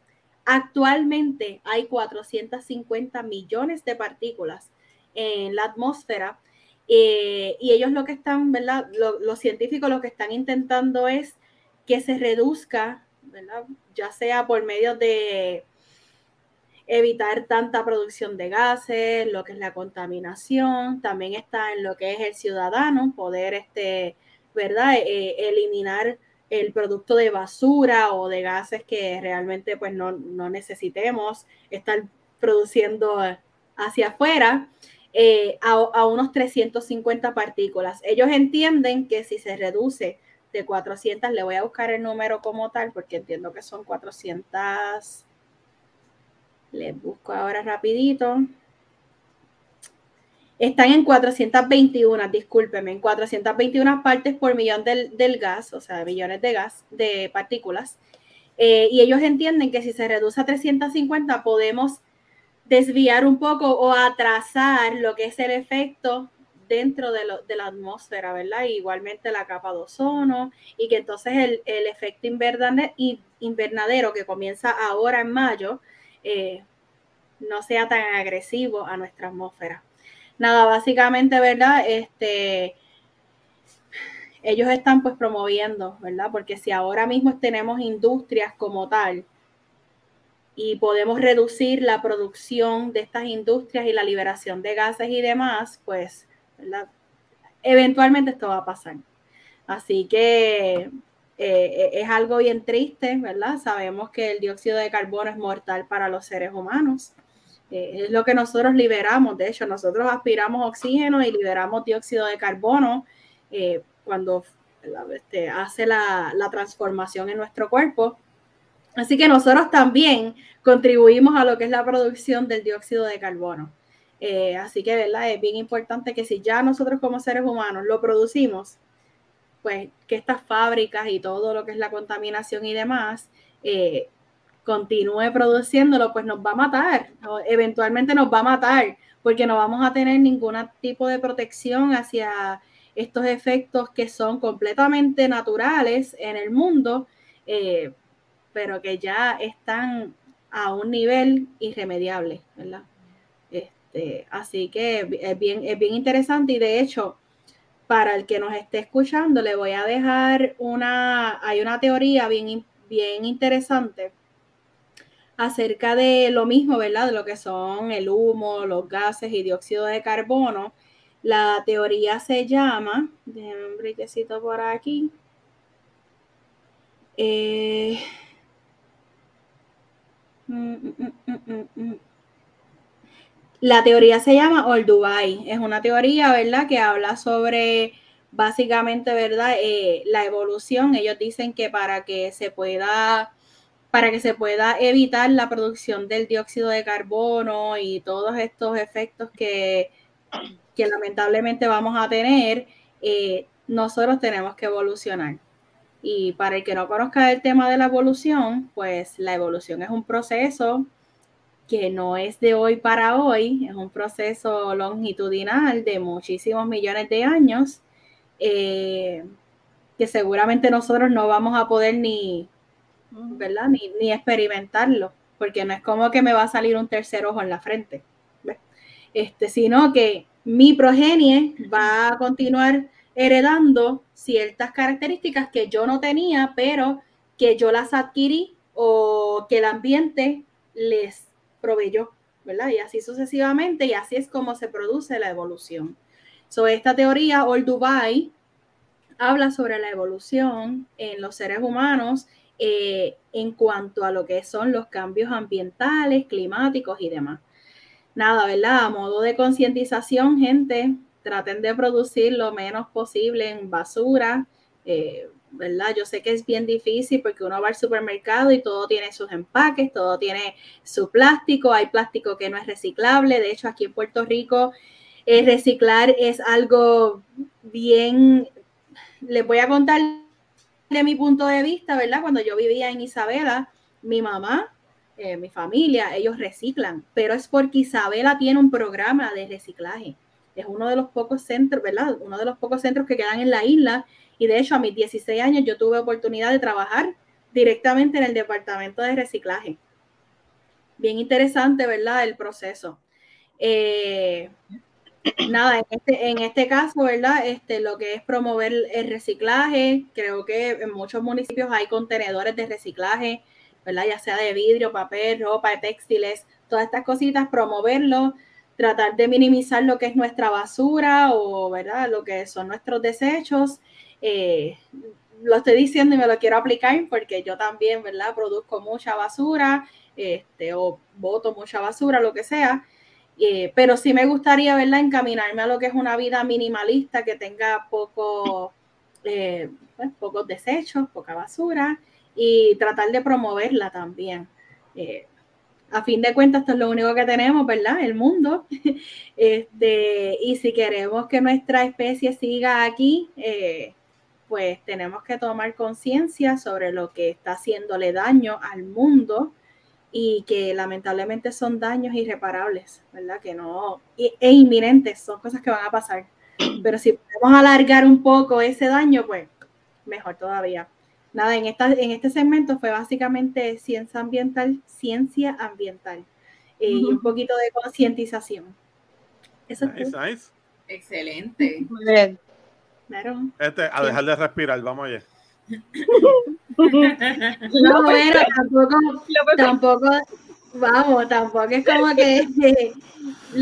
Actualmente hay 450 millones de partículas en la atmósfera eh, y ellos lo que están, ¿verdad? Lo- los científicos lo que están intentando es que se reduzca, ¿verdad? Ya sea por medio de evitar tanta producción de gases, lo que es la contaminación, también está en lo que es el ciudadano, poder, este, ¿verdad? Eh, eliminar el producto de basura o de gases que realmente pues no, no necesitemos estar produciendo hacia afuera eh, a, a unos 350 partículas. Ellos entienden que si se reduce de 400, le voy a buscar el número como tal porque entiendo que son 400 les busco ahora rapidito. Están en 421, discúlpeme, en 421 partes por millón del, del gas, o sea, millones de gas, de partículas. Eh, y ellos entienden que si se reduce a 350 podemos desviar un poco o atrasar lo que es el efecto dentro de, lo, de la atmósfera, ¿verdad? Igualmente la capa de ozono y que entonces el, efecto invernadero que comienza ahora en mayo, eh, no sea tan agresivo a nuestra atmósfera. Nada, básicamente, ¿verdad? Este, ellos están pues promoviendo, ¿verdad? Porque si ahora mismo tenemos industrias como tal y podemos reducir la producción de estas industrias y la liberación de gases y demás, pues, Eventualmente esto va a pasar. Así que eh, es algo bien triste, ¿verdad? Sabemos que el dióxido de carbono es mortal para los seres humanos. Eh, es lo que nosotros liberamos, de hecho, nosotros aspiramos oxígeno y liberamos dióxido de carbono eh, cuando este, hace la, transformación en nuestro cuerpo. Así que nosotros también contribuimos a lo que es la producción del dióxido de carbono. Eh, así que, ¿verdad? Es bien importante que si ya nosotros como seres humanos lo producimos, pues que estas fábricas y todo lo que es la contaminación y demás eh, continúe produciéndolo, pues nos va a matar, eventualmente nos va a matar, porque no vamos a tener ningún tipo de protección hacia estos efectos que son completamente naturales en el mundo, eh, pero que ya están a un nivel irremediable, ¿verdad? Este, así que es bien, es bien interesante y de hecho, para el que nos esté escuchando, le voy a dejar una, hay una teoría bien, bien interesante acerca de lo mismo, ¿verdad? De lo que son el humo, los gases y dióxido de carbono la teoría se llama, déjenme un brillecito por aquí. Eh, mm, mm, mm, la teoría se llama Old Dubai. Es una teoría, ¿verdad?, que habla sobre básicamente, ¿verdad?, eh, la evolución. Ellos dicen que para que se pueda para que se pueda evitar la producción del dióxido de carbono y todos estos efectos que que lamentablemente vamos a tener, eh, nosotros tenemos que evolucionar. Y para el que no conozca el tema de la evolución, pues la evolución es un proceso que no es de hoy para hoy, es un proceso longitudinal de muchísimos millones de años, eh, que seguramente nosotros no vamos a poder ni, ¿verdad? Ni, ni, experimentarlo, porque no es como que me va a salir un tercer ojo en la frente, Este, sino que mi progenie va a continuar heredando ciertas características que yo no tenía, pero que yo las adquirí o que el ambiente les proveyó, ¿verdad? Y así sucesivamente, y así es como se produce la evolución. Sobre esta teoría, Old Dubai habla sobre la evolución en los seres humanos eh, en cuanto a lo que son los cambios ambientales, climáticos y demás nada, ¿verdad? A modo de concientización, gente, traten de producir lo menos posible en basura, eh, ¿verdad? Yo sé que es bien difícil porque uno va al supermercado y todo tiene sus empaques, todo tiene su plástico, hay plástico que no es reciclable, de hecho aquí en Puerto Rico eh, reciclar es algo bien, les voy a contar de mi punto de vista, ¿verdad? Cuando yo vivía en Isabela, mi mamá eh, mi familia, ellos reciclan, pero es porque Isabela tiene un programa de reciclaje. Es uno de los pocos centros, ¿verdad? Uno de los pocos centros que quedan en la isla. Y de hecho, a mis 16 años yo tuve oportunidad de trabajar directamente en el departamento de reciclaje. Bien interesante, ¿verdad? El proceso. Eh, nada, en este, en este caso, ¿verdad? Este, lo que es promover el reciclaje, creo que en muchos municipios hay contenedores de reciclaje ¿verdad? Ya sea de vidrio, papel, ropa, textiles, todas estas cositas, promoverlo, tratar de minimizar lo que es nuestra basura o, ¿verdad? Lo que son nuestros desechos. Eh, lo estoy diciendo y me lo quiero aplicar porque yo también, ¿verdad? Produzco mucha basura este, o boto mucha basura, lo que sea. Eh, pero sí me gustaría, ¿verdad? Encaminarme a lo que es una vida minimalista que tenga poco, eh, pues, pocos desechos, poca basura y tratar de promoverla también. A fin de cuentas, esto es lo único que tenemos, ¿verdad? El mundo. Este, y si queremos que nuestra especie siga aquí, pues tenemos que tomar conciencia sobre lo que está haciéndole daño al mundo y que lamentablemente son daños irreparables, ¿verdad? Que no, e inminentes, son cosas que van a pasar. Pero si podemos alargar un poco ese daño, pues mejor todavía nada, en, esta, en este segmento fue básicamente ciencia ambiental, ciencia ambiental eh, y un poquito de concientización. Eso es Excelente. Claro. Este, a dejar de respirar, vamos allá. No, bueno, tampoco, tampoco, vamos, tampoco es como que que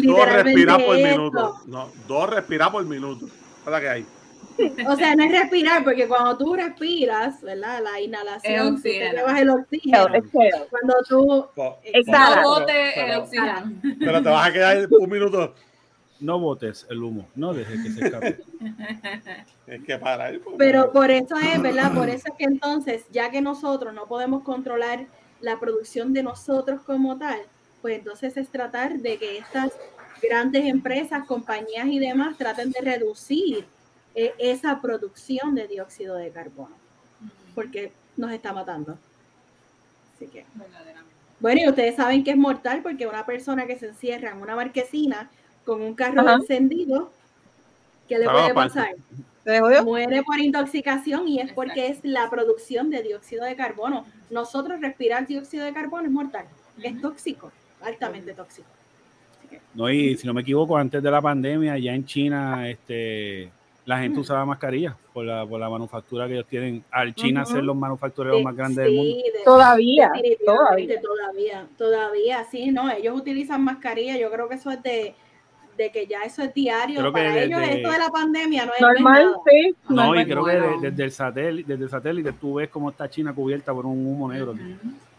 Dos respirar por esto. minuto. No, dos respirar por minuto. ¿Qué la que hay? O sea, no es respirar, porque cuando tú respiras, ¿verdad? La inhalación, tú te llevas el oxígeno. Cuando tú, Po- Exhala. No po- bote el pero- oxígeno. Pero te vas a quedar un minuto. No botes el humo, no dejes que se escape. Es que para po. Pero por eso es, ¿verdad? Por eso es que entonces, ya que nosotros no podemos controlar la producción de nosotros como tal, pues entonces es tratar de que estas grandes empresas, compañías y demás traten de reducir eh, esa producción de dióxido de carbono, porque nos está matando. Así que, bueno, y ustedes saben que es mortal porque una persona que se encierra en una marquesina con un carro Ajá. encendido, ¿qué le puede aparte. pasar? Muere por intoxicación y es porque es la producción de dióxido de carbono. Nosotros respirar dióxido de carbono es mortal, es tóxico, altamente tóxico. No, y si no me equivoco, antes de la pandemia, ya en China, este, la gente usaba mascarillas por la, por la manufactura que ellos tienen. Al China ser los manufactureros más grandes del mundo. sí, de- Todavía, todavía. todavía, todavía, sí, no, ellos utilizan mascarilla, yo creo que eso es de, de que ya eso es diario, Creo para ellos esto de la pandemia no es Normal, nada. sí. No, normal. y creo que Bueno. de- desde el satélite, desde el satélite tú ves cómo está China cubierta por un humo negro. Ujú.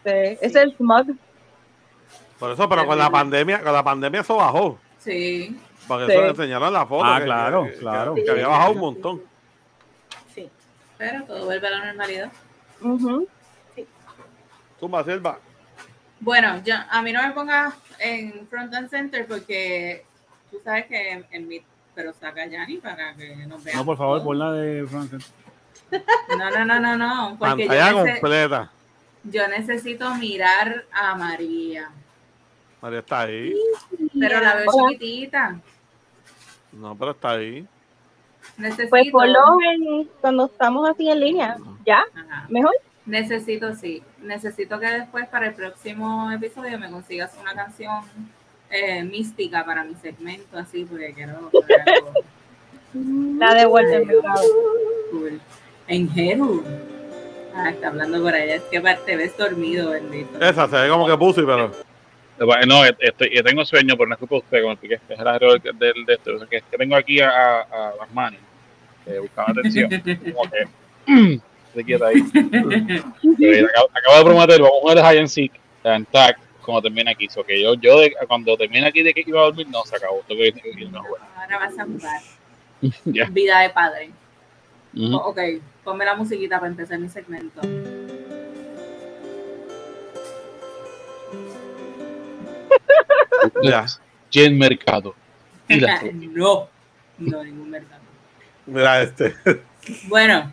Sí, Es el smog. Por eso, pero con la pandemia, con la pandemia eso bajó. Sí. Porque Sí. eso le enseñaron la foto. Ah, que- claro, que- claro. Que, había bajado un montón. Sí. Pero todo vuelve a la normalidad. Ujú. Tumba, Silva. Bueno, yo, a mí no me pongas en front and center porque tú sabes que en, en mi, pero saca a Yanni para que nos vean. No, por favor, pon la de Francis. No, no, no, no, no. Porque yo, Pantalla nece- completa. yo necesito mirar a María. María está ahí. Pero la veo chiquitita. No, pero está ahí. Necesito. Pues ponlo en, cuando estamos así en línea. ¿Ya? Ajá. ¿Mejor? Necesito, sí. Necesito que después para el próximo episodio me consigas una canción eh, mística para mi segmento, así, porque quiero La de vuelta en cool. En Jeru. Ah, está hablando por allá. Es que te ves dormido, bendito. Esa se ve como que pussy, pero. No, estoy, yo tengo sueño, pero no es culpa de usted, como expliqué, es el alrededor del, de esto. O sea, que, que tengo aquí a, a, a las manos, eh, buscando atención. Como que, se quieta ahí. Pero acabo, acabo de prometer, vamos a jugar High and Seek en tag cuando termine aquí. So que yo, yo de- cuando termine aquí de que iba a dormir, no, se acabó. Tengo que irme a jugar. Ahora vas a jugar. Vida de padre. Ujú. O- ok, ponme la musiquita para empezar mi segmento. Jen Mercado. Y la no, no, ningún mercado. Mira este. Bueno,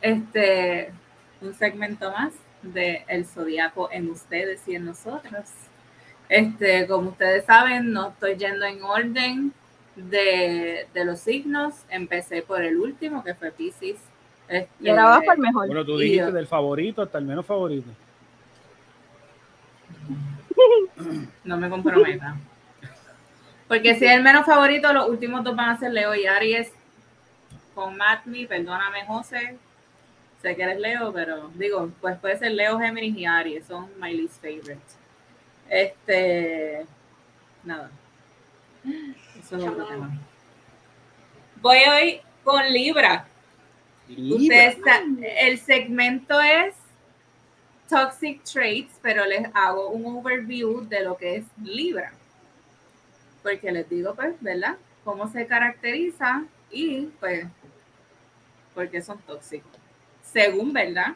este, un segmento más de El Zodíaco en ustedes y en nosotros. Este, como ustedes saben, no estoy yendo en orden de, de los signos. Empecé por el último, que fue Pisces. Este, Y ahora vas para el mejor. Bueno, tú dijiste del favorito hasta el menos favorito. No me comprometa. Porque si es el menos favorito, los últimos dos van a ser Leo y Aries con Matmi. Perdóname, José. Sé que eres Leo, pero digo, pues puede ser Leo, Géminis y Aries. Son my least favorite. Este. Nada. Eso es otro tema. Voy hoy con Libra. Ustedes sa- el segmento es Toxic Traits, pero les hago un overview de lo que es Libra. Porque les digo, pues, ¿verdad? Cómo se caracteriza y, pues, por qué son tóxicos. Según, ¿verdad?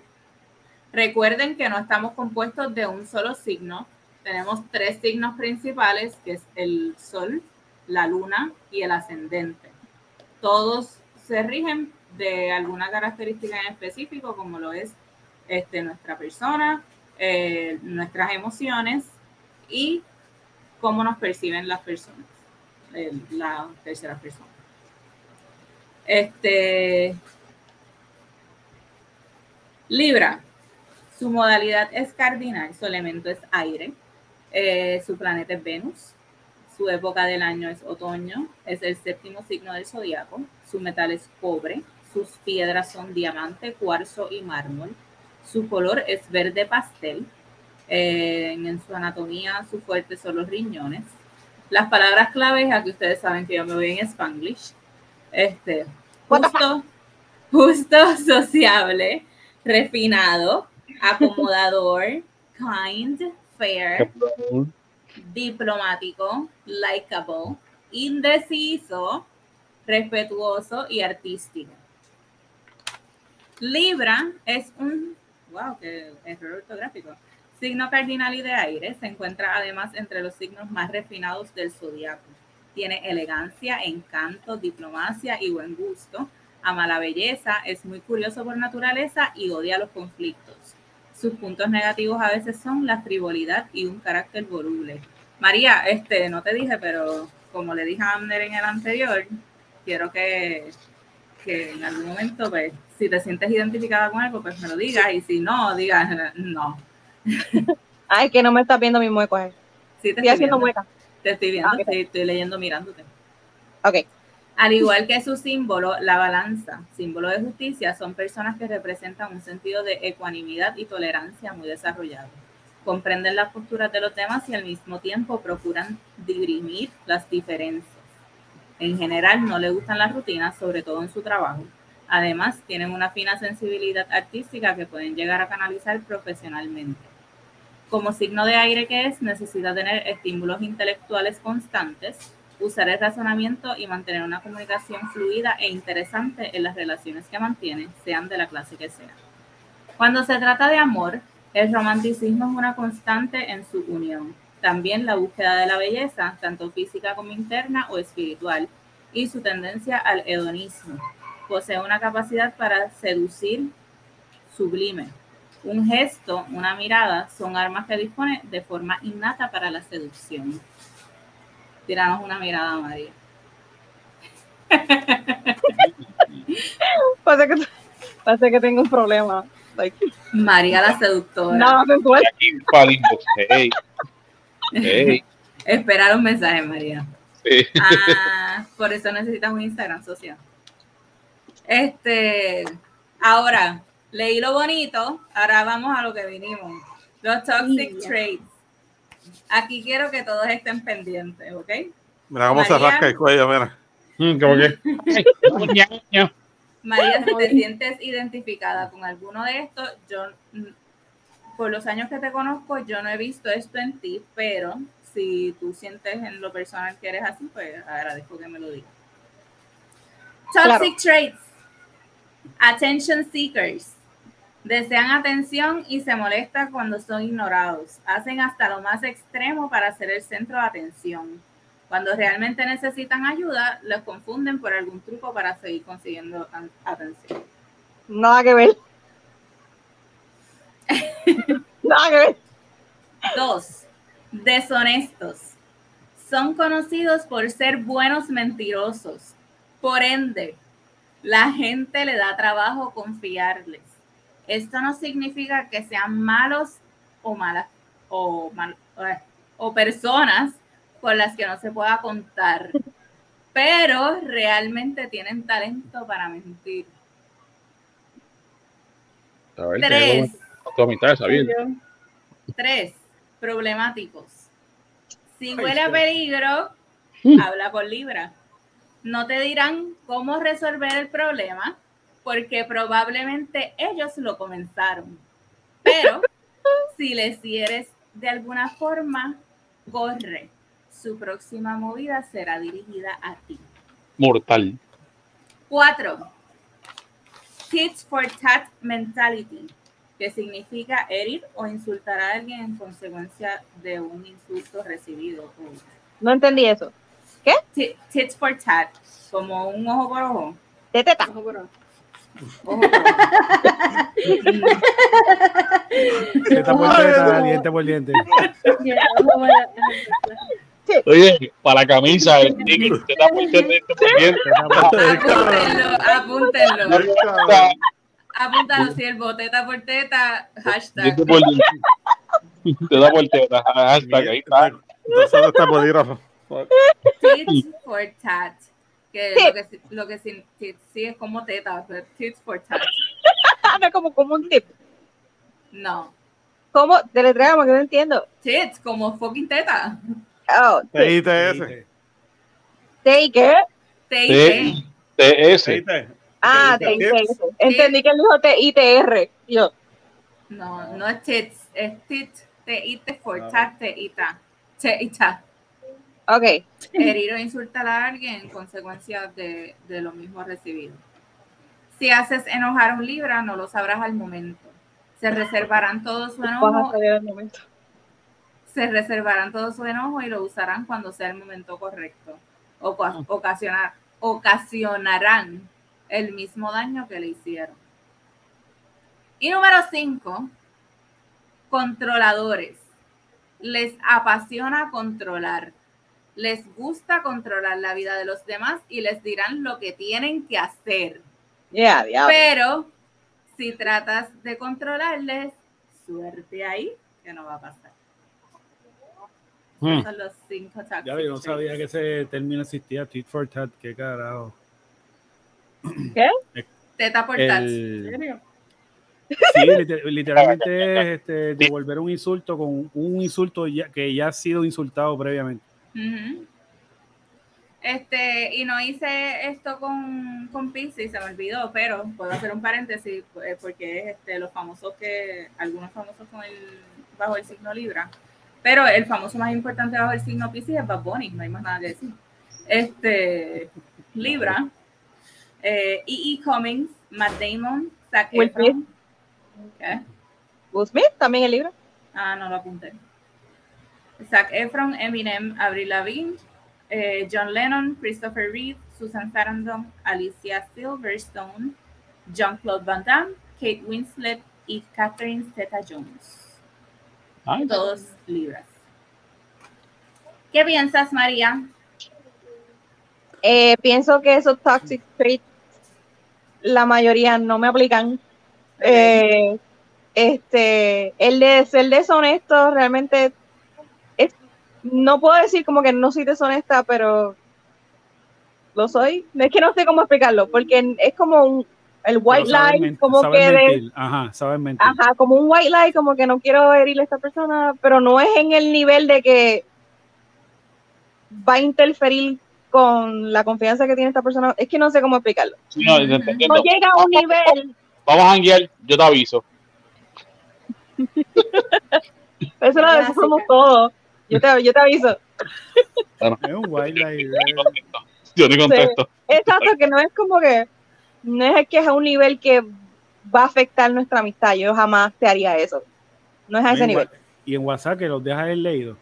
Recuerden que no estamos compuestos de un solo signo. Tenemos tres signos principales, que es el Sol, la Luna y el Ascendente. Todos se rigen de alguna característica en específico, como lo es este, nuestra persona, eh, nuestras emociones y cómo nos perciben las personas, eh, la tercera persona. Este, Libra, su modalidad es cardinal, su elemento es aire, eh, su planeta es Venus, Su época del año es otoño, es el séptimo signo del zodiaco. Su metal es cobre, sus piedras son diamante, cuarzo y mármol. Su color es verde pastel. Eh, en su anatomía, su fuerte son los riñones. Las palabras claves, aquí ustedes saben que yo me voy en Spanglish. Este, justo, justo, sociable, refinado, acomodador, kind, fair, diplomático, likable, indeciso, respetuoso y artístico. Libra es un, wow, qué error ortográfico. Signo cardinal y de aire, se encuentra además entre los signos más refinados del zodiaco. Tiene elegancia, encanto, diplomacia y buen gusto. Ama la belleza, es muy curioso por naturaleza y odia los conflictos. Sus puntos negativos a veces son la frivolidad y un carácter voluble. María, este, no te dije, pero como le dije a Amner en el anterior, quiero que, que en algún momento, pues, si te sientes identificada con algo, pues me lo digas, y si no, digas no. Ay, que no me estás viendo mi mueco. Eh. Sí, te estoy, haciendo mueca. Te estoy viendo, ah, estoy leyendo mirándote. Ok. Al igual que su símbolo, la balanza, símbolo de justicia, son personas que representan un sentido de ecuanimidad y tolerancia muy desarrollado. Comprenden las posturas de los demás y al mismo tiempo procuran dirimir las diferencias. En general, no le gustan las rutinas, sobre todo en su trabajo. Además, tienen una fina sensibilidad artística que pueden llegar a canalizar profesionalmente. Como signo de aire que es, necesita tener estímulos intelectuales constantes, usar el razonamiento y mantener una comunicación fluida e interesante en las relaciones que mantiene, sean de la clase que sea. Cuando se trata de amor, el romanticismo es una constante en su unión. También la búsqueda de la belleza, tanto física como interna o espiritual, y su tendencia al hedonismo. Posee una capacidad para seducir sublime. Un gesto, una mirada, son armas que dispone de forma innata para la seducción. Tiranos una mirada, María. pasa, que, pasa que tengo un problema. María la seductora. No, no hey. Hey. Esperar un mensaje, María. Sí. Ah, por eso necesitas un Instagram social. Este, ahora, leí lo bonito, ahora vamos a lo que vinimos. Los toxic traits. Aquí quiero que todos estén pendientes, ¿ok? Mira cómo se rasca el cuello, mira. Mm, ¿Cómo que? María, si te sientes identificada con alguno de estos, yo, por los años que te conozco, yo no he visto esto en ti, pero si tú sientes en lo personal que eres así, pues agradezco que me lo digas. Toxic traits. Attention seekers. Desean atención y se molesta cuando son ignorados. Hacen hasta lo más extremo para ser el centro de atención. Cuando realmente necesitan ayuda, los confunden por algún truco para seguir consiguiendo atención. Nada que ver. Nada que ver. Dos, deshonestos. Son conocidos por ser buenos mentirosos. Por ende, la gente le da trabajo confiarles. Esto no significa que sean malos o malas o, eh, o personas con las que no se pueda contar, pero realmente tienen talento para mentir. Tres. Tres. Problemáticos. Si huele a peligro, habla con Libra. No te dirán cómo resolver el problema, porque probablemente ellos lo comenzaron. Pero si les hieres de alguna forma, corre. Su próxima movida será dirigida a ti. Mortal. Cuatro. Tit for tat mentality, que significa herir o insultar a alguien en consecuencia de un insulto recibido. No entendí eso. ¿Qué? Tit for tat, como un ojo por ojo. De teta. Ojo por ojo. Teta por teta, diente por diente. Oye, para la camisa, el ticket, teta por teta, diente por diente. Apúntenlo, apúntenlo. Apúntalo, siervo, teta por teta, hashtag. Por diente. Teta por teta, hashtag, ahí está. Entonces está. Tits for tat. Que Sí. lo que, si- lo que sin- tits sí es como teta, pero tits for tat. No, como, como un tip. No. ¿Cómo? Deletreamos, que no entiendo. Tits, como fucking teta. Oh, TITS. ¿T qué? T I T- T. TS. TIT. Ah, ¿Qué dice? T Entendí que él dijo T-I-T-R. Yo, No, no es tits, es tit. T I T for Ah. tat, T I ta. T I ta. Ok. Herir o insultar a alguien en consecuencia de, de lo mismo recibido. Si haces enojar a un libra, no lo sabrás al momento. Se reservarán todo su enojo, se reservarán todo su enojo y lo usarán cuando sea el momento correcto. Oca- ocasionar, ocasionarán el mismo daño que le hicieron. Y número 5, controladores. Les apasiona controlar. Les gusta controlar la vida de los demás y les dirán lo que tienen que hacer. Ya, diablo. Pero si tratas de controlarles, suerte ahí que no va a pasar. Hmm. Esos son los cinco Ya yo no sabía traits. que ese término existía, tit for tat, qué carajo. Teta por tat. El- Sí, liter- literalmente es este, devolver un insulto con un insulto ya- que ya ha sido insultado previamente. Este, y no hice esto con, con Pisces, se me olvidó, pero puedo hacer un paréntesis eh, porque es este, los famosos que, algunos famosos con el, bajo el signo Libra, pero el famoso más importante bajo el signo Pisces es Bad Bunny, no hay más nada que decir. Este, Libra, eh, E.E. Cummings, Matt Damon, Zac Efron. Will Smith, también el libro. Ah, no lo apunté. Zac Efron, Eminem, Avril Lavigne, eh, John Lennon, Christopher Reeve, Susan Sarandon, Alicia Silverstone, Jean-Claude Van Damme, Kate Winslet y Catherine Zeta-Jones. Todos libras. ¿Qué piensas, María? Eh, pienso que esos toxic traits, la mayoría no me aplican. Eh, este, el de ser deshonesto realmente no puedo decir como que no soy deshonesta, pero lo soy. Es que no sé cómo explicarlo, porque es como un, el white lie, como que de. Ajá, saber mentir. Ajá, como un white lie, como que no quiero herirle a esta persona, pero no es en el nivel de que va a interferir con la confianza que tiene esta persona. Es que no sé cómo explicarlo. no, llega a un nivel, Vamos a yo te aviso. eso lo somos todos. Yo te, yo te aviso. Es un wildlife. Yo ni contesto. Exacto, que no es como que, no es que es a un nivel que va a afectar nuestra amistad. Yo jamás te haría eso. No es a ese nivel. Y en WhatsApp que los dejas haber leído.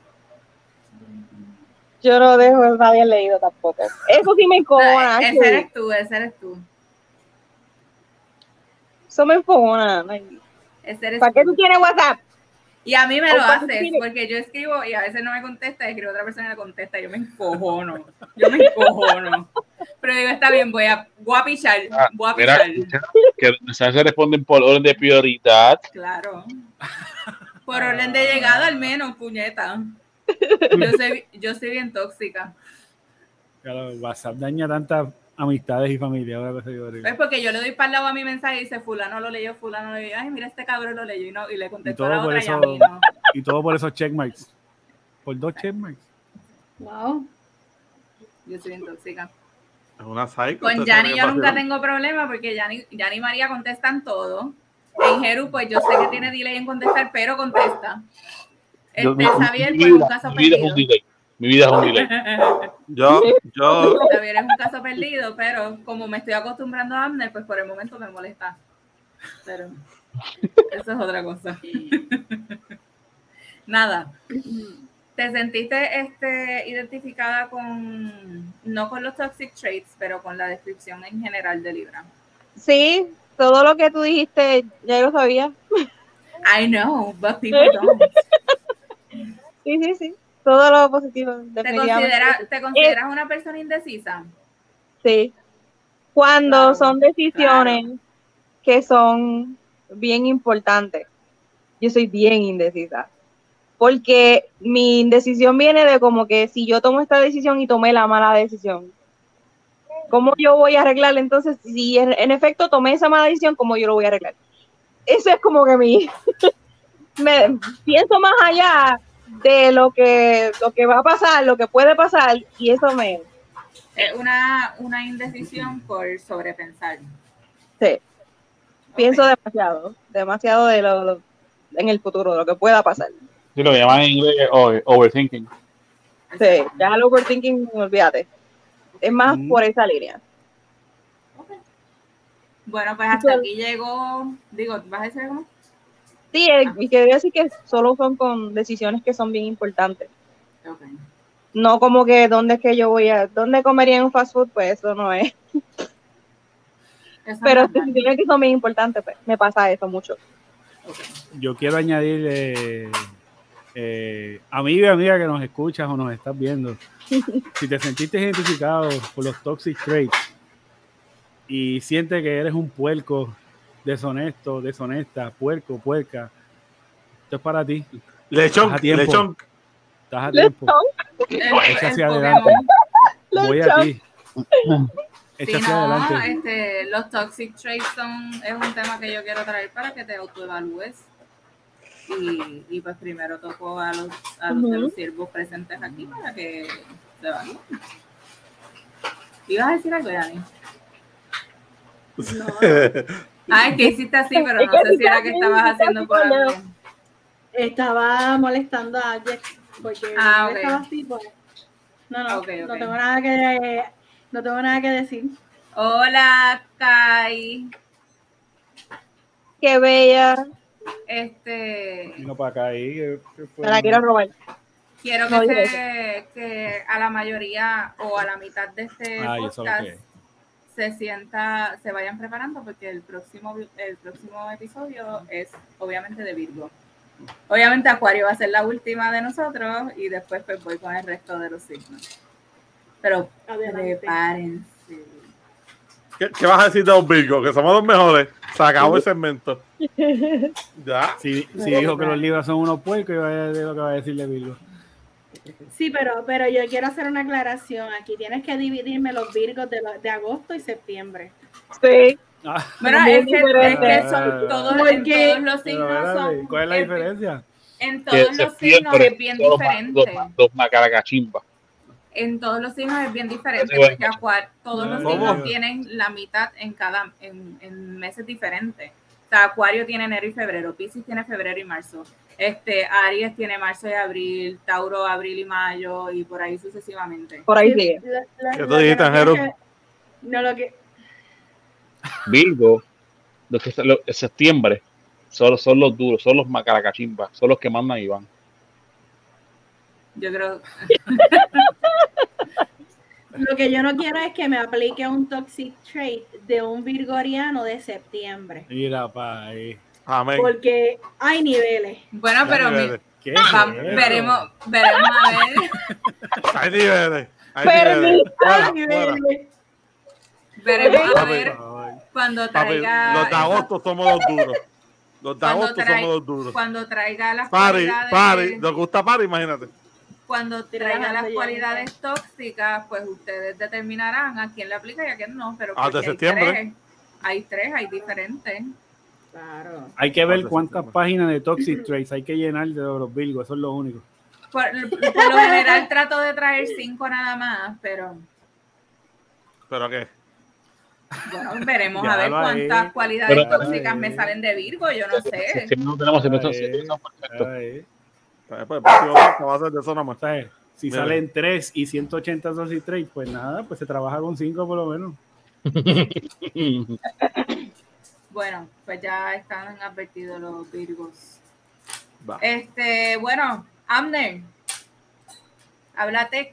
Yo no dejo nadie leído tampoco. Eso sí me encojona. ese actually. eres tú, ese eres tú. Eso me. Ese eres ¿Para qué tú tienes WhatsApp? Y a mí me ¿O lo haces, tienes? porque yo escribo y a veces no me contesta, y escribo otra persona y me contesta, y yo me encojono. Yo me encojono. Pero digo, está bien, voy a, voy a pichar, Ah, voy a Mira, pichar. que los mensajes se responden por orden de prioridad. Claro. Por orden de llegada al menos, puñeta. Yo soy, yo soy bien tóxica. Claro, WhatsApp daña tantas amistades y familias. ahora Es porque yo le doy para el lado a mi mensaje y dice, fulano lo leyó, fulano lo leyó. Ay, mira, este cabrón lo leyó y, no, y le contesto a todo la por otra y a eso- mí no. Y todo por esos checkmarks. Por dos checkmarks. Wow. Yo soy bien tóxica. Es una psycho. Con usted Yanni yo nunca tengo problema porque Yanni, y María contestan todo. En Jeru, pues yo sé que tiene delay en contestar, pero contesta. Yo- Este, mi- Xavier, pues un caso perdido. Mi vida es un delay. Yo, yo, Xavier es un caso perdido, pero como me estoy acostumbrando a Amner, pues por el momento me molesta. Pero eso es otra cosa. Nada. ¿Te sentiste este, identificada con, no con los toxic traits, pero con la descripción en general de Libra? Sí, todo lo que tú dijiste, ya lo sabía. I know, but people don't. Sí, sí, sí. Todo lo positivo, ¿Te, considera- ¿Te consideras una persona indecisa? Sí. Cuando Claro, son decisiones que son bien importantes. Yo soy bien indecisa. porque mi indecisión viene de como que si yo tomo esta decisión y tomé la mala decisión, ¿cómo yo voy a arreglar? Entonces, si en, en efecto tomé esa mala decisión, ¿cómo yo lo voy a arreglar? Eso es como que mi, me pienso más allá de lo que, lo que va a pasar, lo que puede pasar, y eso me... Es una, una indecisión por sobrepensar. Sí. Pienso demasiado, demasiado de lo, lo- en el futuro, de lo que pueda pasar. Sí, lo que llaman en inglés over- overthinking. Sí, ya el overthinking, olvídate. Es más Mm. por esa línea. Ok. Bueno, pues hasta aquí llegó, digo, ¿vas a decir algo? Sí, eh, y quería decir que solo son con decisiones que son bien importantes. No como que dónde es que yo voy a, dónde comería en un fast food, pues eso no es. Eso Pero decisiones que son bien importantes, pues me pasa eso mucho. Yo quiero añadir, eh, eh, amigo y amiga que nos escuchas o nos estás viendo, si te sentiste identificado por los toxic traits y sientes que eres un puerco deshonesto, deshonesta, puerco, puerca, esto es para ti. Lechón, Estás a tiempo. lechón. Estás a tiempo. Echa hacia. Voy a ti. Si Echa hacia no, adelante. este, los toxic traits son, es un tema que yo quiero traer para que te autoevalúes. Y, y pues primero toco a los, a los de Ujú. los siervos presentes aquí para que se evalúen. ¿Ibas a decir algo, Dani? No, Ah, es que hiciste así, pero no sé si era que estabas haciendo por algo. estaba molestando a Jack porque Ah, él ok. estaba así, pues. No, no, no tengo nada que no tengo nada que decir. Hola, Kai. Qué bella, Este, Vino para acá ahí. me la quiero robar. quiero No que, se- que a la mayoría o a la mitad de este Ay, lo podcast. Se sienta, se vayan preparando porque el próximo, el próximo episodio es obviamente de Virgo. Obviamente Acuario va a ser la última de nosotros y después pues voy con el resto de los signos. Pero Adelante. prepárense. ¿Qué, qué vas a decir de los Virgos? Que somos los mejores. Se acabó el segmento. Ya. Si, si dijo que los libros son unos puercos, iba a decir lo que va a decirle Virgo. Sí, pero, pero yo quiero hacer una aclaración. Aquí tienes que dividirme los virgos de, lo- de agosto y septiembre. Sí, Ah, Bueno, Muy es que, es que son todos, en Porque- todos los pero, signos ¿verdad? son ¿Cuál es la en- diferencia? En todos los signos es bien dos diferente. Dos, dos macaracachimba. en todos los signos es bien diferente porque todos los signos tienen la mitad en cada en, en meses diferentes. Sea, Acuario tiene enero y febrero, Piscis tiene febrero y marzo. Este, Aries tiene marzo y abril, Tauro abril y mayo y por ahí sucesivamente. por ahí Sí, sigue. ¿Qué tú que dijiste, no lo que. Virgo, los que lo- en septiembre, solo son los duros, son los macaracachimba, son los que mandan y van. Yo creo Lo que yo no quiero es que me aplique un toxic trait de un virgoriano de septiembre. Mira, pa, ahí. Amén. Porque hay niveles. bueno, pero niveles. Veremos, veremos a ver, Hay niveles. Hay Permiso. niveles. Hay veremos a ver cuando papi, traiga los de agosto somos los duros. Los de Cuando agosto trae- somos los duros. cuando traiga las Pari, pari. ¿Nos gusta pari? Imagínate. Cuando traiga Relajando las ya, cualidades tóxicas, pues ustedes determinarán a quién le aplica y a quién no. Pero Ah, de porque hay septiembre. tres, hay tres, hay diferentes. Claro. Hay que ver Ah, cuántas páginas de Toxic Traits hay que llenar de los Virgos, eso es lo único. Por, por lo general trato de traer cinco nada más, pero ¿Pero qué? bueno, veremos Ya a ver cuántas cualidades Pero- tóxicas me salen de Virgo, yo no sé. Siempre no tenemos, Ay. siempre son perfectos. Ay, Pues, pues, pues, si va a ser de eso nada más. ¿sabes? Si Mira. salen 3 y 180 Toxic Traits, pues nada, pues se trabaja con 5 por lo menos. Bueno, pues ya están advertidos los Virgos. Va. Este, bueno, Amner, habla tech.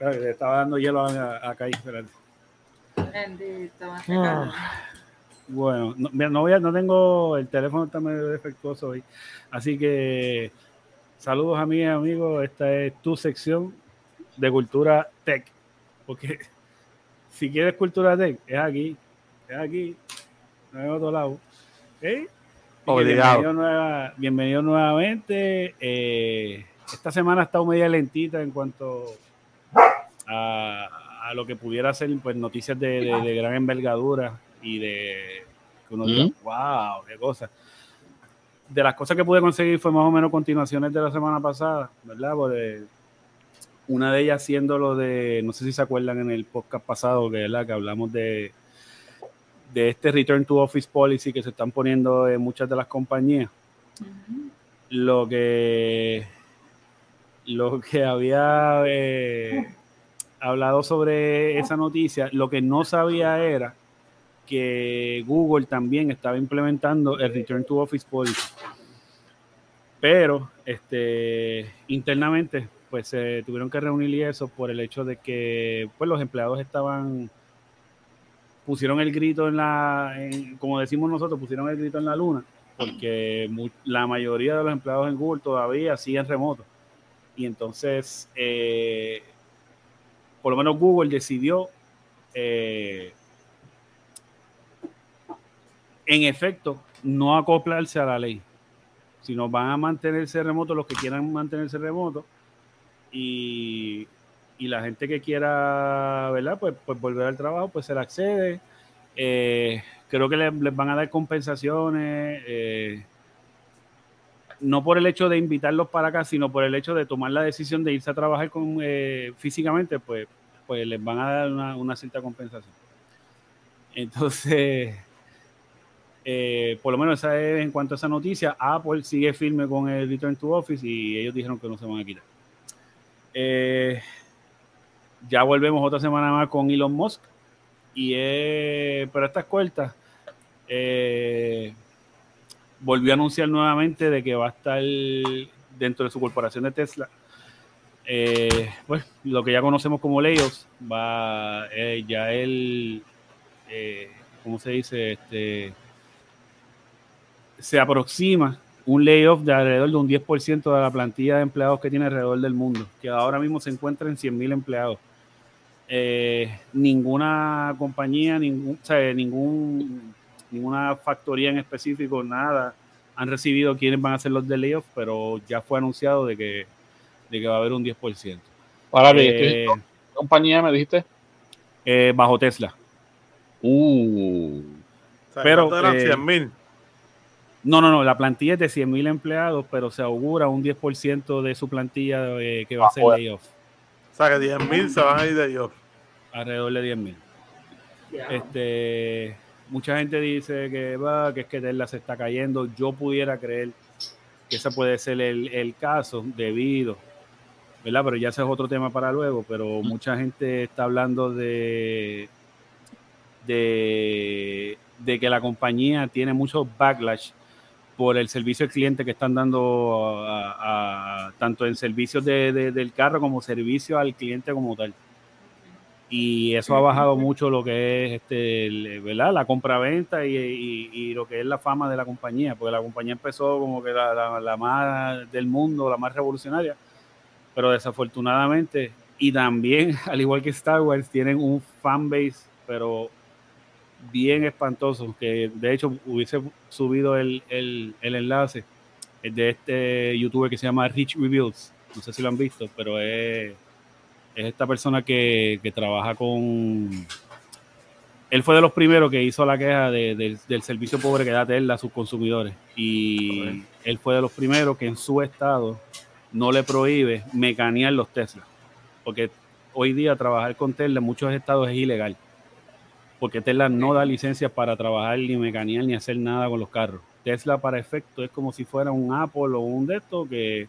Le estaba dando hielo a, a Kai, espérate. Bendito. Ah. Bueno, no, no, voy a- no tengo, el teléfono está medio defectuoso hoy. Así que saludos amigas y amigos, esta es tu sección de cultura tech. Porque si quieres cultura tech, es aquí, es aquí, no en otro lado. Bienvenido, bienvenido, nuevamente. Eh, esta semana ha estado media lentita en cuanto a, lo que pudiera ser pues, noticias de, gran envergadura y de que uno diga, wow, qué cosa. De las cosas que pude conseguir fue más o menos continuaciones de la semana pasada, ¿verdad? Porque una de ellas siendo lo de, no sé si se acuerdan en el podcast pasado, que, ¿verdad? que hablamos de de este Return to Office Policy que se están poniendo en muchas de las compañías. Lo que lo que había eh, hablado sobre esa noticia, lo que no sabía era que Google también estaba implementando el Return to Office Policy. Pero este, internamente pues se tuvieron que reunir y eso por el hecho de que pues, los empleados estaban pusieron el grito en la, como decimos nosotros, pusieron el grito en la luna, porque la mayoría de los empleados en Google todavía siguen remoto. Y entonces, eh, por lo menos Google decidió, eh, en efecto, no acoplarse a la ley, sino van a mantenerse remoto los que quieran mantenerse remoto y y la gente que quiera, ¿verdad? Pues, pues volver al trabajo, pues se le accede. Eh, creo que les, van a dar compensaciones, eh, no por el hecho de invitarlos para acá, sino por el hecho de tomar la decisión de irse a trabajar con, eh, físicamente, pues, pues les van a dar una, cierta compensación. Entonces, por lo menos esa es en cuanto a esa noticia. Apple sigue firme con el Return to Office y ellos dijeron que no se van a quitar. Eh, ya volvemos otra semana más con Elon Musk. Y eh, estas cuentas eh, volvió a anunciar nuevamente de que va a estar dentro de su corporación de Tesla. Eh, pues lo que ya conocemos como layoffs, va eh, ya él, ¿cómo se dice? Este, se aproxima un layoff de alrededor de un 10% de la plantilla de empleados que tiene alrededor del mundo, que ahora mismo se encuentra en 100.000 empleados. Eh, ninguna compañía, ningún, ningún, ninguna factoría en específico, nada, han recibido quienes van a ser los de layoff, pero ya fue anunciado de que, de que va a haber un 10%. Ahora, ¿qué compañía me dijiste? Eh, bajo Tesla. Uh. pero eran 100 eh, mil. No, no, no, la plantilla es de 100 mil empleados, pero se augura un 10% de su plantilla que va a ser layoff. O sea que 10 mil se van a ir de ellos. Alrededor de 10 mil. Este, mucha gente dice que va, que es que Tesla se está cayendo. Yo pudiera creer que ese puede ser el, caso debido, ¿verdad? Pero ya ese es otro tema para luego. Pero mucha gente está hablando de, de, de que la compañía tiene mucho backlash por el servicio al cliente que están dando tanto en servicios del carro como servicio al cliente como tal. Y eso ha bajado mucho lo que es este, ¿verdad? la compra-venta y, y, lo que es la fama de la compañía, porque la compañía empezó como que la, la, más del mundo, la más revolucionaria, pero desafortunadamente, y también, al igual que Star Wars, tienen un fanbase, pero bien espantoso, que de hecho hubiese subido el, el, el enlace de este youtuber que se llama Rich Rebuilds. No sé si lo han visto, pero es, es esta persona que, que, trabaja con... Él fue de los primeros que hizo la queja de, del servicio pobre que da Tesla a sus consumidores. Y él fue de los primeros que en su estado no le prohíbe mecanear los Tesla. Porque hoy día trabajar con Tesla en muchos estados es ilegal porque Tesla no da licencias para trabajar ni mecanear ni hacer nada con los carros. Tesla para efecto es como si fuera un Apple o un de estos que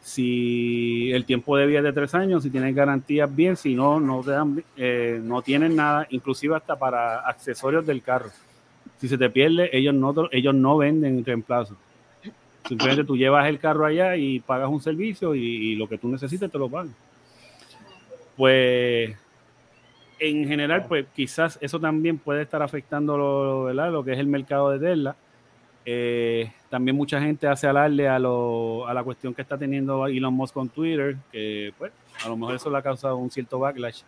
si el tiempo de vida es de tres años, si tienes garantías bien, si no, no te dan, eh, no tienen nada, inclusive hasta para accesorios del carro. Si se te pierde, ellos no, ellos no venden reemplazo. Simplemente tú llevas el carro allá y pagas un servicio y, y lo que tú necesites te lo pagan. Pues en general, pues quizás eso también puede estar afectando lo, lo que es el mercado de Tesla. Eh, también mucha gente hace alarde a, lo, a la cuestión que está teniendo Elon Musk con Twitter, que pues a lo mejor eso le ha causado un cierto backlash.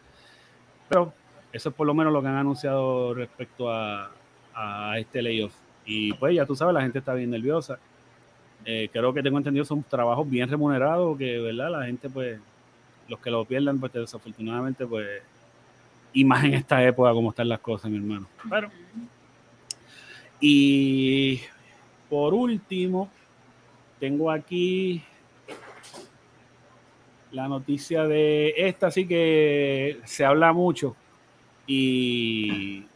Pero eso es por lo menos lo que han anunciado respecto a, a este layoff. Y pues ya tú sabes, la gente está bien nerviosa. Eh, creo que tengo entendido son trabajos bien remunerados, que verdad, la gente pues, los que lo pierdan, pues desafortunadamente pues, y más en esta época como están las cosas, mi hermano. Pero, y por último, tengo aquí la noticia de esta, sí que se habla mucho y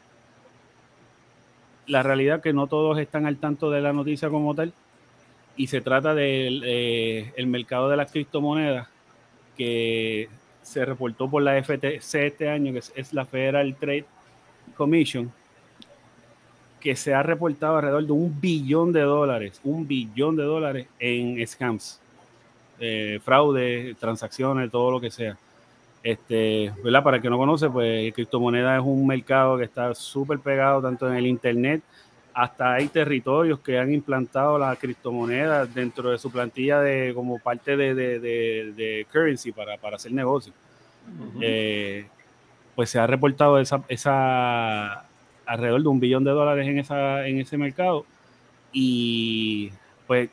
la realidad que no todos están al tanto de la noticia como tal y se trata del eh, el mercado de las criptomonedas que se reportó por la FTC este año, que es, la Federal Trade Commission, que se ha reportado alrededor de un billón de dólares, un billón de dólares en scams, eh, fraude, transacciones, todo lo que sea. Este, ¿verdad? Para el que no conoce, pues criptomonedas es un mercado que está súper pegado tanto en el internet, hasta hay territorios que han implantado la criptomoneda dentro de su plantilla de como parte de, de, currency para, para, hacer negocio. Eh, pues se ha reportado esa, esa alrededor de un billón de dólares en, esa, en ese mercado y pues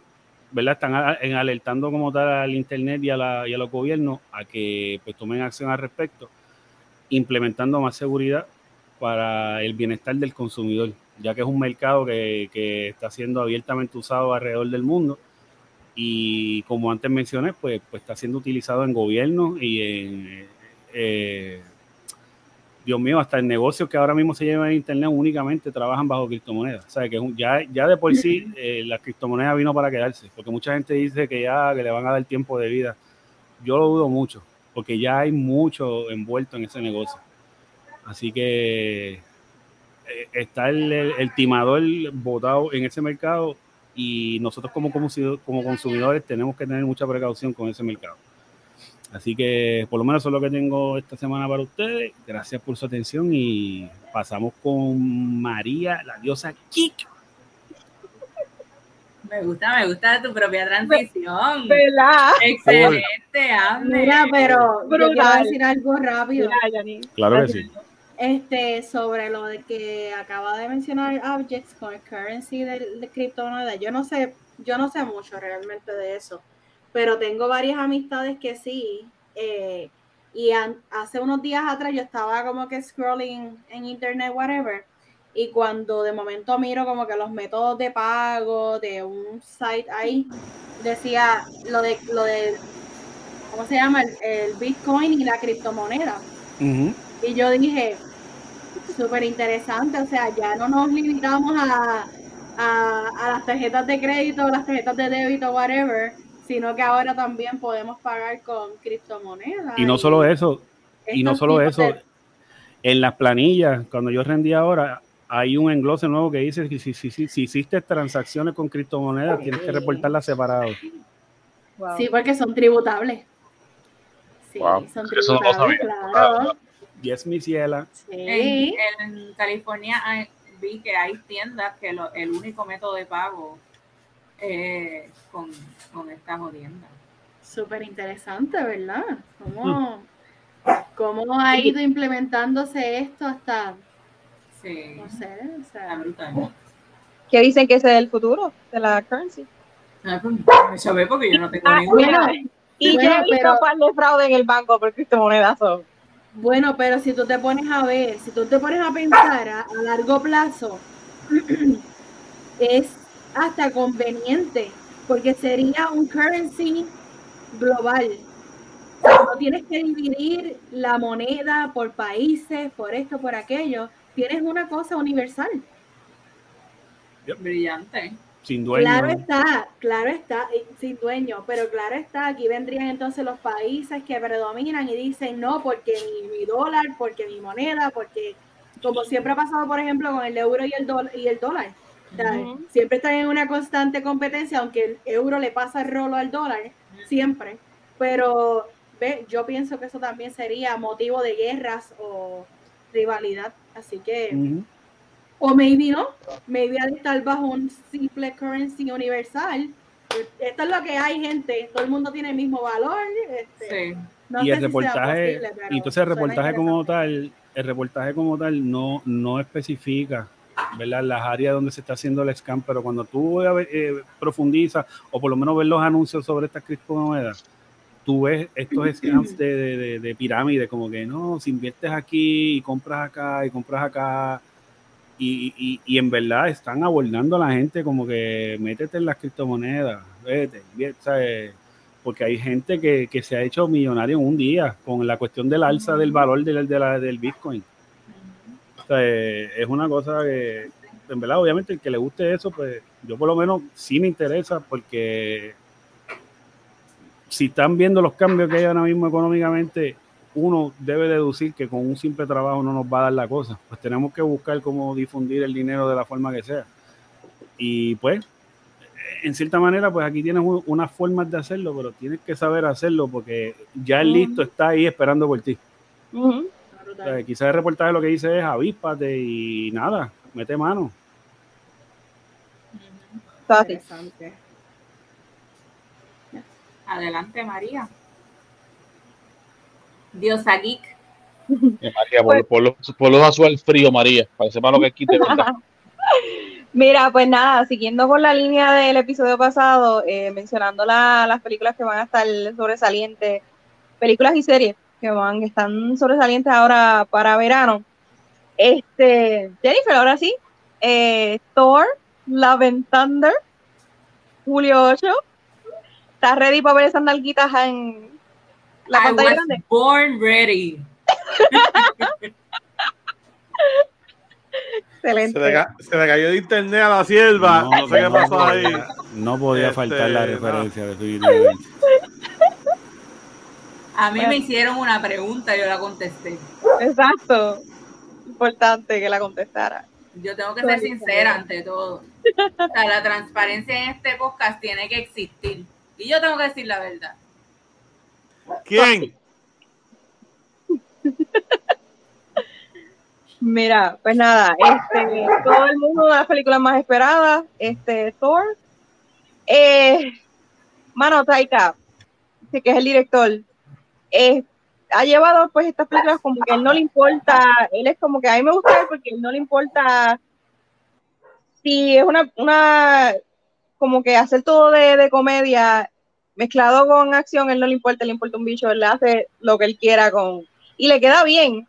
¿verdad? Están alertando como tal al Internet y a, la, y a los gobiernos a que pues, tomen acción al respecto, implementando más seguridad para el bienestar del consumidor, ya que es un mercado que, que está siendo abiertamente usado alrededor del mundo y como antes mencioné, pues, pues está siendo utilizado en gobiernos y en... Eh, Dios mío, hasta el negocio que ahora mismo se lleva en Internet únicamente trabajan bajo criptomonedas. O sea, que ya, ya de por sí eh, la criptomoneda vino para quedarse, porque mucha gente dice que ya que le van a dar tiempo de vida. Yo lo dudo mucho, porque ya hay mucho envuelto en ese negocio. Así que eh, está el, el, timador votado en ese mercado y nosotros como, como, como consumidores tenemos que tener mucha precaución con ese mercado. Así que por lo menos eso es lo que tengo esta semana para ustedes. Gracias por su atención y pasamos con María, la diosa Kik. Me gusta, me gusta tu propia transición. ¿Verdad? Excelente, Mira, pero yo quiero decir algo rápido. Claro que sí. Este, sobre lo de que acaba de mencionar Objects con el currency de, de criptomoneda, yo no sé, yo no sé mucho realmente de eso pero tengo varias amistades que sí. Eh, y hace unos días atrás yo estaba como que scrolling en internet, whatever, y cuando de momento miro como que los métodos de pago de un site ahí, decía lo de, lo de ¿cómo se llama? El, Bitcoin y la criptomoneda. Y yo dije, súper interesante, o sea, ya no nos limitamos a, a, a, las tarjetas de crédito, las tarjetas de débito, whatever, sino que ahora también podemos pagar con criptomonedas. Y no solo eso, y no solo eso, en las planillas, cuando yo rendí ahora, hay un englose nuevo que dice que si, si, si, si hiciste transacciones con criptomonedas, tienes que reportarlas separadas. Sí, porque son tributables. Sí, son tributables, claro. Yes, mi ciela. Sí. En, California vi que hay tiendas que el único método de pago eh, con, con esta jodienda. Súper interesante, ¿verdad? ¿Cómo, ¿Cómo ha ido implementándose esto hasta... Sí. No sé, o sea... brutal. ¿Qué dicen que ese es el futuro de la currency? Ah, pues, me porque yo no tengo ah, ninguna. y bueno, ya he visto pero... de fraude en el banco por criptomonedas son. Bueno, pero si tú te pones a ver, si tú te pones a pensar a, largo plazo, es hasta conveniente, porque sería un currency global. no tienes que dividir la moneda por países, por esto, por aquello. Tienes una cosa universal. Brillante. Sin dueño. Claro está, claro está, sin dueño, pero claro está, aquí vendrían entonces los países que predominan y dicen no, porque mi, mi dólar, porque mi moneda, porque como siempre ha pasado, por ejemplo, con el euro y el, y el dólar Siempre están en una constante competencia, aunque el euro le pasa el rolo al dólar, siempre. Pero ve, yo pienso que eso también sería motivo de guerras o rivalidad. Así que, o maybe no, maybe al estar bajo un simple currency universal. Esto es lo que hay, gente. Todo el mundo tiene el mismo valor. Este, y el reportaje, y entonces el reportaje como tal, el reportaje como tal no, no especifica ¿verdad? Las áreas donde se está haciendo el scam, pero cuando tú eh, profundizas o por lo menos ves los anuncios sobre estas criptomonedas, tú ves estos scams de, de, pirámide, como que no, si inviertes aquí y compras acá y compras acá, y, y, en verdad están abordando a la gente como que métete en las criptomonedas, vete, ¿sabes? porque hay gente que, que, se ha hecho millonario en un día con la cuestión del alza del valor del, del Bitcoin. es una cosa que, en verdad, obviamente, el que le guste eso, pues yo por lo menos sí me interesa porque si están viendo los cambios que hay ahora mismo económicamente, uno debe deducir que con un simple trabajo no nos va a dar la cosa. Pues tenemos que buscar cómo difundir el dinero de la forma que sea. Y pues, en cierta manera, pues aquí tienes unas formas de hacerlo, pero tienes que saber hacerlo porque ya el listo está ahí esperando por ti. quizás el reportaje lo que dice es avíspate y nada, mete mano. Adelante, María. Diosa Geek. María, por, por, los, por los frío, María, para que lo que. Mira, pues nada, siguiendo con la línea del episodio pasado, eh, mencionando las películas que van a estar sobresalientes, películas y series que van, están sobresalientes ahora para verano. Este, Jennifer, ahora sí, eh, Thor, Love and Thunder, julio 8. ¿Estás ready para ver esas nalguitas en la pantalla grande? Born ready. Excelente. Se le, cayó de internet a la sierva. No, sé qué pasó ahí. No podía faltar la este, referencia, A mí me hicieron una pregunta y yo la contesté. Exacto. Importante que la contestara. Yo tengo que ser sincera ante todo. O sea, la transparencia en este podcast tiene que existir. Y yo tengo que decir la verdad. ¿Quién? Mira, pues nada, este, todo el mundo de las películas más esperadas, este, Thor, eh, Mano Taika, que es el director, eh, ha llevado pues estas películas como que él no le importa, él es como que a mí me gusta porque él no le importa si es una, una como que hacer todo de, de comedia mezclado con acción, él no le importa, le importa un bicho, él hace lo que él quiera con, y le queda bien,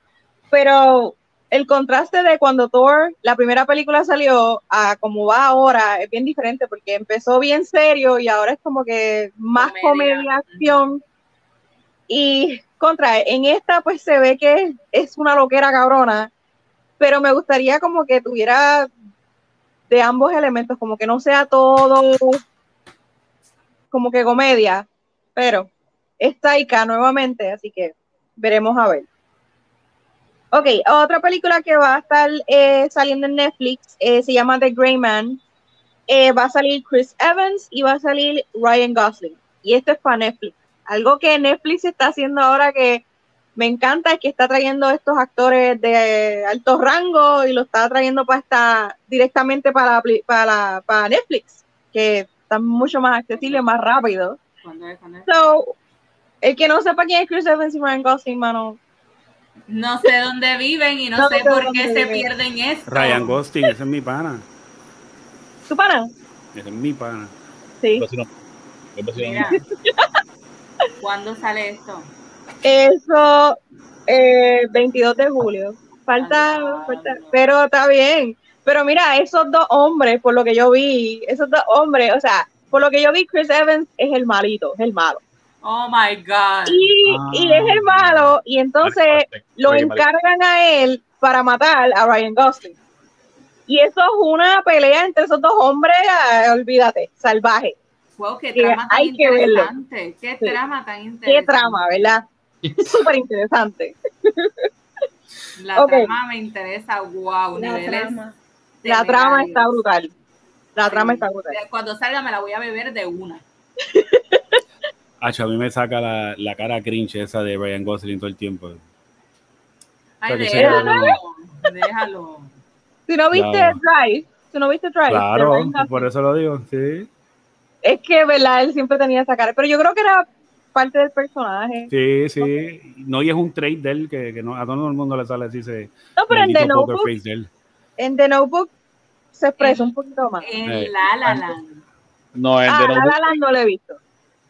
pero el contraste de cuando Thor, la primera película salió, a como va ahora, es bien diferente porque empezó bien serio y ahora es como que más comedia, acción. Y contra, en esta pues se ve que es una loquera cabrona, pero me gustaría como que tuviera de ambos elementos, como que no sea todo como que comedia, pero está Ika nuevamente, así que veremos a ver. Ok, otra película que va a estar eh, saliendo en Netflix eh, se llama The Grey Man. Eh, va a salir Chris Evans y va a salir Ryan Gosling. Y esto es para Netflix. Algo que Netflix está haciendo ahora que me encanta es que está trayendo estos actores de alto rango y lo está trayendo para esta, directamente para, para, para Netflix, que están mucho más accesibles, más rápido. So, el que no sepa quién es Chris Evans y Ryan Gosling, mano, no sé dónde viven y no, sé por qué se pierden esto. Ryan Gosling, ese es mi pana. ¿Tu pana? Ese es mi pana. Sí. ¿Cuándo sale esto? Eso, eh, 22 de julio. Falta, falta, pero está bien. Pero mira, esos dos hombres, por lo que yo vi, esos dos hombres, o sea, por lo que yo vi, Chris Evans es el malito, es el malo. Oh my God. Y, y es el malo, y entonces lo encargan a él para matar a Ryan Gosling. Y eso es una pelea entre esos dos hombres, ah, olvídate, salvaje. Wow, qué trama tan interesante. Qué trama tan interesante. Qué trama, ¿verdad? Súper interesante. La trama me interesa, wow. La trama, la trama está brutal. La trama está brutal. Cuando salga me la voy a beber de una. a mí me saca la, la, cara cringe esa de Ryan Gosling todo el tiempo. Ay, déjalo, déjalo. Si no viste Drive, si no viste Drive. Claro, por eso lo digo, sí. Es que, ¿verdad? Él siempre tenía esa cara, pero yo creo que era parte del personaje. Sí, sí. No, y es un trait de él que, que no, a todo el mundo le sale así. Se, no, pero en The Notebook, en The Notebook se expresa un poquito más. En Eh, La La Land. No, el Ah, de La no, La Land no lo he visto.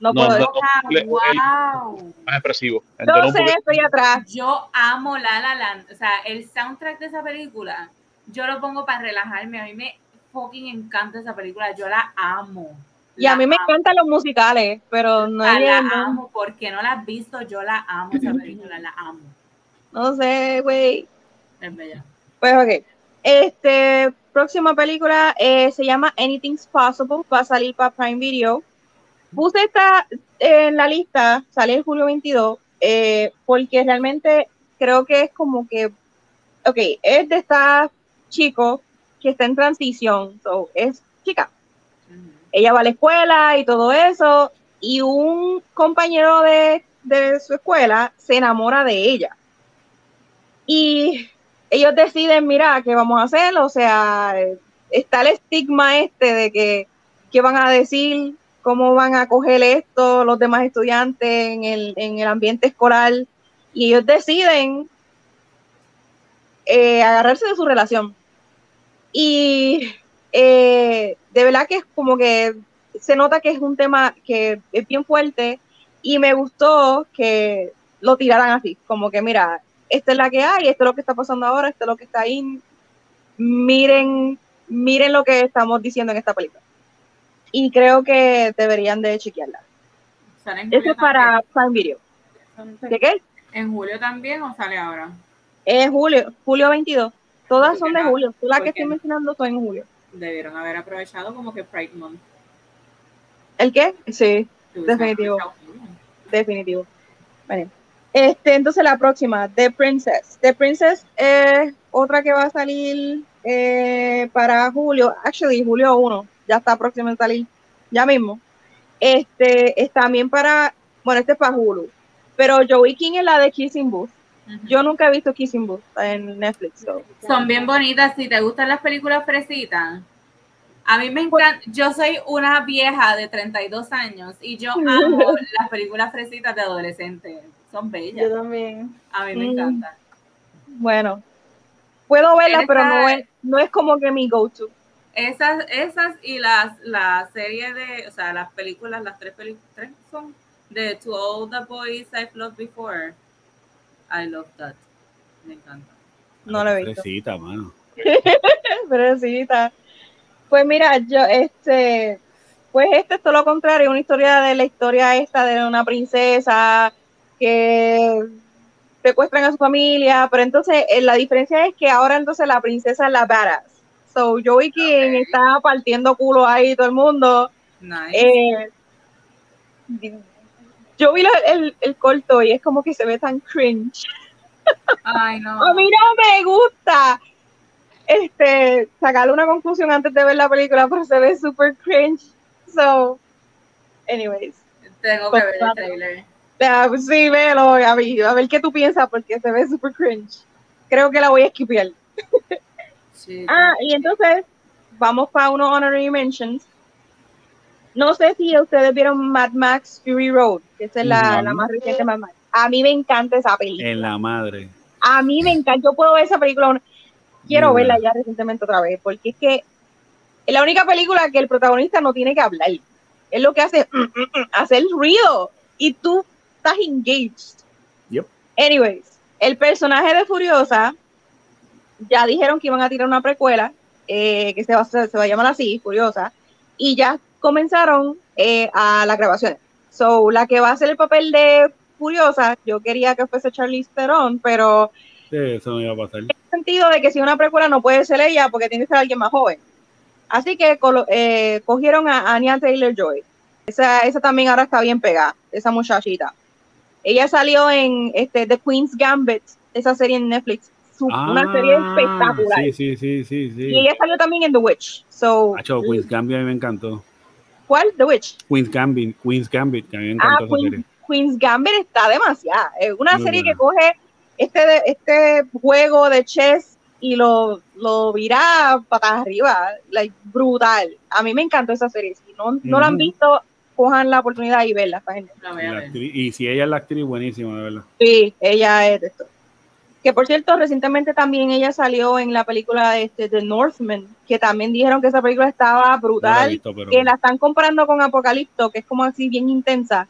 No, No, puedo no. decir. Wow. más expresivo. De No sé, estoy atrás. Yo amo La La Land. O sea, el soundtrack de esa película, yo lo pongo para relajarme. A mí me fucking encanta esa película. Yo la amo. Y a La mí me encantan los musicales, pero no, Ah, la no, amo. porque no la has visto? Yo la amo esa película. La amo. no sé, güey. Es bella. Pues ok. Este, próxima película eh, se llama Anything's Possible, va a salir para Prime Video. Puse esta en la lista, sale el julio 22, eh, porque realmente creo que es como que, ok, es de esta chico que está en transición, so, es chica. Ella va a la escuela y todo eso, y un compañero de, de su escuela se enamora de ella. Y ellos deciden, mira, ¿qué vamos a hacer? O sea, está el estigma este de que, ¿qué van a decir? ¿Cómo van a coger esto los demás estudiantes en el, en el ambiente escolar? Y ellos deciden eh, agarrarse de su relación. Y eh, de verdad que es como que se nota que es un tema que es bien fuerte y me gustó que lo tiraran así, como que mira, esta es la que hay, esto es lo que está pasando ahora, esto es lo que está ahí. Miren, miren lo que estamos diciendo en esta película. Y creo que deberían de chequearla. ¿Sale en Eso es para Prime Video. ¿De qué? ¿En julio también o sale ahora? Es julio, julio 22. Todas ¿Por son de julio. Las ¿Por que estoy mencionando son en julio. Debieron haber aprovechado como que Pride Month. ¿El qué? Sí, hubiesen Definitivo. definitivo. Vale. Este, entonces la próxima, The Princess. The Princess es otra que va a salir eh, para julio, actually julio 1, ya está próximo a salir, ya mismo. Este es también para, bueno, este es para Hulu, pero Joey King es la de Kissing Booth. Yo nunca he visto Kissing Booth en Netflix. so. Son bien bonitas. Si te gustan las películas fresitas, a mí me encanta. Yo soy una vieja de 32 años y yo amo las películas fresitas de adolescentes. Son Yo bellas. también. A mí me Mm. encantan. Bueno, puedo verla, Esa- pero no es, no es como que mi go-to. Esas, esas y las la serie de, o sea, las películas, las tres películas, tres son de To All the Boys I've Loved Before. I love that. Me encanta. No lo he visto. Fresita, mano. Fresita. Pues mira, yo, este, pues este es todo lo contrario, una historia de la historia esta de una princesa que secuestran a su familia, pero entonces eh, la diferencia es que ahora entonces la princesa es la badass. So Joey King Ok. está partiendo culo ahí todo el mundo. Nice. Eh, yo vi el, el corto y es como que se ve tan cringe. Ay, no. A mí no me gusta este, sacarle una conclusión antes de ver la película, pero se ve super cringe. So, anyways. Tengo que ver el trailer. Ah, pues sí, velo, a ver, a ver qué tú piensas, porque se ve super cringe. Creo que la voy a esquipear. Sí. Ah, y entonces, vamos para unos honorary mentions. No sé si ustedes vieron Mad Max Fury Road, que esa es la, la más reciente Mad Max. A mí me encanta esa película. En la madre. A mí me encanta, yo puedo ver esa película, quiero Muy verla ya recientemente otra vez, porque es que es la única película que el protagonista no tiene que hablar. Es lo que hace, mm, mm, mm, hacer ruido y tú estás engaged. Yep. Anyways, el personaje de Furiosa, ya dijeron que iban a tirar una precuela, eh, que se va, a hacer- se va a llamar así, Furiosa, y ya comenzaron eh, a las grabaciones. So, la que va a hacer el papel de Furiosa, yo quería que fuese Charlize Theron, pero Sí, eso no iba a pasar. en el sentido de que si una precuela no puede ser ella porque tiene que ser alguien más joven. Así que eh, cogieron a Anya Taylor Joy. Esa, esa también ahora está bien pegada, esa muchachita. Ella salió en este, The Queen's Gambit, esa serie en Netflix. Su- una serie Ah, espectacular. Sí, sí, sí, sí, sí. Y ella salió también en The Witch. So, Hacho, Queen's Gambit a mí me encantó. ¿Cuál? The Witch. Queen's Gambit, Queen's Gambit, que a mí me Ah, encantó esa Queen- serie. Queen's Gambit está demasiada. Es una Muy serie buena. que coge este, este juego de chess y lo, lo vira patas arriba. Like, brutal. A mí me encantó esa serie. Si no, no la han visto, cojan la oportunidad y verla. está genial. La La actriz- y si ella es la actriz, buenísima, de verdad. Sí, ella es de esto. que por cierto, recientemente también ella salió en la película este, The Northman, que también dijeron que esa película estaba brutal, visto, pero- que la están comparando con Apocalipto, que es como así bien intensa,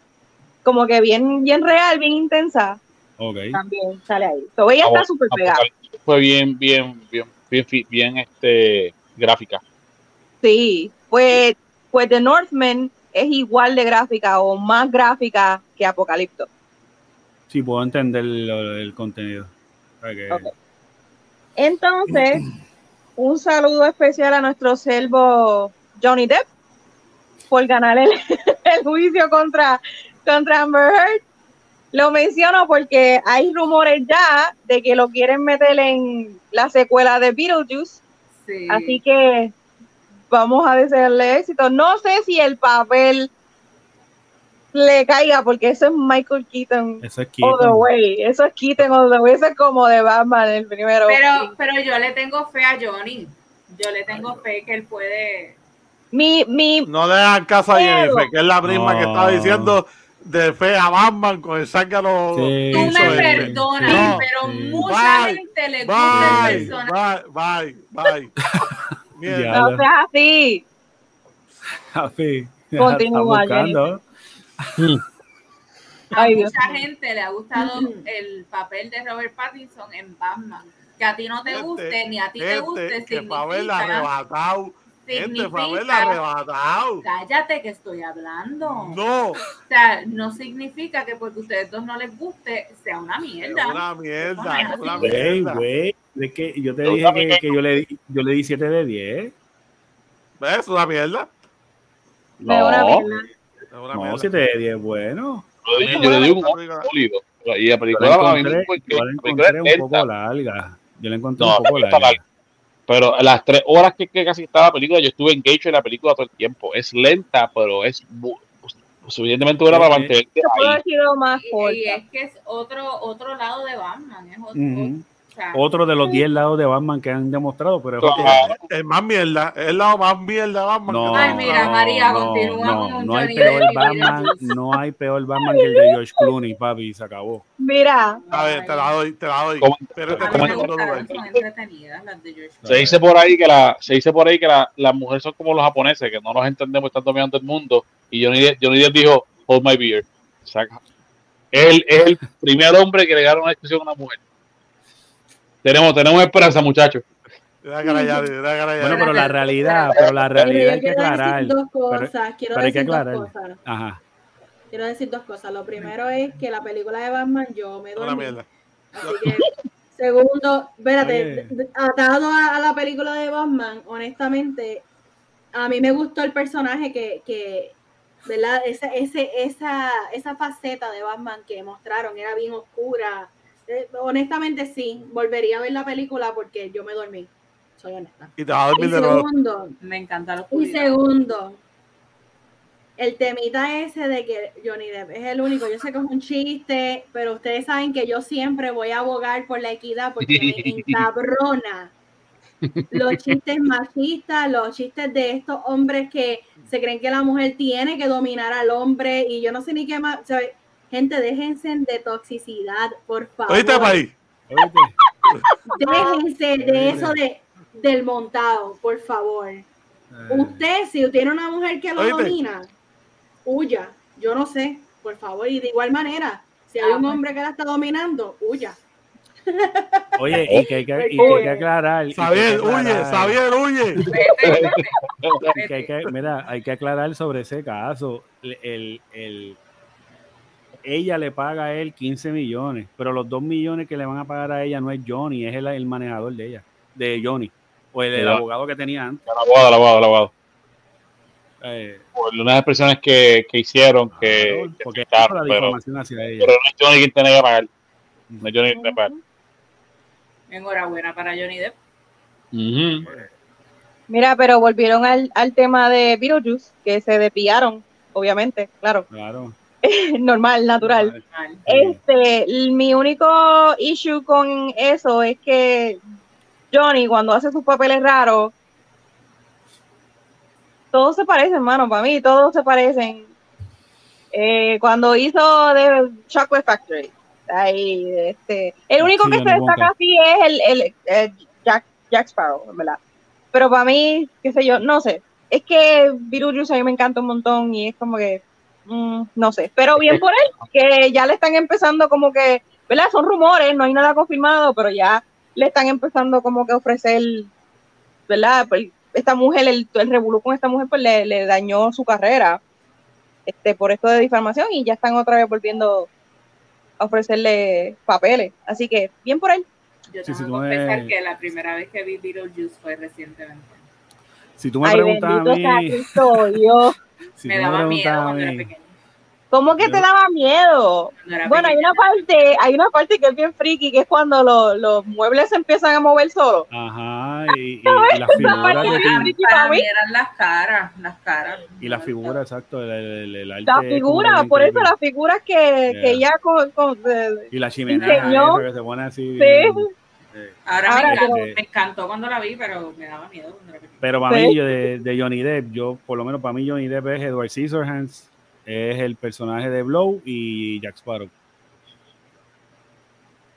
como que bien, bien real, bien intensa, Ok. también sale ahí. So, ella está súper pegada. Fue bien, bien, bien, bien, bien, este, gráfica. Sí, pues, pues The Northman es igual de gráfica o más gráfica que Apocalipto. Sí, puedo entender el contenido. Entonces, un saludo especial a nuestro selvo Johnny Depp por ganar el, el juicio contra, contra Amber Heard. Lo menciono porque hay rumores ya de que lo quieren meter en la secuela de Beetlejuice, Sí. así que vamos a desearle éxito. No sé si el papel le caiga porque eso es Michael Keaton Eso es all the Keaton. way. Eso es Keaton all the way. Eso es como de Batman el primero. Pero, pero yo le tengo fe a Johnny. Yo le tengo fe que él puede. Mi, mi, No le caso a Jennifer, que es la misma que estaba diciendo de fe a Batman con el. Sí, Tú me perdonas, pero Sí. mucha Bye. gente le gusta el Bye, personaje. bye, bye, bye. Mierda. Ya. no seas así. Así. Continúa, buscando. A Ay, mucha gente le ha gustado el papel de Robert Pattinson en Batman. Que a ti no te Gente, guste, ni a ti te Gente guste, que significa, arrebatado. Gente fue a verla significa, arrebatado. cállate que estoy hablando. No, O sea, no significa que porque a ustedes dos no les guste sea una es mierda. una mierda, es una Güey, mierda. güey. Es que yo te Yo dije que, que yo, le, di- yo le di 7 de 10. ¿Ves? Es una mierda. No, mierda. Es una No, mierda. 7 de 10, bueno. yo, le- yo le digo un sólido. Y la Yo película, la encontré, porque yo la la película encontré es un poco larga. Yo la encontré No, un poco la película larga. Pero las tres horas que, que casi está la película, yo estuve engaged en la película todo el tiempo. Es lenta, pero es suficientemente buena para mantenerte ahí. más Y, y es que es otro, otro lado de Batman. Es otro, Ujú. o sea, Otro de los 10 lados de Batman que han demostrado, pero. Claro. Es más mierda. Es el lado más mierda de Batman. No, Ay, mira, María, no, continúa no, con no hay peor Batman, no hay peor Batman que el de George Clooney, papi, se acabó. Mira, A ver, te la doy, te la doy. Se dice por ahí que la, se dice por ahí que la- las mujeres son como los japoneses, que no los entendemos, están dominando el mundo. Y Johnny Depp, Johnny Depp dijo, hold my beer. Saca. Él es el primer hombre que le gana una discusión a una mujer. Tenemos, tenemos esperanza, muchachos. Bueno, pero la realidad, pero la realidad yo hay que quiero aclarar. decir dos Pero- cosas. quiero pero hay que decir dos cosas. Ajá. Quiero decir dos cosas. Lo primero es que la película de Batman yo me una dormí. mierda. Así que, segundo, espérate, Oye. atado a, a la película de Batman, honestamente, a mí me gustó el personaje que, que ¿verdad? Esa, ese, esa, esa faceta de Batman que mostraron era bien oscura. Eh, honestamente, sí, volvería a ver la película porque yo me dormí. Soy honesta. Y te va a Y dormir de nuevo. segundo, Me encanta la y segundo, el temita ese de que Johnny Depp es el único, yo sé que es un chiste, pero ustedes saben que yo siempre voy a abogar por la equidad porque me encabrona los chistes machistas, los chistes de estos hombres que se creen que la mujer tiene que dominar al hombre y yo no sé ni qué más. o sea, gente, déjense de toxicidad, por favor. ¿Oíste, país? Oíste. Déjense de eso de, del montado, por favor. Eh, Usted, si tiene una mujer que lo ¿Oíste? domina, huya. Yo no sé, por favor. Y de igual manera, si hay Ah, un pues. hombre que la está dominando, huya. Oye, y que hay que, y que, hay que aclarar. Xavier, huye, Xavier, huye. Que hay que- mira, hay que aclarar sobre ese caso. El, el- el- ella le paga a él 15 millones, pero los 2 millones que le van a pagar a ella no es Johnny, es el, el manejador de ella, de Johnny, o el, el abogado que tenía antes. El abogado, el abogado, el abogado. Eh, Por unas expresiones que, que hicieron que, claro, que porque la pero, difamación hacia ella. pero no es Johnny quien tiene que pagar. No es Johnny quien tiene que pagar. Enhorabuena para Johnny Depp. Mira, pero volvieron al, al tema de Beetlejuice, que se depillaron, obviamente, claro, Claro. normal, natural. Este, mi único issue con eso es que Johnny, cuando hace sus papeles raros, todos se parecen, hermano, para mí, todos se parecen. Eh, cuando hizo de Chocolate Factory, Ahí, este, el único Sí, que se destaca así es el, el, eh, Jack, Jack Sparrow, ¿verdad? Pero para mí, qué sé yo, no sé. Es que Beetlejuice a mí me encanta un montón y es como que, mm, no sé. Pero bien por él, que ya le están empezando como que, ¿verdad? Son rumores, no hay nada confirmado, pero ya le están empezando como que a ofrecer, ¿verdad? Pues esta mujer, el, el revolú con esta mujer, pues le, le dañó su carrera este, por esto de difamación y ya están otra vez volviendo a ofrecerle papeles. Así que, bien por él. Yo tengo sí, que me- que la primera vez que vi Beetlejuice fue recientemente. Si tú me Ay, preguntas a mí, Cristo, Dios. Si me daba miedo cuando era pequeña. ¿Cómo que te daba miedo? Bueno, hay una parte, hay una parte que es bien friki, que es cuando los, los muebles se empiezan a mover solos. ajá, y, y- y las figuras de Para mí eran las caras, las caras. y las figuras, exacto, el, el, el arte La figura, por eso las figuras que, Yeah. que ella con, con- de- y la chimenea que se pone así Sí. bien, eh, Ahora, Ahora, me, encantó, pero- me encantó cuando la vi, pero me daba miedo pero para Sí. mí yo de, de Johnny Depp yo por lo menos para mí Johnny Depp es Edward Scissorhands es el personaje de Blow y Jack Sparrow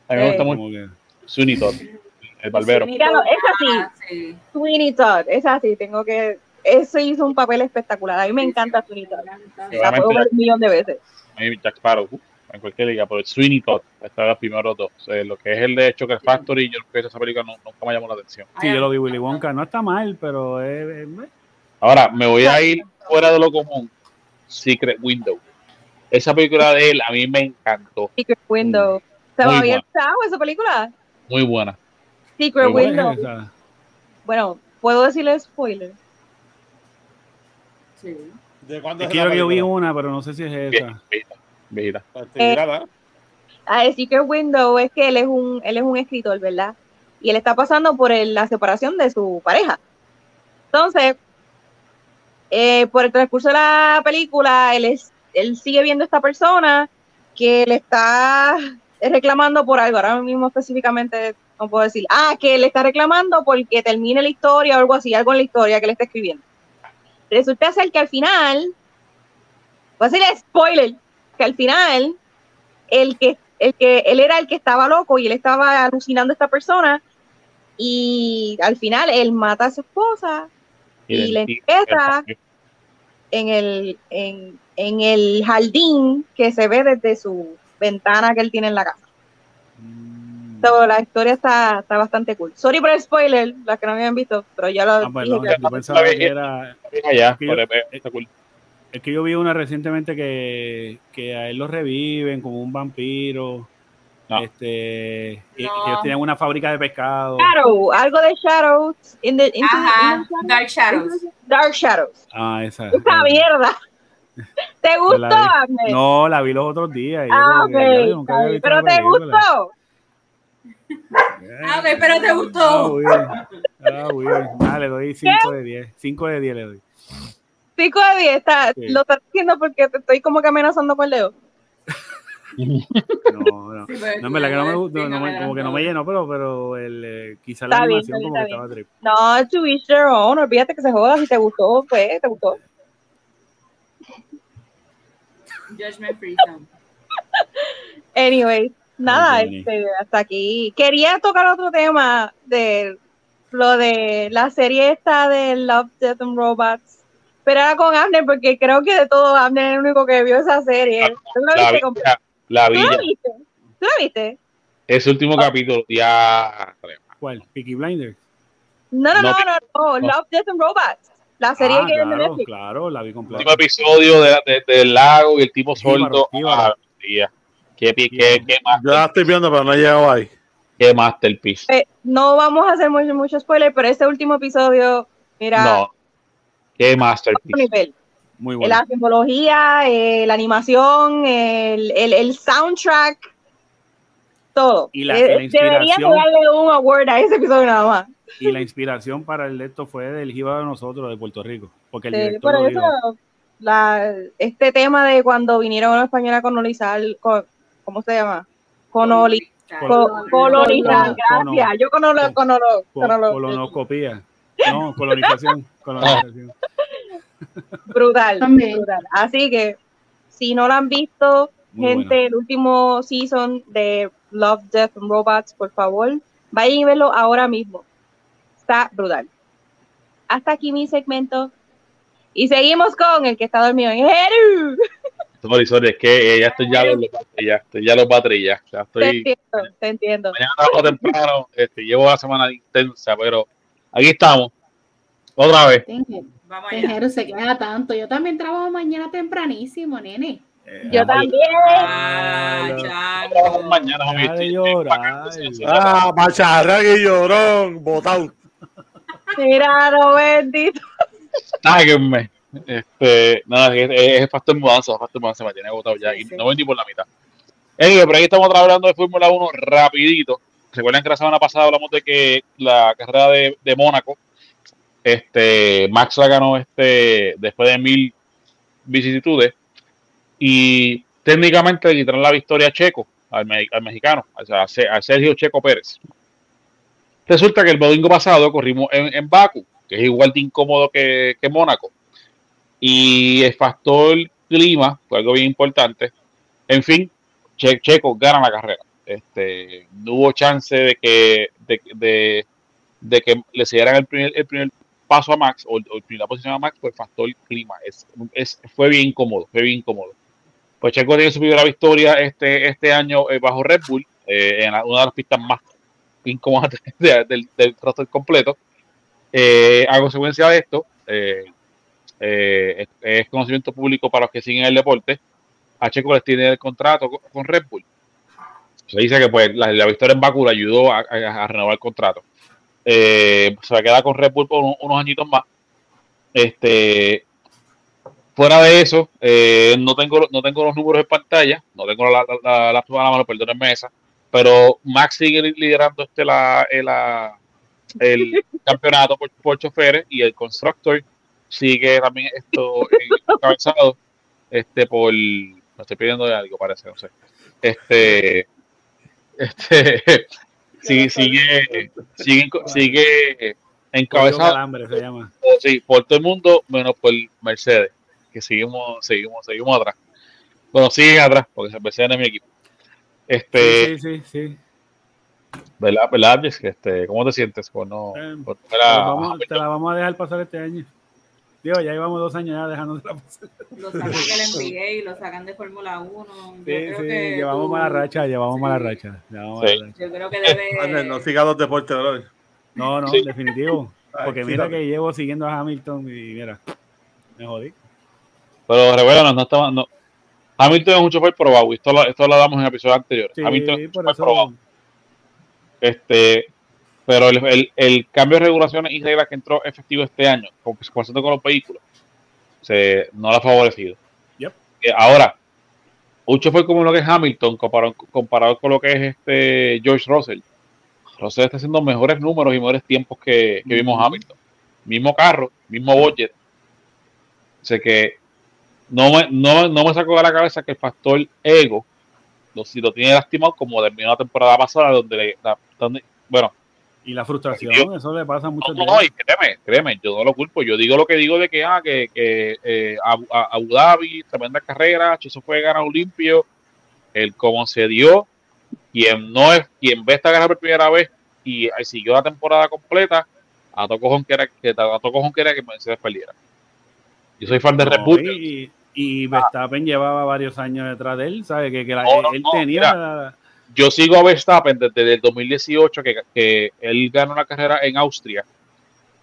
A mí me gusta Eh. mucho como que Sweeney Todd, el barbero. Es así. Ah, sí. Sweeney Todd, es así, tengo que... Eso hizo un papel espectacular. A mí me encanta Sweeney Todd. La puedo ver un millón de veces. Jack Sparrow, uh, en cualquier liga, pero Sweeney Todd está los primeros dos. O sea, lo que es el de Choker Factory, yo creo que esa película no- nunca me llamó la atención. sí yo lo vi Willy. Wonka no está mal pero es, es- Ahora, me voy a ir fuera de lo común. Secret Window. Esa película de él a mí me encantó. Secret Window. ¿Se me había buena. gustado esa película? Muy buena. Secret Muy buena. Window. esa. Bueno, ¿puedo decirle spoiler? Sí. ¿De cuándo es que yo, vi una pero no sé si es esa Viejita. viejita, Pues, tirada. Ah, el Secret Window es que él es un, él es un escritor, ¿verdad? Y él está pasando por el- la separación de su pareja. Entonces, eh, por el transcurso de la película, él, es, él sigue viendo a esta persona que le está reclamando por algo. Ahora mismo específicamente no puedo decir. Ah, que le está reclamando porque termine la historia o algo así, algo en la historia que le está escribiendo. Resulta ser que al final, voy a decirle spoiler, que al final el que, el que él era el que estaba loco y él estaba alucinando a esta persona y al final él mata a su esposa Y le empieza- en el, en, en el jardín que se ve desde su ventana que él tiene en la casa. Mm. So, la historia está, está bastante cool. Sorry por el spoiler, las que no habían visto, pero ya lo Ah, pues dije no, que- yo pensaba que era Allá, que yo- pero, está cool. Es que yo vi una recientemente que, que a él lo reviven como un vampiro. No. Este, y- No. que ellos tenían una fábrica de pescado. Shadow, algo de Shadows. In the, the- Ajá, in the- Dark Shadows. Dark Shadows. Ah, esa. Esa esa. mierda. ¿Te gustó, la vi. No, la vi los otros días. y Ah, como ok, que, ya, yo nunca había está bien. visto Pero te gustó. Ah, ok, pero te Ah, gustó. bien. Ah, bien. Ah, le doy 5 de 10. 5 de 10 le doy. 5 de 10, está, Sí. lo estás diciendo porque te estoy como que amenazando con el dedo. No, no. Sí, pues, No, en verdad que no me sí, gustó, no me- como que no me llenó, pero, pero el, eh, quizá la Está bien, animación está como bien, que estaba trip. No, to each their own, olvídate que se joda, si te gustó, pues, te gustó. Judgment Free Zone. Anyway, nada, este, hasta aquí. Quería tocar otro tema de lo de la serie esta de Love, Death and Robots, pero era con Abner, porque creo que de todo Abner es el único que vio esa serie. ¿Tú la La viste? la ¿Tú la villa. viste? ¿Tú la viste? Ese último capítulo, ya. ¿Cuál? Peaky Blinders. No, no, No, no, no. Love, Death and Robots. La serie ah, que es de claro, Netflix. claro, la vi completa. último episodio de, de- del lago y el tipo jíbaro. Ah. Qué, pi- qué, qué, Yo la estoy viendo, pero no he llegado ahí. qué masterpiece. Eh, no vamos a hacer mucho, mucho spoiler, pero este último episodio, mira, No. Qué masterpiece. nivel. Muy bueno. La simbología, eh, la animación, el, el, el soundtrack, todo. Y la- Eh, la inspiración. darle un award a ese episodio nada más. Y la inspiración para el esto fue del Jiba de nosotros, de Puerto Rico. Porque el Sí, director por lo eso, la, este tema de cuando vinieron los españoles a colonizar, co- ¿cómo se llama? Conoli, co- colonizar, Cono- gracias. Yo conolo, conolo, Co- conolo- Colonoscopía. No, colonización. colonización. Brutal, También. brutal. Así que, si no la han visto, gente, el último season de Love, Death and Robots, por favor, vayan y verlo ahora mismo. Está brutal. Hasta aquí mi segmento. Y seguimos con el que está dormido en Heru. Sorry, sorry, es que ya estoy ya los ya estoy ya los baterías. Ya estoy, te entiendo, te entiendo. Mañana trabajo temprano, este, llevo la semana intensa, pero aquí estamos. Otra vez. Tejero se queda tanto. Yo también trabajo mañana tempranísimo, nene. Eh, Yo también. Ah, mañana, Ah, macharra y llorón, botado. Mira, no bendito. Ay, que me. Este, nada, es, es, factor mudanza, factor mudanza me tiene agotado ya y no vendí por la mitad. Anyway, por ahí estamos hablando de Fórmula 1 rapidito. Recuerden que la semana pasada hablamos de que la carrera de, de Mónaco, este, Max la ganó este, después de mil vicisitudes y técnicamente le quitaron la victoria a Checo, al, mexicano, a, a, Sergio Checo Pérez. Resulta que el domingo pasado corrimos en, en Baku, que es igual de incómodo que, Mónaco y el factor clima fue algo bien importante. En fin, Checo gana la carrera. Este, no hubo chance de que, de, que le siguieran el primer, el primer paso a Max o, la primera posición a Max por el factor clima. Es, es, fue bien incómodo, fue bien incómodo. Pues Checo tiene su primera victoria este, este año eh, bajo Red Bull, eh, en una de las pistas más incómodas del, del roster completo. Eh, a consecuencia de esto, eh, es, conocimiento público para los que siguen el deporte, a Checo les tiene el contrato con, Red Bull. Se dice que pues la, victoria en Baku le ayudó a, renovar el contrato. Eh, se va a quedar con Red Bull por unos añitos más. Este, fuera de eso, eh, no tengo no tengo los números en pantalla, no tengo la, la, la, mano, perdónenme esa, pero Max sigue liderando este la, el campeonato por, por choferes y el constructor sigue también esto encabezado este por me estoy pidiendo de algo parece no sé este este sigue sigue sigue, sigue encabezado. Sí por todo el mundo menos por Mercedes que seguimos seguimos seguimos atrás. Bueno siguen atrás porque Mercedes es mi equipo. Este sí sí sí, ¿Verdad, verdad, este, ¿Cómo te sientes? Pues no, eh, te la vamos a dejar pasar este año. Digo, ya llevamos dos años ya dejando de la Lo sacan del NBA y lo sacan de Fórmula 1. Sí, creo sí, que llevamos mala racha, llevamos mala racha. Llevamos sí. racha. Yo creo que debe. No siga los deportes, bro. No, no, sí. definitivo. Porque mira que llevo siguiendo a Hamilton y mira, me jodí. Pero recuerda, no estaba. No. Hamilton es un chofer probado. Esto lo, esto lo damos en episodios anteriores. Sí, Hamilton es un probado. Este, pero el, el, el, cambio de regulaciones y reglas que entró efectivo este año, con, con los vehículos, se, no lo ha favorecido. Yep. Eh, ahora, mucho fue como lo que es Hamilton comparado, comparado con lo que es este George Russell. Russell está haciendo mejores números y mejores tiempos que, que vimos Hamilton. Mismo carro, mismo budget. sé que no me, no, no me sacó de la cabeza que el factor ego, lo, si lo tiene lastimado, como terminó la temporada pasada, donde, donde bueno, y la frustración, eso le pasa mucho. No, no, y créeme, créeme, yo no lo culpo. Yo digo lo que digo de que, ah, que, que eh, Abu Dhabi, tremenda carrera, eso fue ganar limpio. El cómo se dio, quien no es, quien ve esta ganar por primera vez y, siguió la temporada completa, a todo cojón que era que, a que, era que Mercedes perdiera. Yo soy fan de Red Bull. Y, y Verstappen llevaba varios años detrás de él, ¿sabe? Que, que la, él tenía yo sigo a Verstappen desde el 2018 que, que él ganó una carrera en Austria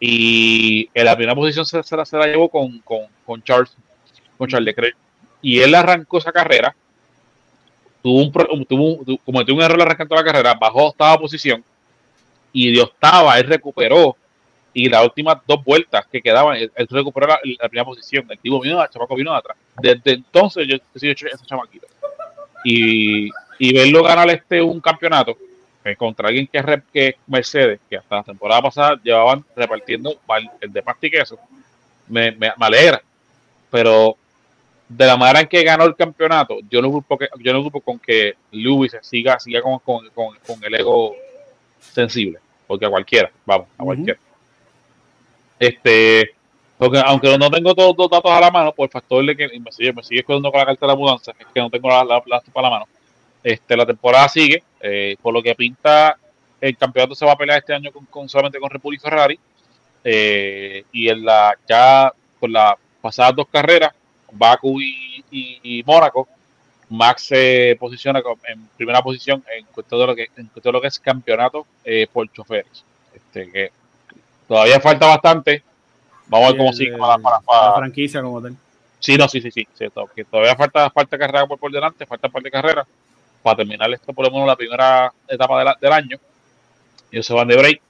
y en la primera posición se, se, la, se la, llevó con, con, con, Charles con Charles Leclerc. Y él arrancó esa carrera tuvo un, tuvo, cometió un error arrancando la carrera bajó a octava posición y de octava él recuperó y las últimas dos vueltas que quedaban él, recuperó la, la, primera posición. El tipo vino el chamaco vino atrás. Desde entonces yo he sido ese chamaquito. Y y verlo ganar este un campeonato eh, contra alguien que es, que Mercedes, que hasta la temporada pasada llevaban repartiendo el de pasta y queso, me, me, alegra. Pero de la manera en que ganó el campeonato, yo no grupo que, yo no grupo con que Lewis siga, siga con, con, con, el ego sensible, porque a cualquiera, vamos, a cualquiera. Este, Porque aunque no tengo todos los datos a la mano, por el factor de que me sigue, me sigue escondiendo con la carta de la mudanza, es que no tengo la, la, la, a la mano. Este, la temporada sigue, eh, por lo que pinta, el campeonato se va a pelear este año con, con solamente con República Ferrari. Eh, y en la ya por las pasadas dos carreras, Baku y, y, y Mónaco, Max se posiciona en primera posición en cuestión de lo que, en de lo que es campeonato eh, por choferes. Este, que todavía falta bastante. Vamos a ver cómo sigue para, para, para, La franquicia como tal. Sí, no, sí, sí, sí. sí que todavía falta, falta carrera por, por delante, falta un par de carreras para terminar esto, por lo menos la primera etapa de la- del año. Ellos se van de break.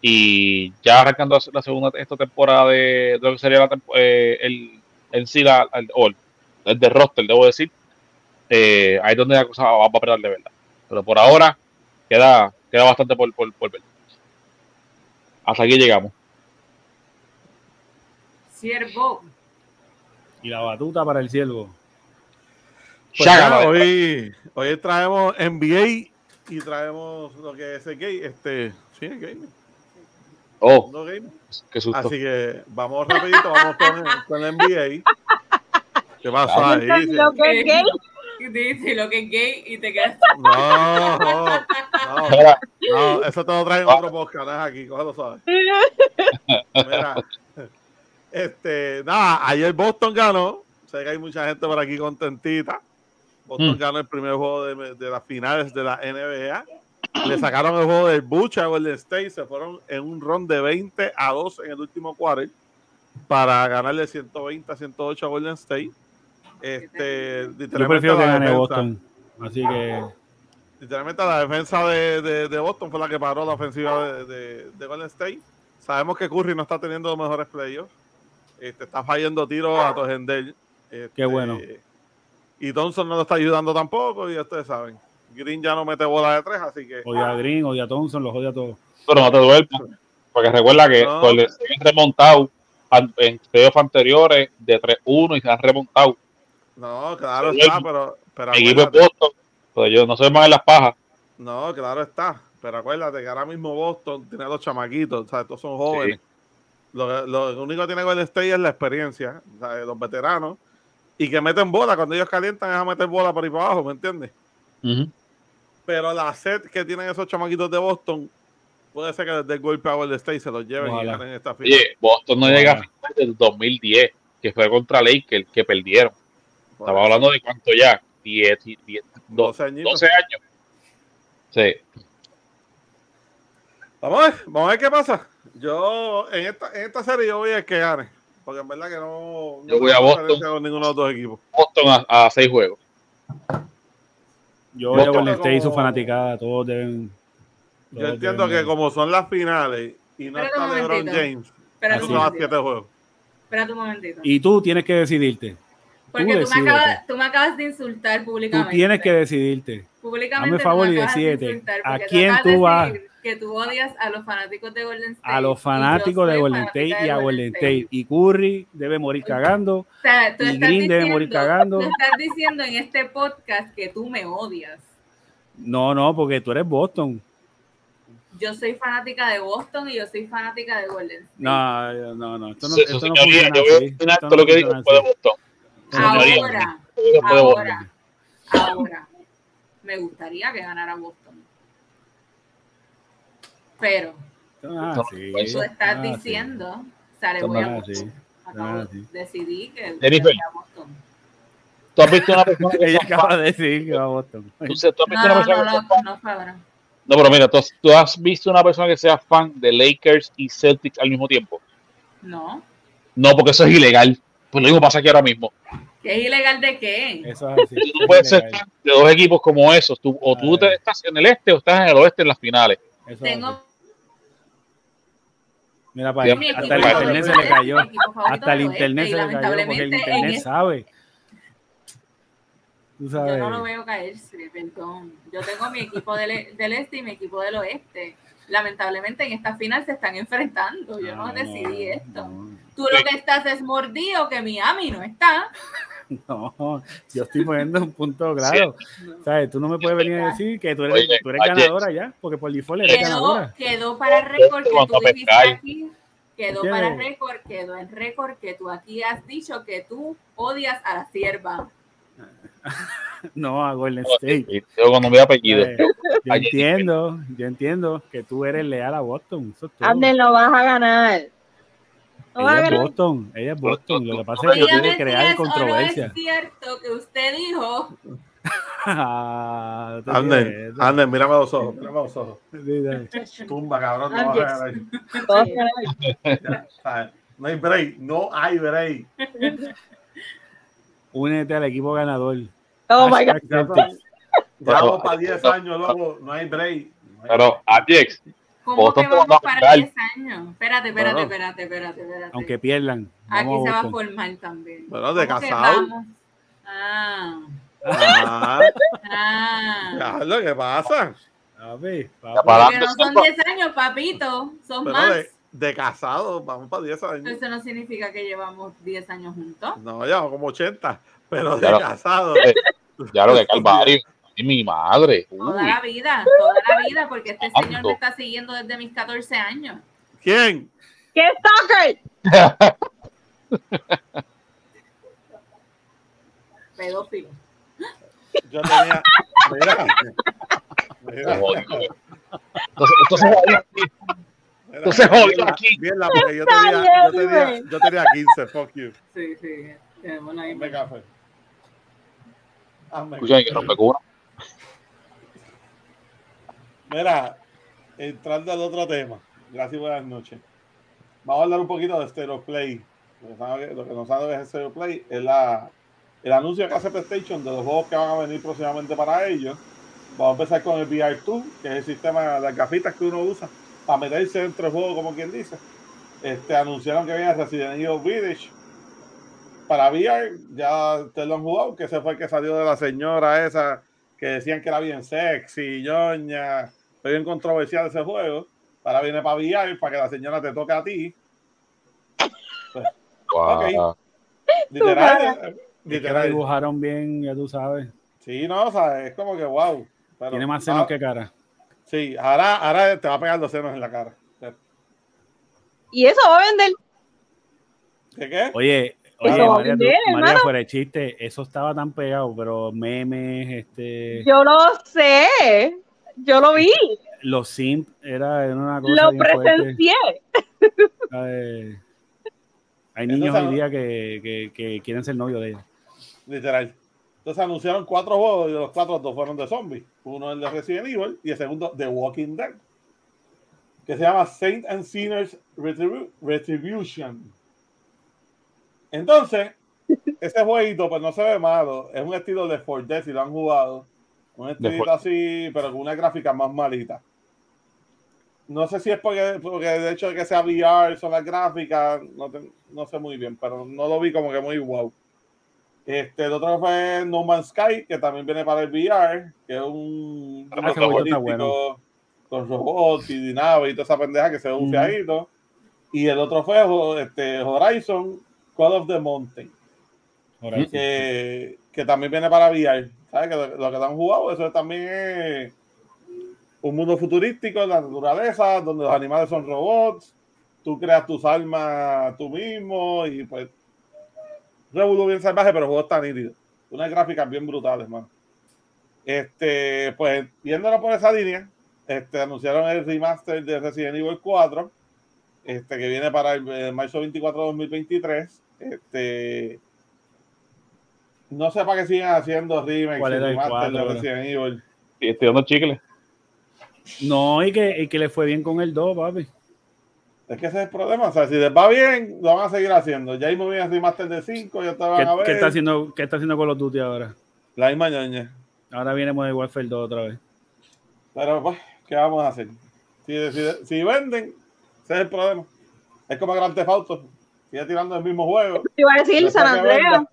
Y ya arrancando la segunda esta temporada de, de lo que sería la eh, el, en sí, la, el, o el, el de roster, debo decir. eh, ahí es donde la cosa va, va a apretar de verdad. Pero por ahora queda, queda bastante por, por, por ver. Hasta aquí llegamos. Siervo. Y la batuta para el ciervo. Pues hoy, hoy traemos NBA y traemos lo que es el gay, este, sí, el gaming, Oh, no gaming. qué susto. Así que vamos rapidito, vamos con, con el NBA. ¿Qué pasó ahí? Lo que es gay. Dice lo que es gay y te quedas. No, no, no, Mira, no, eso te lo traen en otro podcast, no es aquí, cógelo suave. Mira, este, nada, ayer Boston ganó, sé que hay mucha gente por aquí contentita. Boston Mm. ganó el primer juego de, de las finales de la NBA. Le sacaron el juego del Bucha a Golden State, se fueron en un run de 20 a 2 en el último quarter para ganarle 120 a 108 a Golden State. Este, Yo literalmente prefiero que la gane defensa- Boston. Así que Literalmente la defensa de, de- de Boston fue la que paró la ofensiva de, de- de Golden State. Sabemos que Curry no está teniendo los mejores playoffs. Este, está fallando tiros a Tojendel. Este, Qué bueno. Y Thompson no lo está ayudando tampoco, y ya ustedes saben. Green ya no mete bola de tres, así que. odia a Green, odia a Thompson, los odia a todos. pero no te duermas. Porque recuerda que No. Golden State han remontado en playoffs anteriores de 3-1 y se han remontado. No, claro está, pero. pero equipo es acuérdate- Boston, pero yo no soy más en las pajas. No, claro está. Pero acuérdate que ahora mismo Boston tiene a los chamaquitos, o sea, estos son jóvenes. Lo, lo único que tiene Golden State es la experiencia, o sea, los veteranos, y que meten bola. Cuando ellos calientan es a meter bola por ahí para abajo, ¿me entiendes? Ujú. Pero la set que tienen esos chamaquitos de Boston, puede ser que desde el golpe a Golden State se los lleven Ojalá. y ganen esta final. Oye, Boston no Ojalá. llega a final del 2010, que fue contra Lakers, que perdieron. Por Estaba hablando de cuánto ya, 10, 10 do- 12 añitos. 12 años. Sí. Vamos a ver, vamos a ver qué pasa. Yo, en esta, en esta serie, yo voy a que gane. Porque en verdad que no. no Yo voy a Boston. con ninguno de los dos equipos. Boston a, a 6 juegos. Yo Boston Golden State y su fanaticada, todos deben. Yo entiendo deben- que como son las finales y no Espérate está LeBron. James, Espérate eso un se va a momentito. siete juegos. Espérate un momentito. Y tú tienes que decidirte. Porque tú me, acabas, tú me acabas de insultar Tú públicamente. tienes que decidirte. Públicamente Hazme favor tú y decídete, ¿a quién tú vas? Que tú odias a los fanáticos de Golden State. A los fanáticos de Golden State y a Golden State. Y Curry debe morir cagando. O sea, tú y estás Green debe morir cagando. Tú estás diciendo en este podcast que tú me odias. No, no, porque tú eres Boston. Yo soy fanática de Boston y yo soy fanática de Golden State. No, no, no. Esto no, Su- esto su no señoría, funciona yo voy a Esto todo no lo que digo de. Boston. Ahora, ahora, ahora, me gustaría que ganara Boston. Pero Esto no es así, Tú estás así. diciendo, sale, Esto voy a. Boston. Acabo, es así. decidí que Jennifer. voy a Boston. ¿Tú has visto una persona que Ella acaba de decir que va a Boston. ¿Tú, se- tú has visto No, una no, persona no, que no, fan? no fue ahora. No, pero mira, ¿tú, has- tú has visto una persona que sea fan de Lakers y Celtics al mismo tiempo. No. No, porque eso es ilegal. Pues lo mismo pasa aquí ahora mismo. ¿Que es ilegal de qué? Eso es así. Tú puedes ser fan de dos equipos como esos. Tú, o tú Ah. te- estás en el este o estás en el oeste en las finales. Eso. Tengo Mira, para equipo hasta el internet se le cayó. Hasta el internet se le cayó porque el internet sabe. Tú Yo sabes. no lo veo caerse, perdón. Yo tengo mi equipo del, e- del este y mi equipo del oeste. Lamentablemente en esta final se están enfrentando. Yo no, decidí esto. No, Tú lo que estás es mordido que Miami no está. no, yo estoy poniendo un punto claro. ¿Sabes? Tú no me puedes venir a decir que tú eres, Oye, tú eres ganadora ya, porque por default eres Quedó, ganadora. quedó para récord que tú dijiste aquí Quedó ¿Qué? para récord, quedó en récord que tú aquí has dicho que tú odias a la sierva. No, a Golden State. Y Yo cuando me apellido. Eh, yo entiendo, yo entiendo que tú eres leal a Boston. Eso es todo. Abner, no vas a ganar. Ella es. Boston, ella es Boston. Lo que pasa es que quiere si crear es o controversia. no es cierto que usted dijo Ah, Ander, quieres. Ander, mírame los ojos, mírame los ojos. Tumba, cabrón, no I'm vas. No hay break, no hay break. Únete al equipo ganador. Oh my God. Llevamos para 10 años, loco, no hay break. No hay Pero, Ajax, ¿Cómo Boston que vamos va a para jugar. 10 años? Espérate, espérate, Bueno. espérate, espérate, espérate. Aunque pierdan. Aquí se va a formar también. Bueno, de ¿Cómo que casado. Ah, Ah, ah. ya, lo que pasa. A ver, Porque no son 10 años, papito, son Pero más. de, de casado, vamos para 10 años. Eso no significa que llevamos 10 años juntos. No, llevamos como 80, pero de Claro. casado. Eh, ya lo que calvario. Y mi madre. Toda Uy, la vida, toda la vida, porque este señor me está siguiendo desde mis 14 años. ¿Quién? ¿Qué stalker? Pedófilo. Yo tenía. Mira. Entonces, entonces Entonces, jodido aquí. mierda, porque yo tenía, yo, tenía, yo tenía 15, fuck you. Sí, sí. tenemos ahí. Hazme café. Hazme Escucha, que rompe cuna. Mira, entrando al otro tema. Gracias y buenas noches. Vamos a hablar un poquito de Stereo Play. Lo que no sabe es Stereo Play es la, el anuncio que hace PlayStation de los juegos que van a venir próximamente para ellos. Vamos a empezar con el VR2, que es el sistema de gafitas que uno usa para meterse dentro del juego, como quien dice. Este, anunciaron que viene Resident Evil Village para VR. Ya ustedes lo han jugado, que ese fue el que salió de la señora esa que decían que era bien sexy, ñoña, fue bien controversial ese juego. Ahora viene para VR, para que la señora te toque a ti. Guau. Literal, eh, Es que literal. dibujaron bien, ya tú sabes. Sí, no, o sea, es como que wow. Pero, Tiene más senos ah, que cara. Sí, ahora, ahora te va a pegar los senos en la cara. Y eso va a vender. ¿Qué qué? Oye, oye, María, tú- María, fuera de chiste, eso estaba tan pegado, pero memes, este, Yo lo sé. Yo lo vi. los simp, era, era una cosa Lo fuerte. presencié. Hay niños Entonces, hoy día que, que, que quieren ser novios de ella. Literal. Entonces anunciaron cuatro juegos y de los cuatro dos fueron de zombies. Uno el de Resident Evil y el segundo de Walking Dead. Que se llama Saint and Sinners Retribu- Retribution. Entonces, ese jueguito pues no se ve malo. Es un estilo de 4D si lo han jugado. Un estilito así, pero con una gráfica más malita. No sé si es porque, porque el hecho de que sea VR son las gráficas, no, te- no sé muy bien, pero no lo vi como que muy wow. Este, el otro fue No Man's Sky, que también viene para el VR, que es un Ah, político bueno. con robots y naves y toda esa pendeja que se ve un fiadito. Y el otro fue este, Horizon Call of the Mountain, Ahora, que, que también viene para VR. ¿Sabes? Que lo, lo que han jugado, eso también es un mundo futurístico, la naturaleza, donde los animales son robots, tú creas tus armas tú mismo y pues Revolú bien salvaje, pero el juego está nítido. Unas gráficas bien brutales, man. Este, pues viéndolo por esa línea, este, anunciaron el remaster de Resident Evil 4, este, que viene para el, eh, marzo 24 de 2023. Este, no sé para qué sigan haciendo remakes ¿Cuál y era el remaster de 4, Resident Evil. Y estoy dando chicle. No, y que, y que le fue bien con el 2, papi. Es que ese es el problema. O sea, si les va bien, lo van a seguir haciendo. Ya mismo viene el remaster de 5, ya te van ¿Qué, a ver. qué está haciendo, ¿Qué está haciendo Call of Duty ahora? La misma ñoña. Ahora viene Modern Warfare 2 otra vez. Pero pues, ¿qué vamos a hacer? Si, si, si venden, ese es el problema. Es como Grand Theft Auto. Sigue tirando el mismo juego. Te iba a decir San Andrea.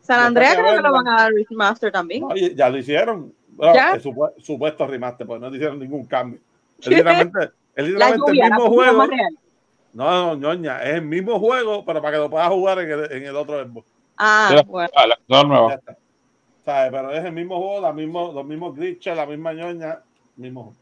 San Andrea creo que lo van a dar remaster también. Oye, ya lo hicieron. Bueno, ¿Ya? el supu- supuesto remaster, pues no hicieron ningún cambio. Es literalmente, es La literalmente lluvia, el mismo juego. No, no, ñoña, es el mismo juego, pero para que lo puedas jugar en el, en el otro Xbox. Ah, bueno. La, nueva. Pero es el mismo juego, la mismo, los mismos glitches, la misma ñoña, mismo juego.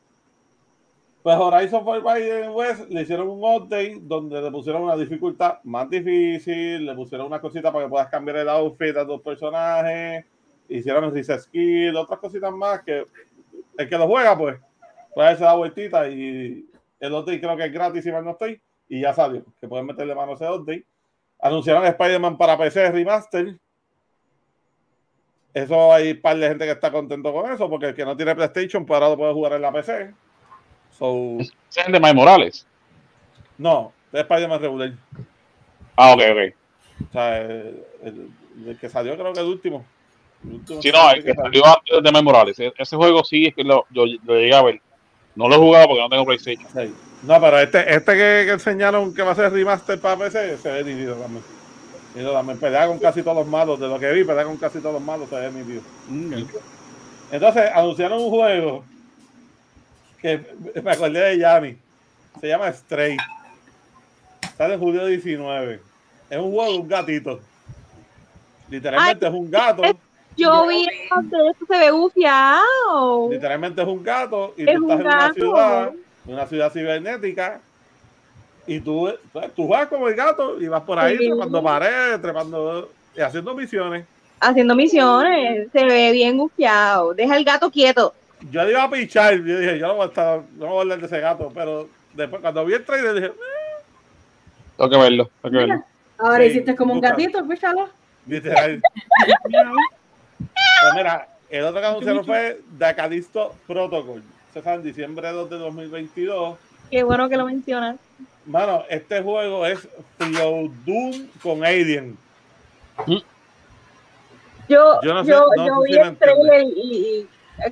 Pues Horizon Forbidden West le hicieron un update donde le pusieron una dificultad más difícil, le pusieron una cosita para que puedas cambiar el outfit a tus personajes, hicieron reset skill, otras cositas más que el que lo juega, pues, puede hacerse la vueltita y el update creo que es gratis si mal no estoy, y ya salió, que pueden meterle mano a ese update. Anunciaron Spider-Man para PC Remaster. Eso hay un par de gente que está contento con eso, porque el que no tiene PlayStation, pues ahora lo puede jugar en la PC. So, ¿Ese es el de Miles Morales? no, es Spider-Man regular. Ah, ok, ok. O sea, el, el- el que salió creo que el último. El último Sí, no, el que salió antes de Miles Morales. E- Ese juego sí es que lo, yo, lo llegué a ver. No lo he jugado porque no tengo PlayStation. Sí. No, pero este, este que, que enseñaron que va a ser remaster para PC se ve nítido también. Y eso también pelea con casi todos los malos. De lo que vi, pelea con casi todos los malos, se ve nítido. Entonces, anunciaron un juego que me acordé de Yami. Se llama Stray. Sale julio 19. Es un juego de un gatito. Literalmente es un gato. Yo vi de esto se ve bufiado. Literalmente es un gato y Es tú estás en una ciudad, una ciudad cibernética y tú, tú juegas como el gato y vas por ahí Sí. trepando paredes, trepando y haciendo misiones. Haciendo misiones. Se ve bien bufiado. Deja el gato quieto. Yo le iba a pichar, yo dije, yo no voy a estar, no voy a hablar de ese gato, pero después cuando vi el trailer dije, "Eh", Tengo que verlo, tengo que verlo. Ahora Sí, hiciste como un gatito, escúchalo. literal. Pues mira, el otro que anunciaron fue The Callisto Protocol. Se sale en diciembre 2 de 2022. Qué bueno que lo mencionas. Mano, este juego es Flow Doom con Alien. Yo, Yo no sé- yo, no yo sé vi el trailer y, y-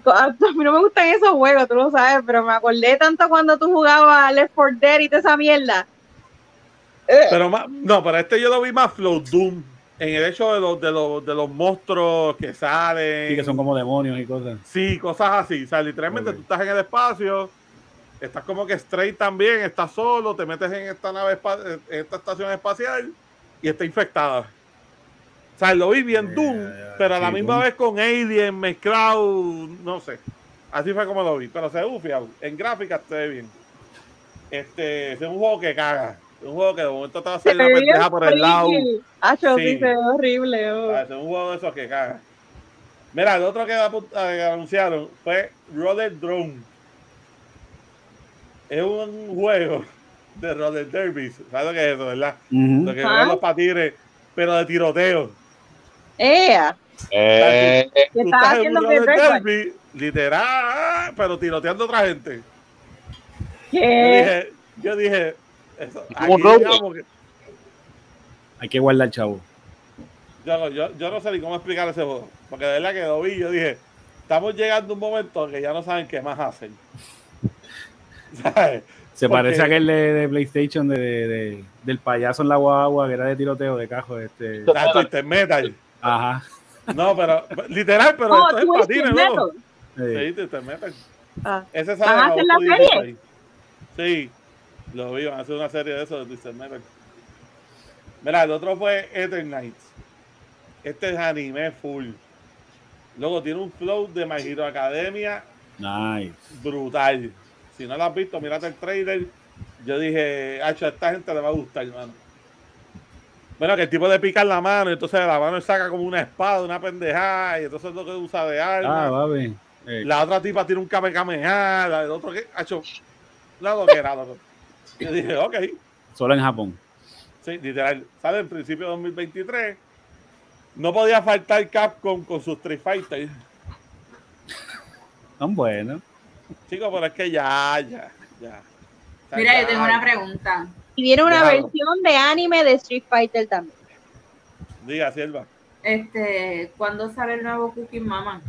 a a mí no me gustan esos juegos, tú lo sabes, pero me acordé tanto cuando tú jugabas Left 4 Dead y toda esa mierda. Eh, Pero más, no, pero este yo lo vi más Flow Doom. En el hecho de los, de los, de los monstruos que salen. Sí, que son como demonios y cosas. Sí, cosas así. O sea, literalmente tú estás en el espacio, estás como que straight también, estás solo, te metes en esta nave, en esta estación espacial y está infectada. O sea, lo vi bien Doom, pero a la Sí, misma Doom. vez con Alien mezclado, no sé. Así fue como lo vi, pero se ve bufiado. En gráfica se ve bien. Este, es un juego que caga. Es un juego que de momento te va a la pendeja por el lado. Acho, sí. Sí. se ve horrible. oh. Ah, Es un juego de esos que caga. Mira, el otro que, anunciaron fue Roller Drone. Es un juego de roller derby. ¿Sabes lo que es eso, verdad? Lo que Ah. los patines, pero de tiroteo. Ea, Eh, ¿qué Tú estás estás en haciendo derby, literal, pero tiroteando a otra gente. Yo dije, yo dije, eso, Como aquí roble. digamos que- Hay que guardar chavo. yo, no- yo, yo no sé ni cómo explicar ese juego. Porque de verdad que lo vi, yo dije, estamos llegando a un momento que ya no saben qué más hacen. ¿Sabes? Se Porque- parece a aquel de, de PlayStation de, de- de- del payaso en la guagua que era de tiroteo de cajo. Este. Metal. Ajá. No, pero literal, pero Oh, esto es patines. ¿no? Sí, Twisted Metal. Ah. Ese ¿Van a hacer la serie? 16. Sí, lo vi, van a hacer una serie de eso de Twisted Metal. Mira, el otro fue Eternights. Este es anime full. Luego tiene un flow de My Hero Academia nice. brutal. Si no lo has visto, mírate el trailer. Yo dije, Hacho, a esta gente le va a gustar, hermano. Bueno, que el tipo le pica en la mano, y entonces la mano le saca como una espada, una pendejada, y entonces es lo que usa de arma. Ah, va bien. Eh, La otra tipa tiene un kamehameha, la del otro que, Hacho, la que era, loco. Yo dije, ok, solo en Japón. sí, literal, sale en principio de 2023. No podía faltar Capcom con sus Street Fighter. Tan buenos. Chicos, pero es que ya, ya, ya. O sea, Mira, ya. yo tengo una pregunta. Y viene una Déjalo. versión de anime de Street Fighter también. Diga, Silva. Este, ¿cuándo sale el nuevo Cooking Mama?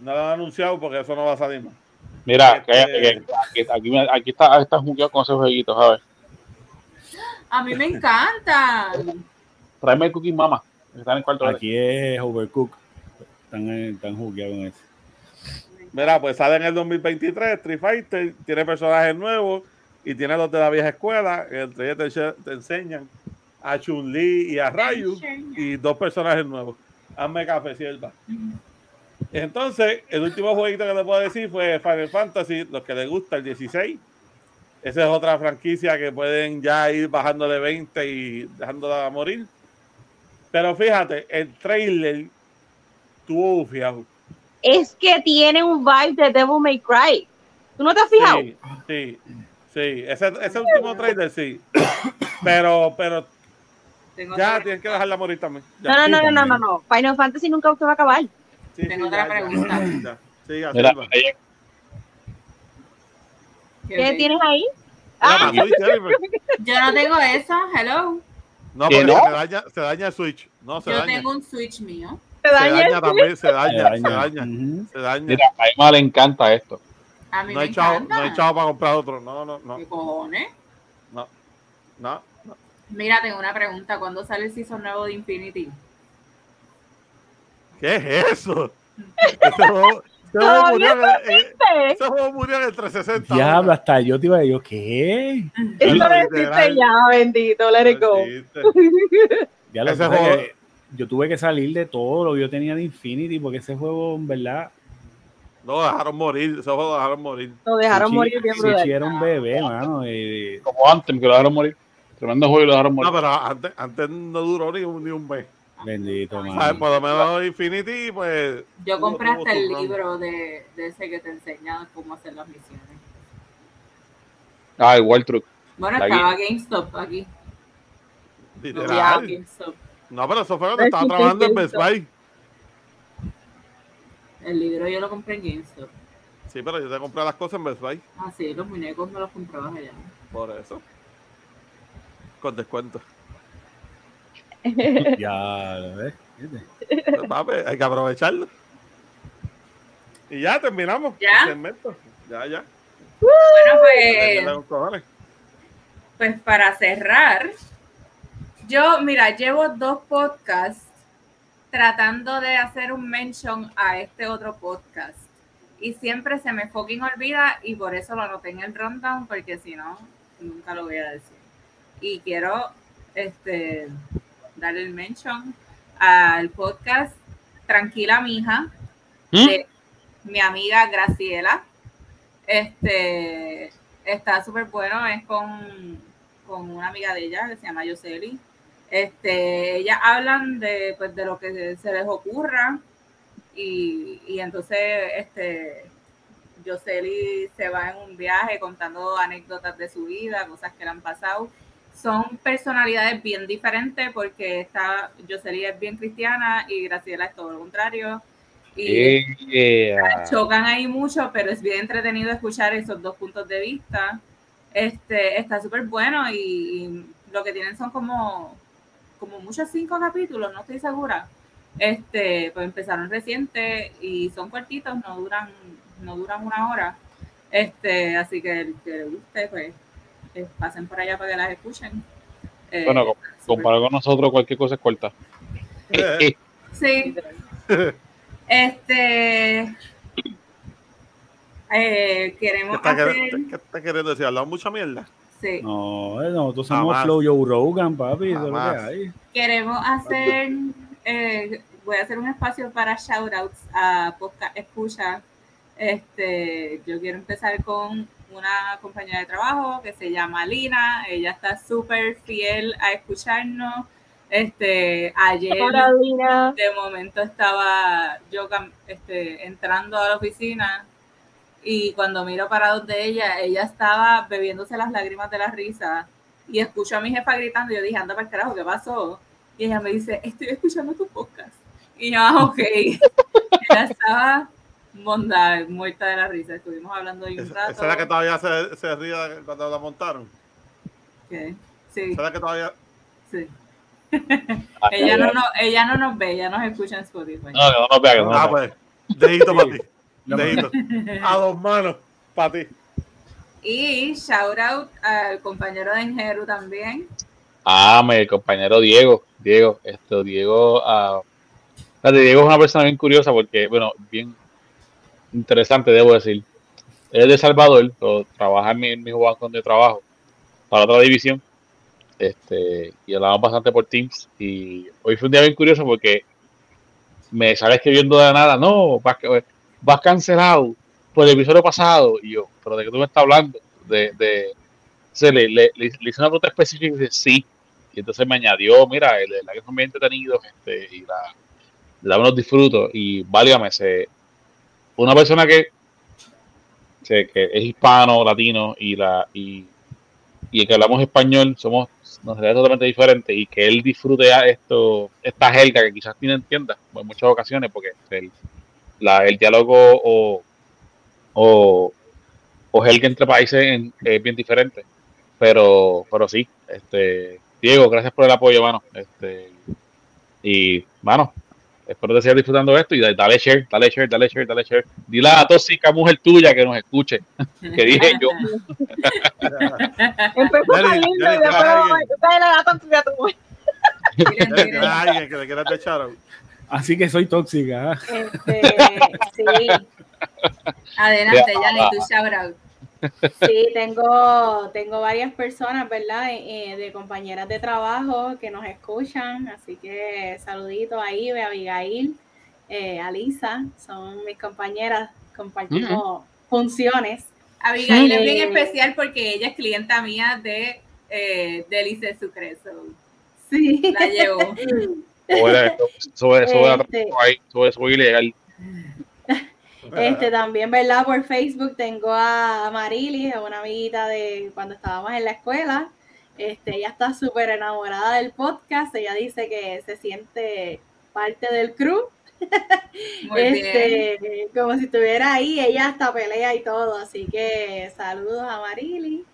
No lo han anunciado porque eso no va a salir más. mira, Este- cállate que aquí, aquí, aquí está, está jugueado con esos jueguitos, ¿sabes? A mí me encanta. Tráeme el Cookie Mama. en cuarto. de- Aquí es Overcook. Están, eh, están jugueados en eso. Mira, pues sale en el 2023 Street Fighter, tiene personajes nuevos y tiene los de la vieja escuela. Entre ellos te, te enseñan a Chun-Li y a Ryu y dos personajes nuevos. Hazme café, sierva. Entonces, el último jueguito que te puedo decir fue Final Fantasy, los que les gusta, el 16. Esa es otra franquicia que pueden ya ir bajando de 20 y dejándola morir. Pero fíjate, el trailer tuvo bufiado. Es que tiene un vibe de Devil May Cry. ¿Tú no te has fijado? Sí, sí, sí. Ese, ese último trailer sí. Pero, pero Tengo ya tienes que dejarla morir también. Ya. No, no, no, no, no, no, no. Final Fantasy nunca se va a acabar. Sí, tengo sí, otra ya, pregunta. ya. Siga, Mira, ¿Qué ¿Qué tienes ahí? Mira, Ah. Yo no tengo eso, hello. No, ¿Que porque no? se daña, se daña el Switch. No, se Yo daña. tengo un Switch mío. Se daña daña el- también, se Se daña, se daña. daña. Ujú. Se daña. Mira, a Emma le encanta esto. A mí No me hay chavo, encanta. no hay chavo para comprar otro. No, no, no, ¿Qué cojones? no. no. Mira, tengo una pregunta. ¿Cuándo sale el season nuevo de Infinity? ¿Qué es eso? Ese juego, ese juego murió, en- juego murió el 360. Diablo, ahora. hasta yo te iba a decir, ¿qué? Eso no existe ya, bendito, let it go. Ese juego- yo tuve que salir de todo lo que yo tenía de Infinity porque ese juego, en verdad, No, dejaron morir. Ese juego lo dejaron morir. Lo dejaron morir bien brutal. Era un bebé, mano. y- Como antes, que lo dejaron morir. Tremendo juego y lo dejaron morir. No, pero antes, antes no duró ni un, ni un mes. bendito, Ay, ¿Sabes? mano. Por lo menos Infinity, pues. Yo compré hasta el libro de, de ese que te enseña cómo hacer las misiones. Ah, igual truco. Bueno, La estaba GameStop aquí. No Literal. No, pero eso fue cuando estaba trabajando en Best. Buy. El libro yo lo compré en GameStop. Sí, pero yo te compré las cosas en Best Buy. Ah, sí, los muñecos me los comprabas allá. Por eso. Con descuento. Ya, lo ves. Pues, papi, hay que aprovecharlo. Y ya terminamos. ¿Ya? el segmento. Ya, ya. Bueno, pues, pues para cerrar, yo, mira, llevo dos podcasts tratando de hacer un mention a este otro podcast. Y siempre se me fucking olvida y por eso lo anoté en el rundown, porque si no, nunca lo voy a decir. Y quiero este, darle el mention al podcast Tranquila Mija, ¿Mm? de mi amiga Graciela. Este está súper bueno, es con, con una amiga de ella que se llama Yoseli. Este, ellas hablan de, pues, de lo que se les ocurra y, y entonces este Yoseli se va en un viaje contando anécdotas de su vida, cosas que le han pasado. Son personalidades bien diferentes porque esta Yoseli es bien cristiana y Graciela es todo lo contrario. Y Yeah. chocan ahí mucho, pero es bien entretenido escuchar esos dos puntos de vista. Este, está súper bueno y, y lo que tienen son como, como muchos cinco capítulos, no estoy segura. Este, pues empezaron reciente y son cortitos, no duran, no duran una hora. Este, así que el que le guste, pues eh, pasen por allá para que las escuchen. Eh, Bueno, comparado con nosotros, cualquier cosa es corta. Eh, Sí. Este. eh, ¿Qué queremos está, hacer. quer- qué está queriendo decir? ¿Hablamos mucha mierda? Sí. No, eh, nosotros somos Jamás. Flow Joe Rogan, papi. Eso es lo que hay. Queremos hacer. eh, voy a hacer un espacio para shoutouts a podcast escucha. Este, yo quiero empezar con una compañera de trabajo que se llama Lina. Ella está súper fiel a escucharnos. Este, ayer. Hola, de momento estaba yo este, entrando a la oficina y cuando miro para donde ella, ella estaba bebiéndose las lágrimas de la risa y escucho a mi jefa gritando y yo dije, anda para el carajo, ¿qué pasó? Y ella me dice, estoy escuchando tu podcast. Y yo, ah, ok. ella estaba monda, muerta de la risa. Estuvimos hablando ahí un ¿Esa rato. esa es la que todavía se, se ríe cuando la montaron? ¿Qué? Sí, ¿Esa es la que todavía.? sí. Ella no, nos- ella no nos ve, ella nos escucha en Spotify. No, no nos vea, que no nos Ah, pues. No, Dedito. A dos manos para ti. Y shout out al compañero de Enjeru también. Ah, mi compañero Diego. Diego, esto, Diego. ah, Diego es una persona bien curiosa porque, bueno, bien interesante, debo decir. Él es de Salvador, pero trabaja en mi, en mi banco donde trabajo, para otra división. Este, y hablamos bastante por Teams. Y hoy fue un día bien curioso porque me sale escribiendo de la nada, no, vas, vas cancelado por el episodio pasado. Y yo, ¿pero de qué tú me estás hablando? De, de, se le, le, le, hice una pregunta específica y dice, sí. Y entonces me añadió, mira, el, la que son bien entretenidos este, y la, la unos disfruto. Y válgame, se, una persona que, que, que es hispano, latino y la y, y que hablamos español, somos nos sería totalmente diferente y que él disfrute esto, esta jerga que quizás tiene entienda en muchas ocasiones, porque el, la, el diálogo o, o, o jerga entre países es bien diferente. Pero, pero sí, este, Diego, gracias por el apoyo, mano. Este, y, mano, espero que sigas disfrutando esto y dale share, dale share, dale share, dale share. Dile a la tóxica mujer tuya que nos escuche, que dije yo. Empezó tan lindo y después dale la tóxica a tu mujer. Alguien que le quieras echar. Así que soy tóxica. Este, sí, Adelante, ya tu shout out. sí, tengo, tengo varias personas, ¿verdad? Eh, eh, de compañeras de trabajo que nos escuchan, así que saluditos a Ibe, a Abigail, eh, a Lisa, son mis compañeras, compartimos funciones. Abigail es bien Eh, especial porque ella es clienta mía de eh, Delice Sucreso. Sí. La llevo. Sobre, sobre, sobre, Este. ahí, sobre, sobre ilegal. Este también, ¿verdad? Por Facebook tengo a Marily, a una amiguita de cuando estábamos en la escuela. Este, ella está súper enamorada del podcast. Ella dice que se siente parte del crew. Muy bien. este, como si estuviera ahí, ella hasta pelea y todo. Así que saludos a Marily.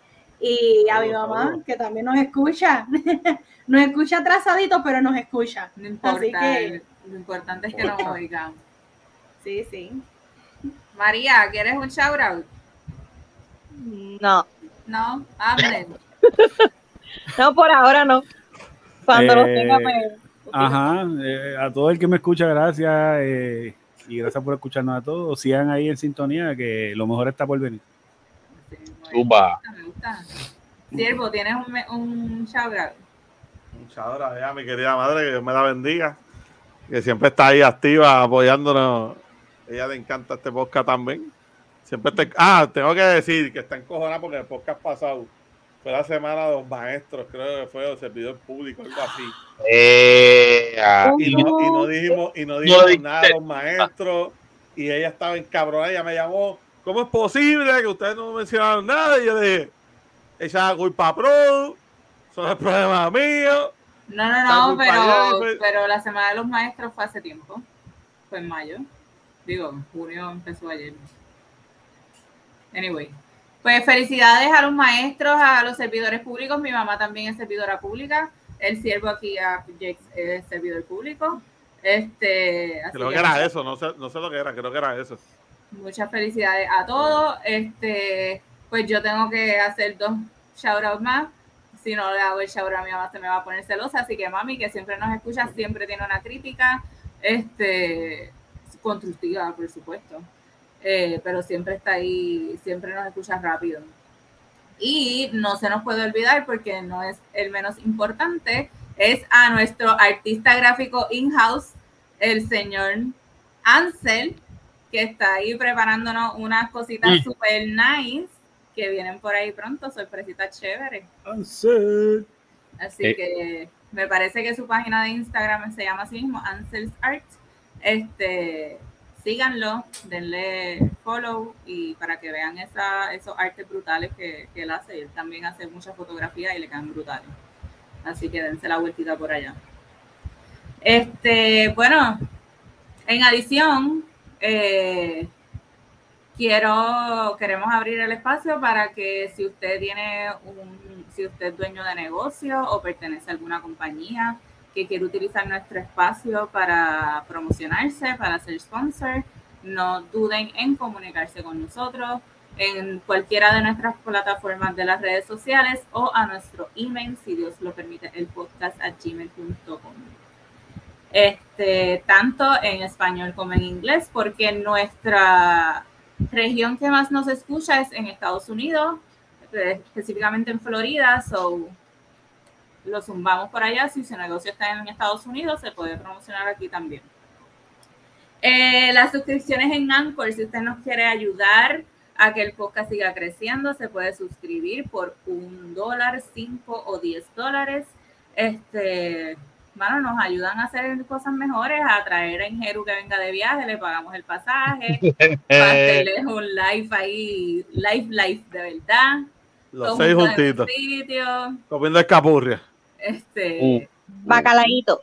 Y a mi mamá, que también nos escucha. nos escucha atrasadito, pero nos escucha. No importa. Así que, Lo importante es que nos oigan. sí, sí. María, ¿quieres un shout out? No, No, hablen. no, por ahora no. Cuando los Eh, tenga, pues. Ajá, eh, a todo el que me escucha, gracias. eh, y gracias por escucharnos a todos. Sigan ahí en sintonía, que lo mejor está por venir. Zumba. Me gusta. Siervo, ¿tienes un, un shout out? Muchas gracias a mi querida madre, que Dios me la bendiga. Que siempre está ahí activa apoyándonos. Ella le encanta este podcast también. Siempre está. Ah, tengo que decir que está encojonada porque el podcast pasado fue la semana de los maestros, creo que fue, o servidor público, algo así. Eh, ah, Y no, y no dijimos, y no dijimos nada a los maestros. Y ella estaba encabronada. Ella me llamó. ¿Cómo es posible que ustedes no mencionaron nada? Y yo le dije, es culpa pro, eso no es problema mío. No, no, no, pero, fue- pero la semana de los maestros fue hace tiempo. Fue en mayo. Digo, en junio empezó ayer. Anyway. Pues felicidades a los maestros, a los servidores públicos. Mi mamá también es servidora pública. El siervo aquí a Jax es servidor público. Este, así Creo que que era eso, no sé, no sé lo que era, creo que era eso. Muchas felicidades a todos. Este, pues yo tengo que hacer dos shoutouts más. Si no le hago el shoutout a mi mamá, se me va a poner celosa. Así que mami, que siempre nos escucha, siempre tiene una crítica, este, constructiva, por supuesto. Eh, pero siempre está ahí, siempre nos escucha rápido. Y no se nos puede olvidar, porque no es el menos importante, es a nuestro artista gráfico in-house, el señor Ansel, que está ahí preparándonos unas cositas Mm. super nice que vienen por ahí pronto, sorpresitas chéveres. Ansel. Así Eh. que me parece que su página de Instagram se llama así mismo, Ansel's Art. Este, síganlo, denle follow y para que vean esa, esos artes brutales que, que él hace. Él también hace muchas fotografías y le quedan brutales. Así que dense la vueltita por allá. Este, bueno, en adición, eh, quiero, queremos abrir el espacio para que si usted tiene un, si usted es dueño de negocio o pertenece a alguna compañía que quiere utilizar nuestro espacio para promocionarse, para ser sponsor, no duden en comunicarse con nosotros en cualquiera de nuestras plataformas de las redes sociales o a nuestro email, si Dios lo permite, el podcast a gmail.com. Este, tanto en español como en inglés, porque nuestra región que más nos escucha es en Estados Unidos, eh, específicamente en Florida, so lo zumbamos por allá. Si su negocio está en Estados Unidos, se puede promocionar aquí también. Eh, las suscripciones en Anchor, si usted nos quiere ayudar a que el podcast siga creciendo, se puede suscribir por un dólar, cinco o diez dólares. Este, bueno, nos ayudan a hacer cosas mejores, a traer a Ingeru que venga de viaje, le pagamos el pasaje, para hacerles un live ahí, live, live de verdad. Los seis juntitos. Comiendo escapurria. Este. Uh. Bacalaíto.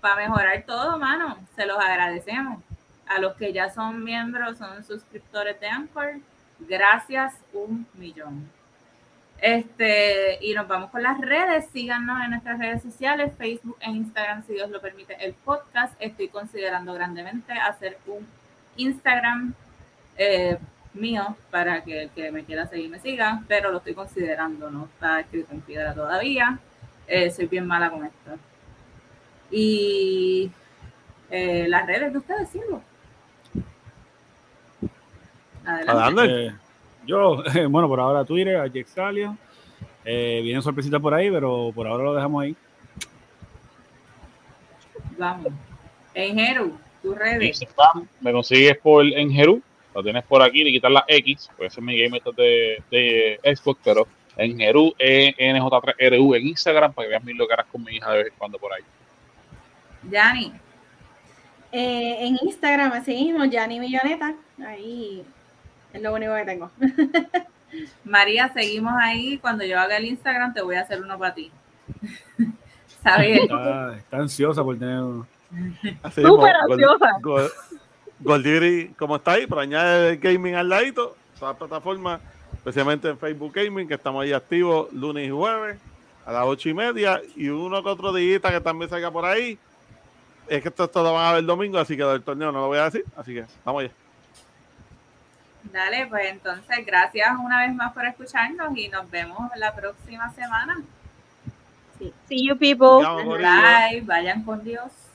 Para mejorar todo, mano. Se los agradecemos. A los que ya son miembros, son suscriptores de Anchor, gracias un millón. Este, y nos vamos con las redes. Síganos en nuestras redes sociales, Facebook e Instagram, si Dios lo permite, el podcast. Estoy considerando grandemente hacer un Instagram eh, mío para que el que me quiera seguir me siga, pero lo estoy considerando, no está escrito en piedra todavía. Eh, soy bien mala con esto. Y eh, las redes de ustedes, Silvo. Adelante. Eh, yo, bueno, por ahora Twitter, a Jexalia. Eh, vienen sorpresitas por ahí, pero por ahora lo dejamos ahí. Vamos. En tu redes. Me consigues por en lo tienes por aquí, de quitar la X, puede ser mi game de, de Xbox, pero en Jeru, e NJ3RU en Instagram para que veas mis locaras con mi hija de vez en cuando por ahí. Yani. Eh, en Instagram, así mismo, Yani Milloneta. Ahí es lo único que tengo. María, seguimos ahí. Cuando yo haga el Instagram, te voy a hacer uno para ti. ¿Sabes? Está, está, ansiosa por tener uno. Súper ansiosa. Goldiri, como está ahí, pero añade el gaming al ladito, todas las plataformas, especialmente en Facebook Gaming, que estamos ahí activos lunes y jueves a las ocho y media, y uno que otro día que también salga por ahí. Es que esto, esto lo van a ver el domingo, así que del torneo no lo voy a decir, así que vamos allá. Dale, pues entonces gracias una vez más por escucharnos y nos vemos la próxima semana. See you people. Bye, vayan con Dios.